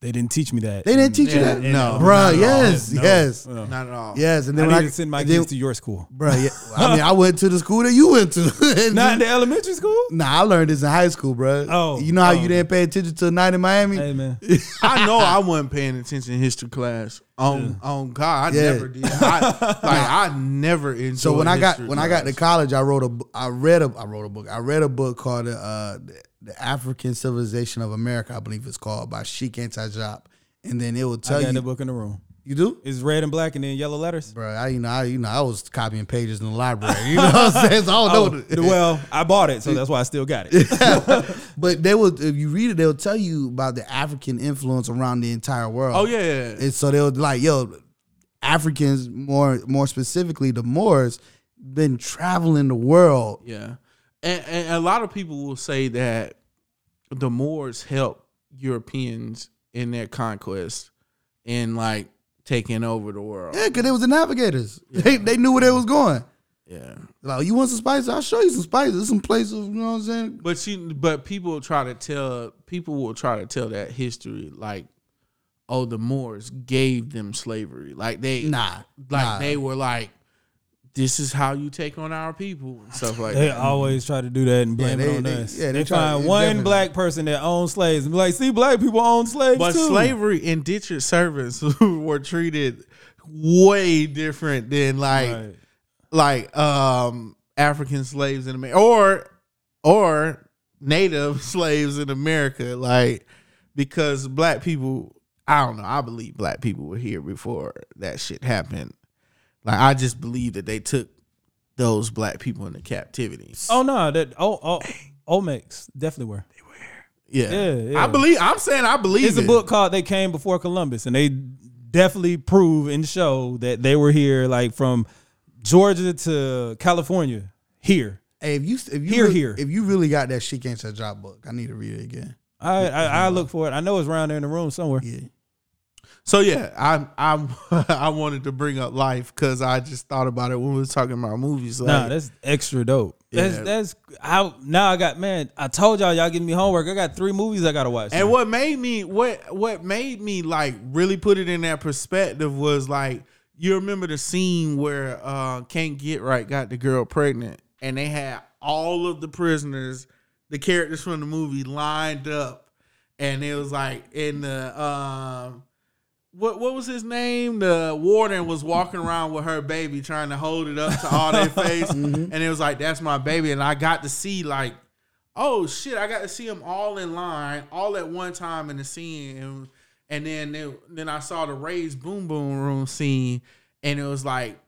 They didn't teach me that. They didn't teach you Yeah, that, no, no, not bruh. at all. Yes, No, yes, no. Not at all. yes. And I then need when to send my then- kids to your school. Bruh, yeah, I mean, I went to the school that you went to. Not in the elementary school. Nah, I learned this in high school, bruh. Oh, you know how oh. you didn't pay attention to a night in Miami? Hey man, I know I wasn't paying attention in history class. On on God, I Yeah. never did. I, like I never enjoyed. So when I got history when I got to class. college, I wrote a bu- I read a I wrote a book. I read a book called uh, the, African Civilization of America, I believe it's called by Cheikh Anta Diop, and then it will I tell got you got the book in the room. you do. It's red and black and then yellow letters. Bro, I you know I you know I was copying pages in the library. You know what I'm saying? So I don't oh, know. Oh, well, I bought it, so that's why I still got it. but they will if you read it, they'll tell you about the African influence around the entire world. Oh yeah, yeah. And so they'll like, yo, Africans more more specifically the Moors been traveling the world. Yeah, and, and a lot of people will say that the Moors helped Europeans in their conquest and like taking over the world. Yeah, because they was the navigators. They they knew where they was going. Yeah, Like, you want some spices? I'll show you some spices. Some places, you know what I'm saying? but you, but people will try to tell people will try to tell that history like, oh, the Moors gave them slavery, like they Nah. like nah. they were like, this is how you take on our people and stuff like They that. They always try to do that and blame Yeah, they- it on they- us. yeah, they they, try- find they one definitely- black person that owns slaves and be like, see, black people own slaves But too. slavery indentured servants were treated way different than like Right. like um African slaves in America or or native slaves in America like because black people I don't know I believe black people were here before that shit happened like I just believe that they took those black people into captivity Oh no, that oh oh Olmecs definitely were. yeah. Yeah, yeah. I believe I'm saying I believe It's a book called They Came Before Columbus, and they definitely prove and show that they were here, like from Georgia to California, here. Hey, if you if you Here, really, here. if you really got that Cheikh Anta Diop book, I need to read it again. I, I I look for it. I know it's around there in the room somewhere. Yeah. So yeah, I'm I'm I wanted to bring up life because I just thought about it when we were talking about movies. Like, Nah, that's extra dope. That's Yeah. that's how now I got man. I told y'all y'all give me homework. I got three movies I gotta watch. and what made me what what made me like really put it in that perspective was like you remember the scene where uh Can't Get Right got the girl pregnant and they had all of the prisoners, the characters from the movie lined up, and it was like in the um. What what was his name? The warden was walking around with her baby, trying to hold it up to all their face, mm-hmm. and it was like, "That's my baby." And I got to see like, oh shit, I got to see them all in line, all at one time in the scene, and and then they, then I saw the raised boom boom room scene, and it was like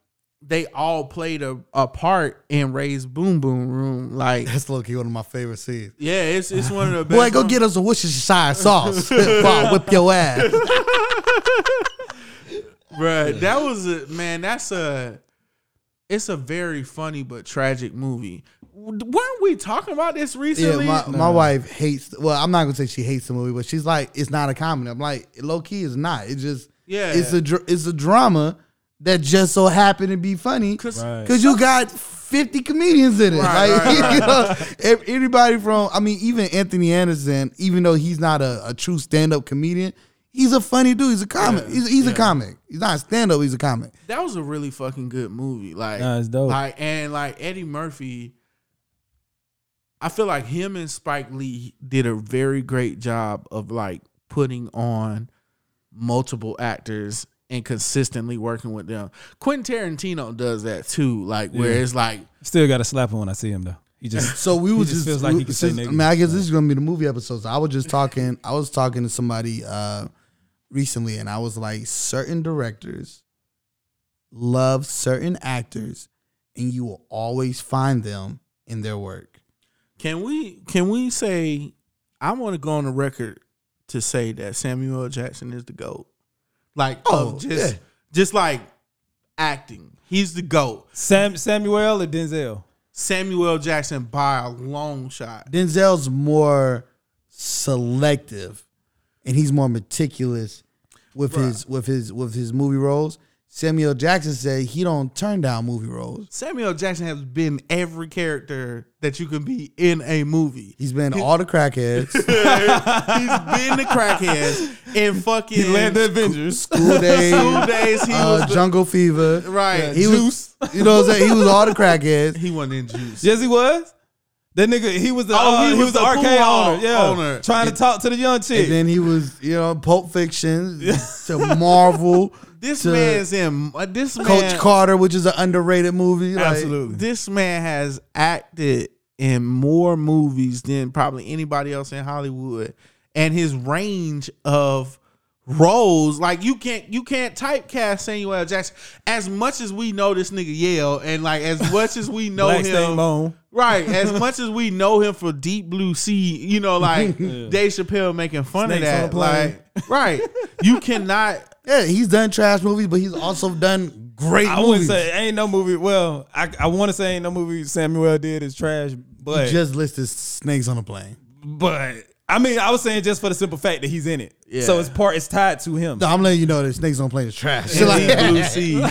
they all played a, a part in raised boom boom room. Like, That's low key one of my favorite scenes. yeah, it's it's one of the best. Boy, go ones. get us a Worcestershire sauce. Whip your ass. Bruh, that was a man. That's a. It's a very funny but tragic movie. Weren't we talking about this Yeah, recently? my, my wife hates. Well, I'm not gonna say she hates the movie, but she's like, it's not a comedy. I'm like, low key, it's not. It's just, Yeah. it's a dr- it's a drama that just so happened to be funny because Right. you got 50 comedians in it. Right, like, right, you know, ev- anybody from, I mean, even Anthony Anderson, even though he's not a, a true stand up comedian, he's a funny dude. He's a comic. he's he's a comic. He's not a stand up. He's a comic. that was a really fucking good movie. Like, Nah, it's dope. like and like Eddie Murphy. I feel like him and Spike Lee did a very great job of like putting on multiple actors and consistently working with them. Quentin Tarantino does that too, like where Yeah. it's like Still got to slap him when I see him though. He just So we He were just just, feels like he can say since- I mean, I guess this is gonna be the movie episode. So I was just talking. I was talking to somebody uh recently, and I was like, certain directors love certain actors, and you will always find them in their work. Can we can we say I want to go on the record to say that Samuel Jackson is the GOAT. Like Oh, oh, just yeah. just like acting. He's the GOAT. Sam Samuel or Denzel. Samuel Jackson by a long shot. Denzel's more selective, and he's more meticulous with his with his with his movie roles. Samuel Jackson said he don't turn down movie roles. Samuel Jackson has been every character that you can be in a movie. He's been all the crackheads, He's been the crackheads in fucking He led the Avengers. School Daze, School Daze. He uh, was the, Jungle Fever. right. He was, you know, what I'm saying he was all the crackheads. he wasn't in juice. Yes, he was. That nigga, he was the Oh, uh, he was the arcade owner. Yeah, owner. trying to talk to the young chick. And then he was, you know, Pulp Fiction to Marvel, This to man's in. Uh, this man. Coach Carter, which is an underrated movie. Like, Absolutely. This man has acted in more movies than probably anybody else in Hollywood, and his range of roles. Like you can't you can't typecast Samuel L. Jackson. As much as we know this nigga yell and like as much as we know him right. As much as we know him for Deep Blue Sea you know like Dave Chappelle making fun Snakes of that like right. You cannot Yeah, he's done trash movies, but he's also done great I wouldn't say ain't no movie. Well, I I want to say ain't no movie Samuel did is trash, but he just listed snakes on a plane. but I mean I was saying just for the simple fact that he's in it. Yeah. So it's part it's tied to him. No, I'm letting you know that snakes on a plane is trash. Deep Like, Blue Sea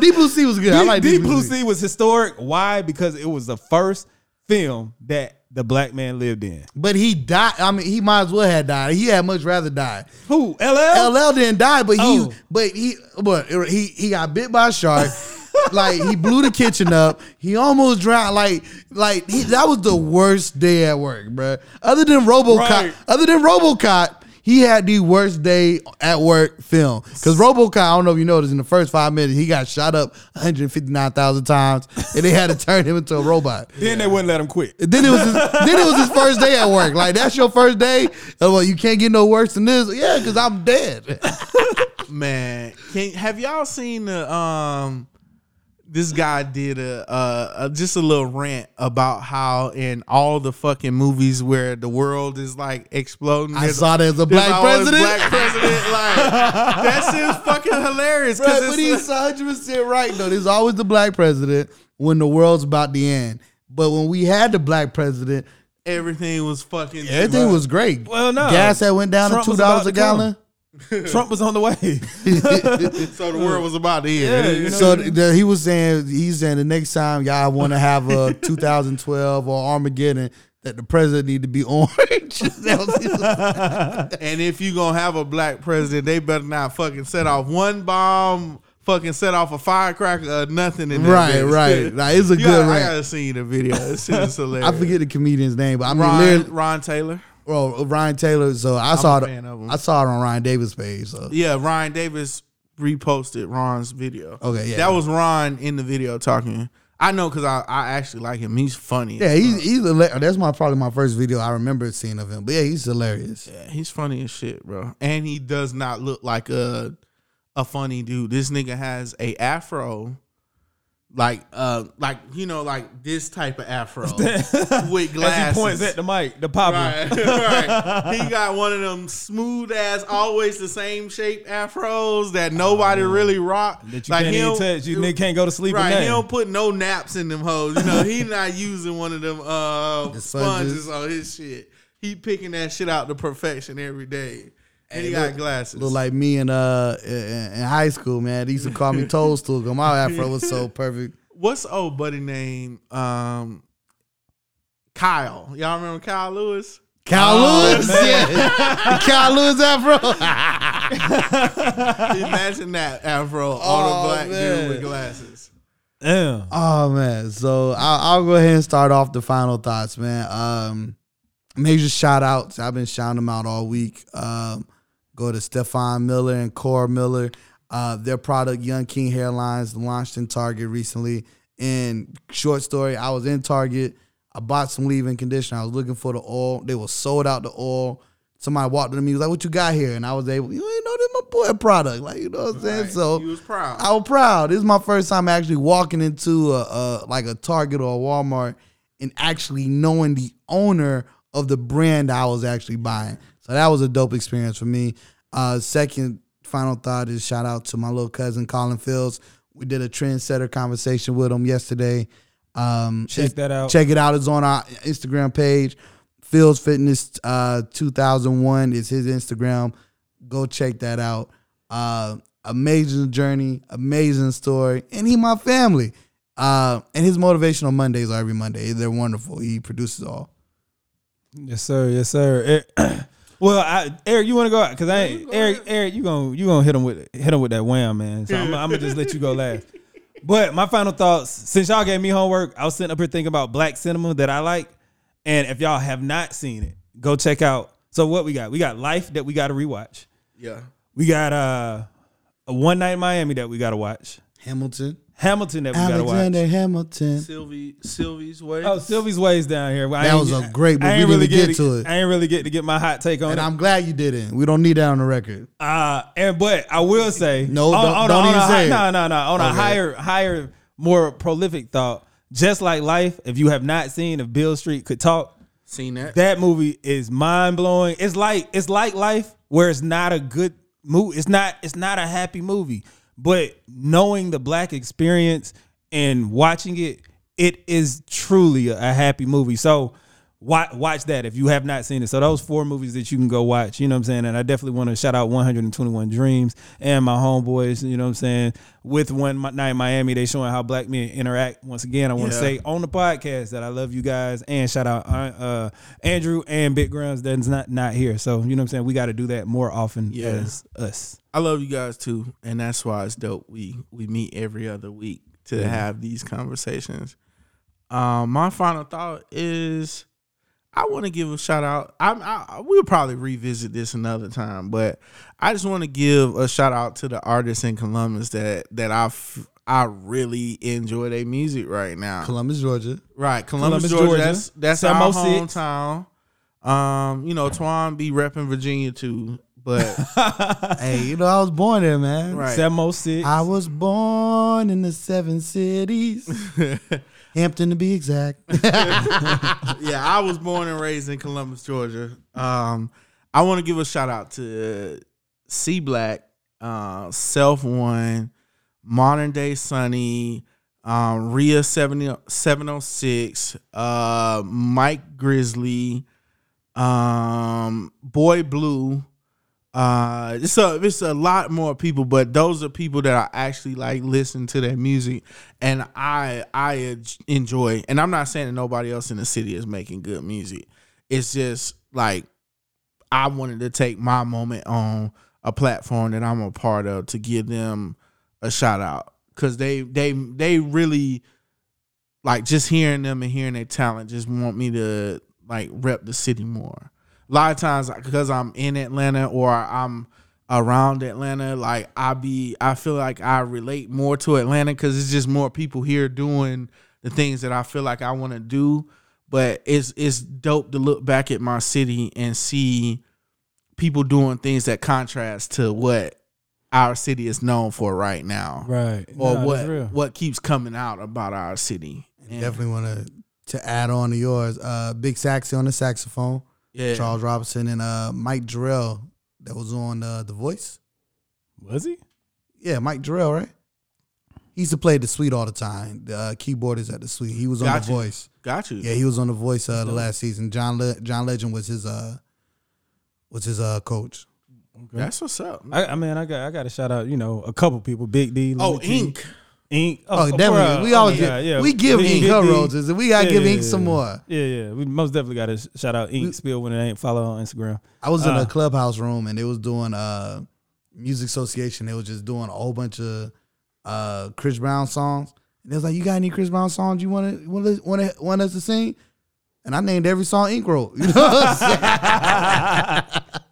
Deep Blue Sea was good. I like Deep Blue Sea was historic. Why? Because it was the first film that the black man lived in. But he died. I mean, he might as well have died. He had much rather die. Who? LL? LL didn't die, but he, Oh. but he, but he, he got bit by a shark. like he blew the kitchen up. He almost drowned. Like, like he, that was the worst day at work, bruh. Other than RoboCop, Right. other than RoboCop, he had the worst day at work film. Because RoboCop, I don't know if you noticed, in the first five minutes, he got shot up 159,000 times, and they had to turn him into a robot. Then they wouldn't let him quit. Then it was his, then it was his first day at work. Like that's your first day. Oh, well, you can't get no worse than this. Yeah, because I'm dead. Man, can have y'all seen the um this guy did a, uh a just a little rant about how in all the fucking movies where the world is like exploding. I there's- saw there's a black president. Black president, like that shit's fucking hilarious. Right, Cause but he's 100 percent right though. There's always the black president when the world's about to end. But when we had the black president, everything was fucking. everything was great. Well, no. gas had went down Trump to two dollars a to come. gallon. Trump was on the way. so the world was about to end. Yeah, you know. So the, he was saying he's saying the next time y'all want to have a 2012 or Armageddon that the president need to be orange. That was his- And if you gonna have a black president, they better not fucking set off one bomb, fucking set off a firecracker or nothing in that Right, bitch. right. Nah, it's a You good gotta- I rant. gotta see the video. This shit is hilarious. I forget the comedian's name, but I mean, Ron, literally, Ron Taylor. Oh, Ryan Taylor. So I saw it. fan of him. I saw it on Ryan Davis' page. So Yeah, Ryan Davis reposted Ron's video. Okay, yeah. That was Ron in the video talking. I know because I, I actually like him. He's funny. yeah, he's he's that's my probably my first video I remember seeing of him. But yeah, he's hilarious. Yeah, he's funny as shit, bro. And he does not look like a a funny dude. This nigga has a afro, like uh, like you know, like this type of afro with glasses. As he points at the mic, the popper. Right, right. He got one of them smooth ass, always the same shape afros that nobody really rock. Oh, That you like can't he even touch. You nigga can't go to sleep Right, he that. don't put no naps in them hoes. You know, he not using one of them uh The sponges. sponges. on his shit. He picking that shit out to perfection every day. And he got glasses. Look like me in uh in, in high school, man. They used to call me Toadstool because my afro was so perfect. What's old buddy name? Um Kyle. Y'all remember Kyle Lewis? Kyle Oh, Lewis, yeah, Kyle Lewis afro. Imagine that afro on Oh, a black man. dude with glasses. Damn. Oh man, so I'll, I'll go ahead and start off the final thoughts, man. Um, major shout outs. I've been shouting them out all week. Um, go to Stefan Miller and Core Miller. Uh, their product, Young King Hairlines, launched in Target recently. And short story, I was in Target. I bought some leave-in conditioner. I was looking for the oil. They were sold out the oil. Somebody walked up to me, was like, "What you got here?" And I was able, you ain't know this my boy product, like you know what I'm saying. Right. So he was proud. I was proud. This is my first time actually walking into a, a like a Target or a Walmart and actually knowing the owner of the brand I was actually buying. So that was a dope experience for me. Uh, second final thought is shout out to my little cousin Colin Fields. We did a trendsetter conversation with him yesterday. Um, Check that out. Check it out. It's on our Instagram page. Fields Fitness uh, 2001 is his Instagram. Go check that out. Uh, amazing journey, amazing story, and he my family. Uh, and his motivational Mondays are every Monday. They're wonderful. He produces all. Yes, sir. Yes, sir. Eric, well, I, Eric, you want to go out because I ain't Eric. Eric, you gonna you gonna hit him with hit him with that wham, man. So I'm, I'm gonna just let you go last. But my final thoughts, since y'all gave me homework, I was sitting up here thinking about black cinema that I like, and if y'all have not seen it, go check out. So what we got? We got Life that we got to rewatch. Yeah. We got uh, a One Night in Miami that we got to watch. Hamilton. Hamilton that we got to watch. Alexander Hamilton. Sylvie Sylvie's way. Oh, Sylvie's Ways down here. I That ain't- was a great I movie. ain't We really didn't get get to it. I ain't really get to get my hot take on And it. I'm glad you didn't. We don't need that on the record. Uh, and but I will say No, on, don't- on, don't a, even on a, say it. No, no, no. On a Okay. higher, higher, more prolific thought. Just like life, if you have not seen if Beale Street could talk, Seen that? that movie is mind blowing. It's like it's like life, where it's not a good movie. It's not it's not a happy movie, but knowing the black experience and watching it, it is truly a, happy movie. So. Watch, watch that if you have not seen it. So those four movies that you can go watch, you know what I'm saying? And I definitely want to shout out 121 Dreams and my homeboys, you know what I'm saying? With One Night in Miami, they showing how black men interact. Once again, I want to Yeah. say on the podcast that I love you guys and shout out uh, uh, Andrew and Big Grounds that's not not here. So you know what I'm saying? We got to do that more often Yeah. as us. I love you guys too, and that's why it's dope. We we meet every other week to have these conversations. Um, my final thought is, I want to give a shout out. I'm, I we'll probably revisit this another time, but I just want to give a shout out to the artists in Columbus that that I I really enjoy their music right now. Columbus, Georgia. Right, Columbus, Columbus, Georgia. Georgia. That's that's our 706. hometown. Um, you know, Twan be repping Virginia too, but Hey, you know I was born there, man. right. 706. I was born in the seven cities, Hampton to be exact. yeah, I was born and raised in Columbus, Georgia. Um, I want to give a shout out to C Black, uh, Self One, Modern Day Sunny, um, Rhea 70, 706, uh, Mike Grizzly, um, Boy Blue. Uh, it's a it's a lot more people, but those are people that I actually like listen to their music, and I I enjoy. And I'm not saying that nobody else in the city is making good music. It's just like I wanted to take my moment on a platform that I'm a part of to give them a shout out because they they they really like just hearing them and hearing their talent just want me to like rep the city more. A lot of times because I'm in Atlanta or I'm around Atlanta, like I be I feel like I relate more to Atlanta because it's just more people here doing the things that I feel like I want to do. But it's it's dope to look back at my city and see people doing things that contrast to what our city is known for right now, right. or Nah, that's real. what what keeps coming out about our city. And- Definitely want to to add on to yours. Uh, Big Saxy on the saxophone, yeah, Charles Robinson, and uh, Mike Jarrell that was on uh, The Voice. Was he? Yeah, Mike Jarrell, right? He used to play the suite all the time. The uh, keyboardist at the suite. He was on Gotcha. The Voice. got you. Yeah, he was on The Voice uh, the last season. John Le- John Legend was his uh was his uh coach. That's what's up. I, I mean, I got I got to shout out, you know, a couple people. Big D. oh, Lil T, Ink. Ink. Oh, oh, definitely. we always Oh, yeah, yeah. we give Big- Ink her D. roses, and we gotta Yeah, give Ink some more. Yeah, yeah. We most definitely got to shout out Ink Spill when it ain't follow on Instagram. I was in Uh. a clubhouse room and they was doing uh music association. They was just doing a whole bunch of uh Chris Brown songs. And they was like, "You got any Chris Brown songs you want to want want us to sing?" And I named every song Ink wrote. You know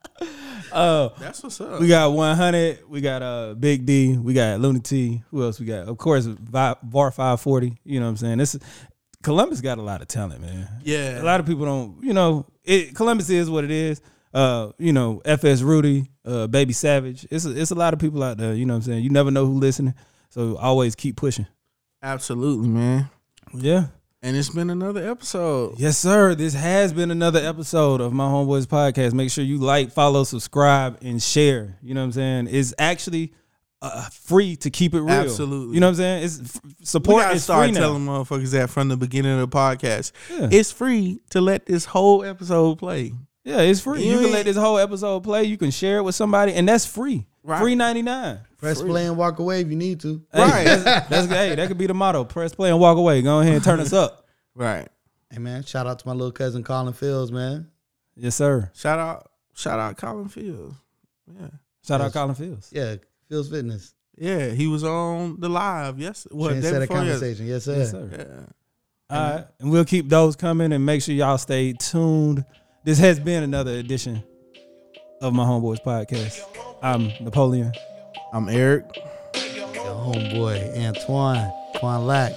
Oh, That's what's up. we got 100. We got uh Big D. We got Lunati. Who else we got? Of course, Vi- VAR 540. You know what I'm saying? This is, Columbus got a lot of talent, man. yeah, A lot of people don't, you know, it, Columbus is what it is. Uh, you know, FS Rudy, uh, Baby Savage. It's a, it's a lot of people out there. You know what I'm saying? You never know who listening, so always keep pushing. absolutely, man. Yeah. And it's been another episode. Yes, sir. This has been another episode of my homeboys podcast. Make sure you like, follow, subscribe, and share. You know what I'm saying? It's actually uh, free to keep it real. Absolutely. You know what I'm saying? It's f- We support gotta is start free now. telling motherfuckers that from the beginning of the podcast. Yeah. It's free to let this whole episode play. Yeah, it's free. You You can let this whole episode play. You can share it with somebody, and that's free. Right. Free ninety nine. Press play and walk away if you need to. Right. That's, that's hey, that could be the motto. Press play and walk away. Go ahead and turn us up. Right. Hey man, shout out to my little cousin Colin Fields, man. Yes, sir. Shout out, shout out Colin Fields. Yeah. Shout out Colin Fields. Yeah, Fields Fitness. Yeah, he was on the live. Yes, what day Trendsetter before conversation. Yes, sir. Yes, sir. Yeah. All right. And we'll keep those coming and make sure y'all stay tuned. This has been another edition of my homeboys podcast. I'm Napoleon. I'm Eric. Your homeboy Antoine, Antoine Lack.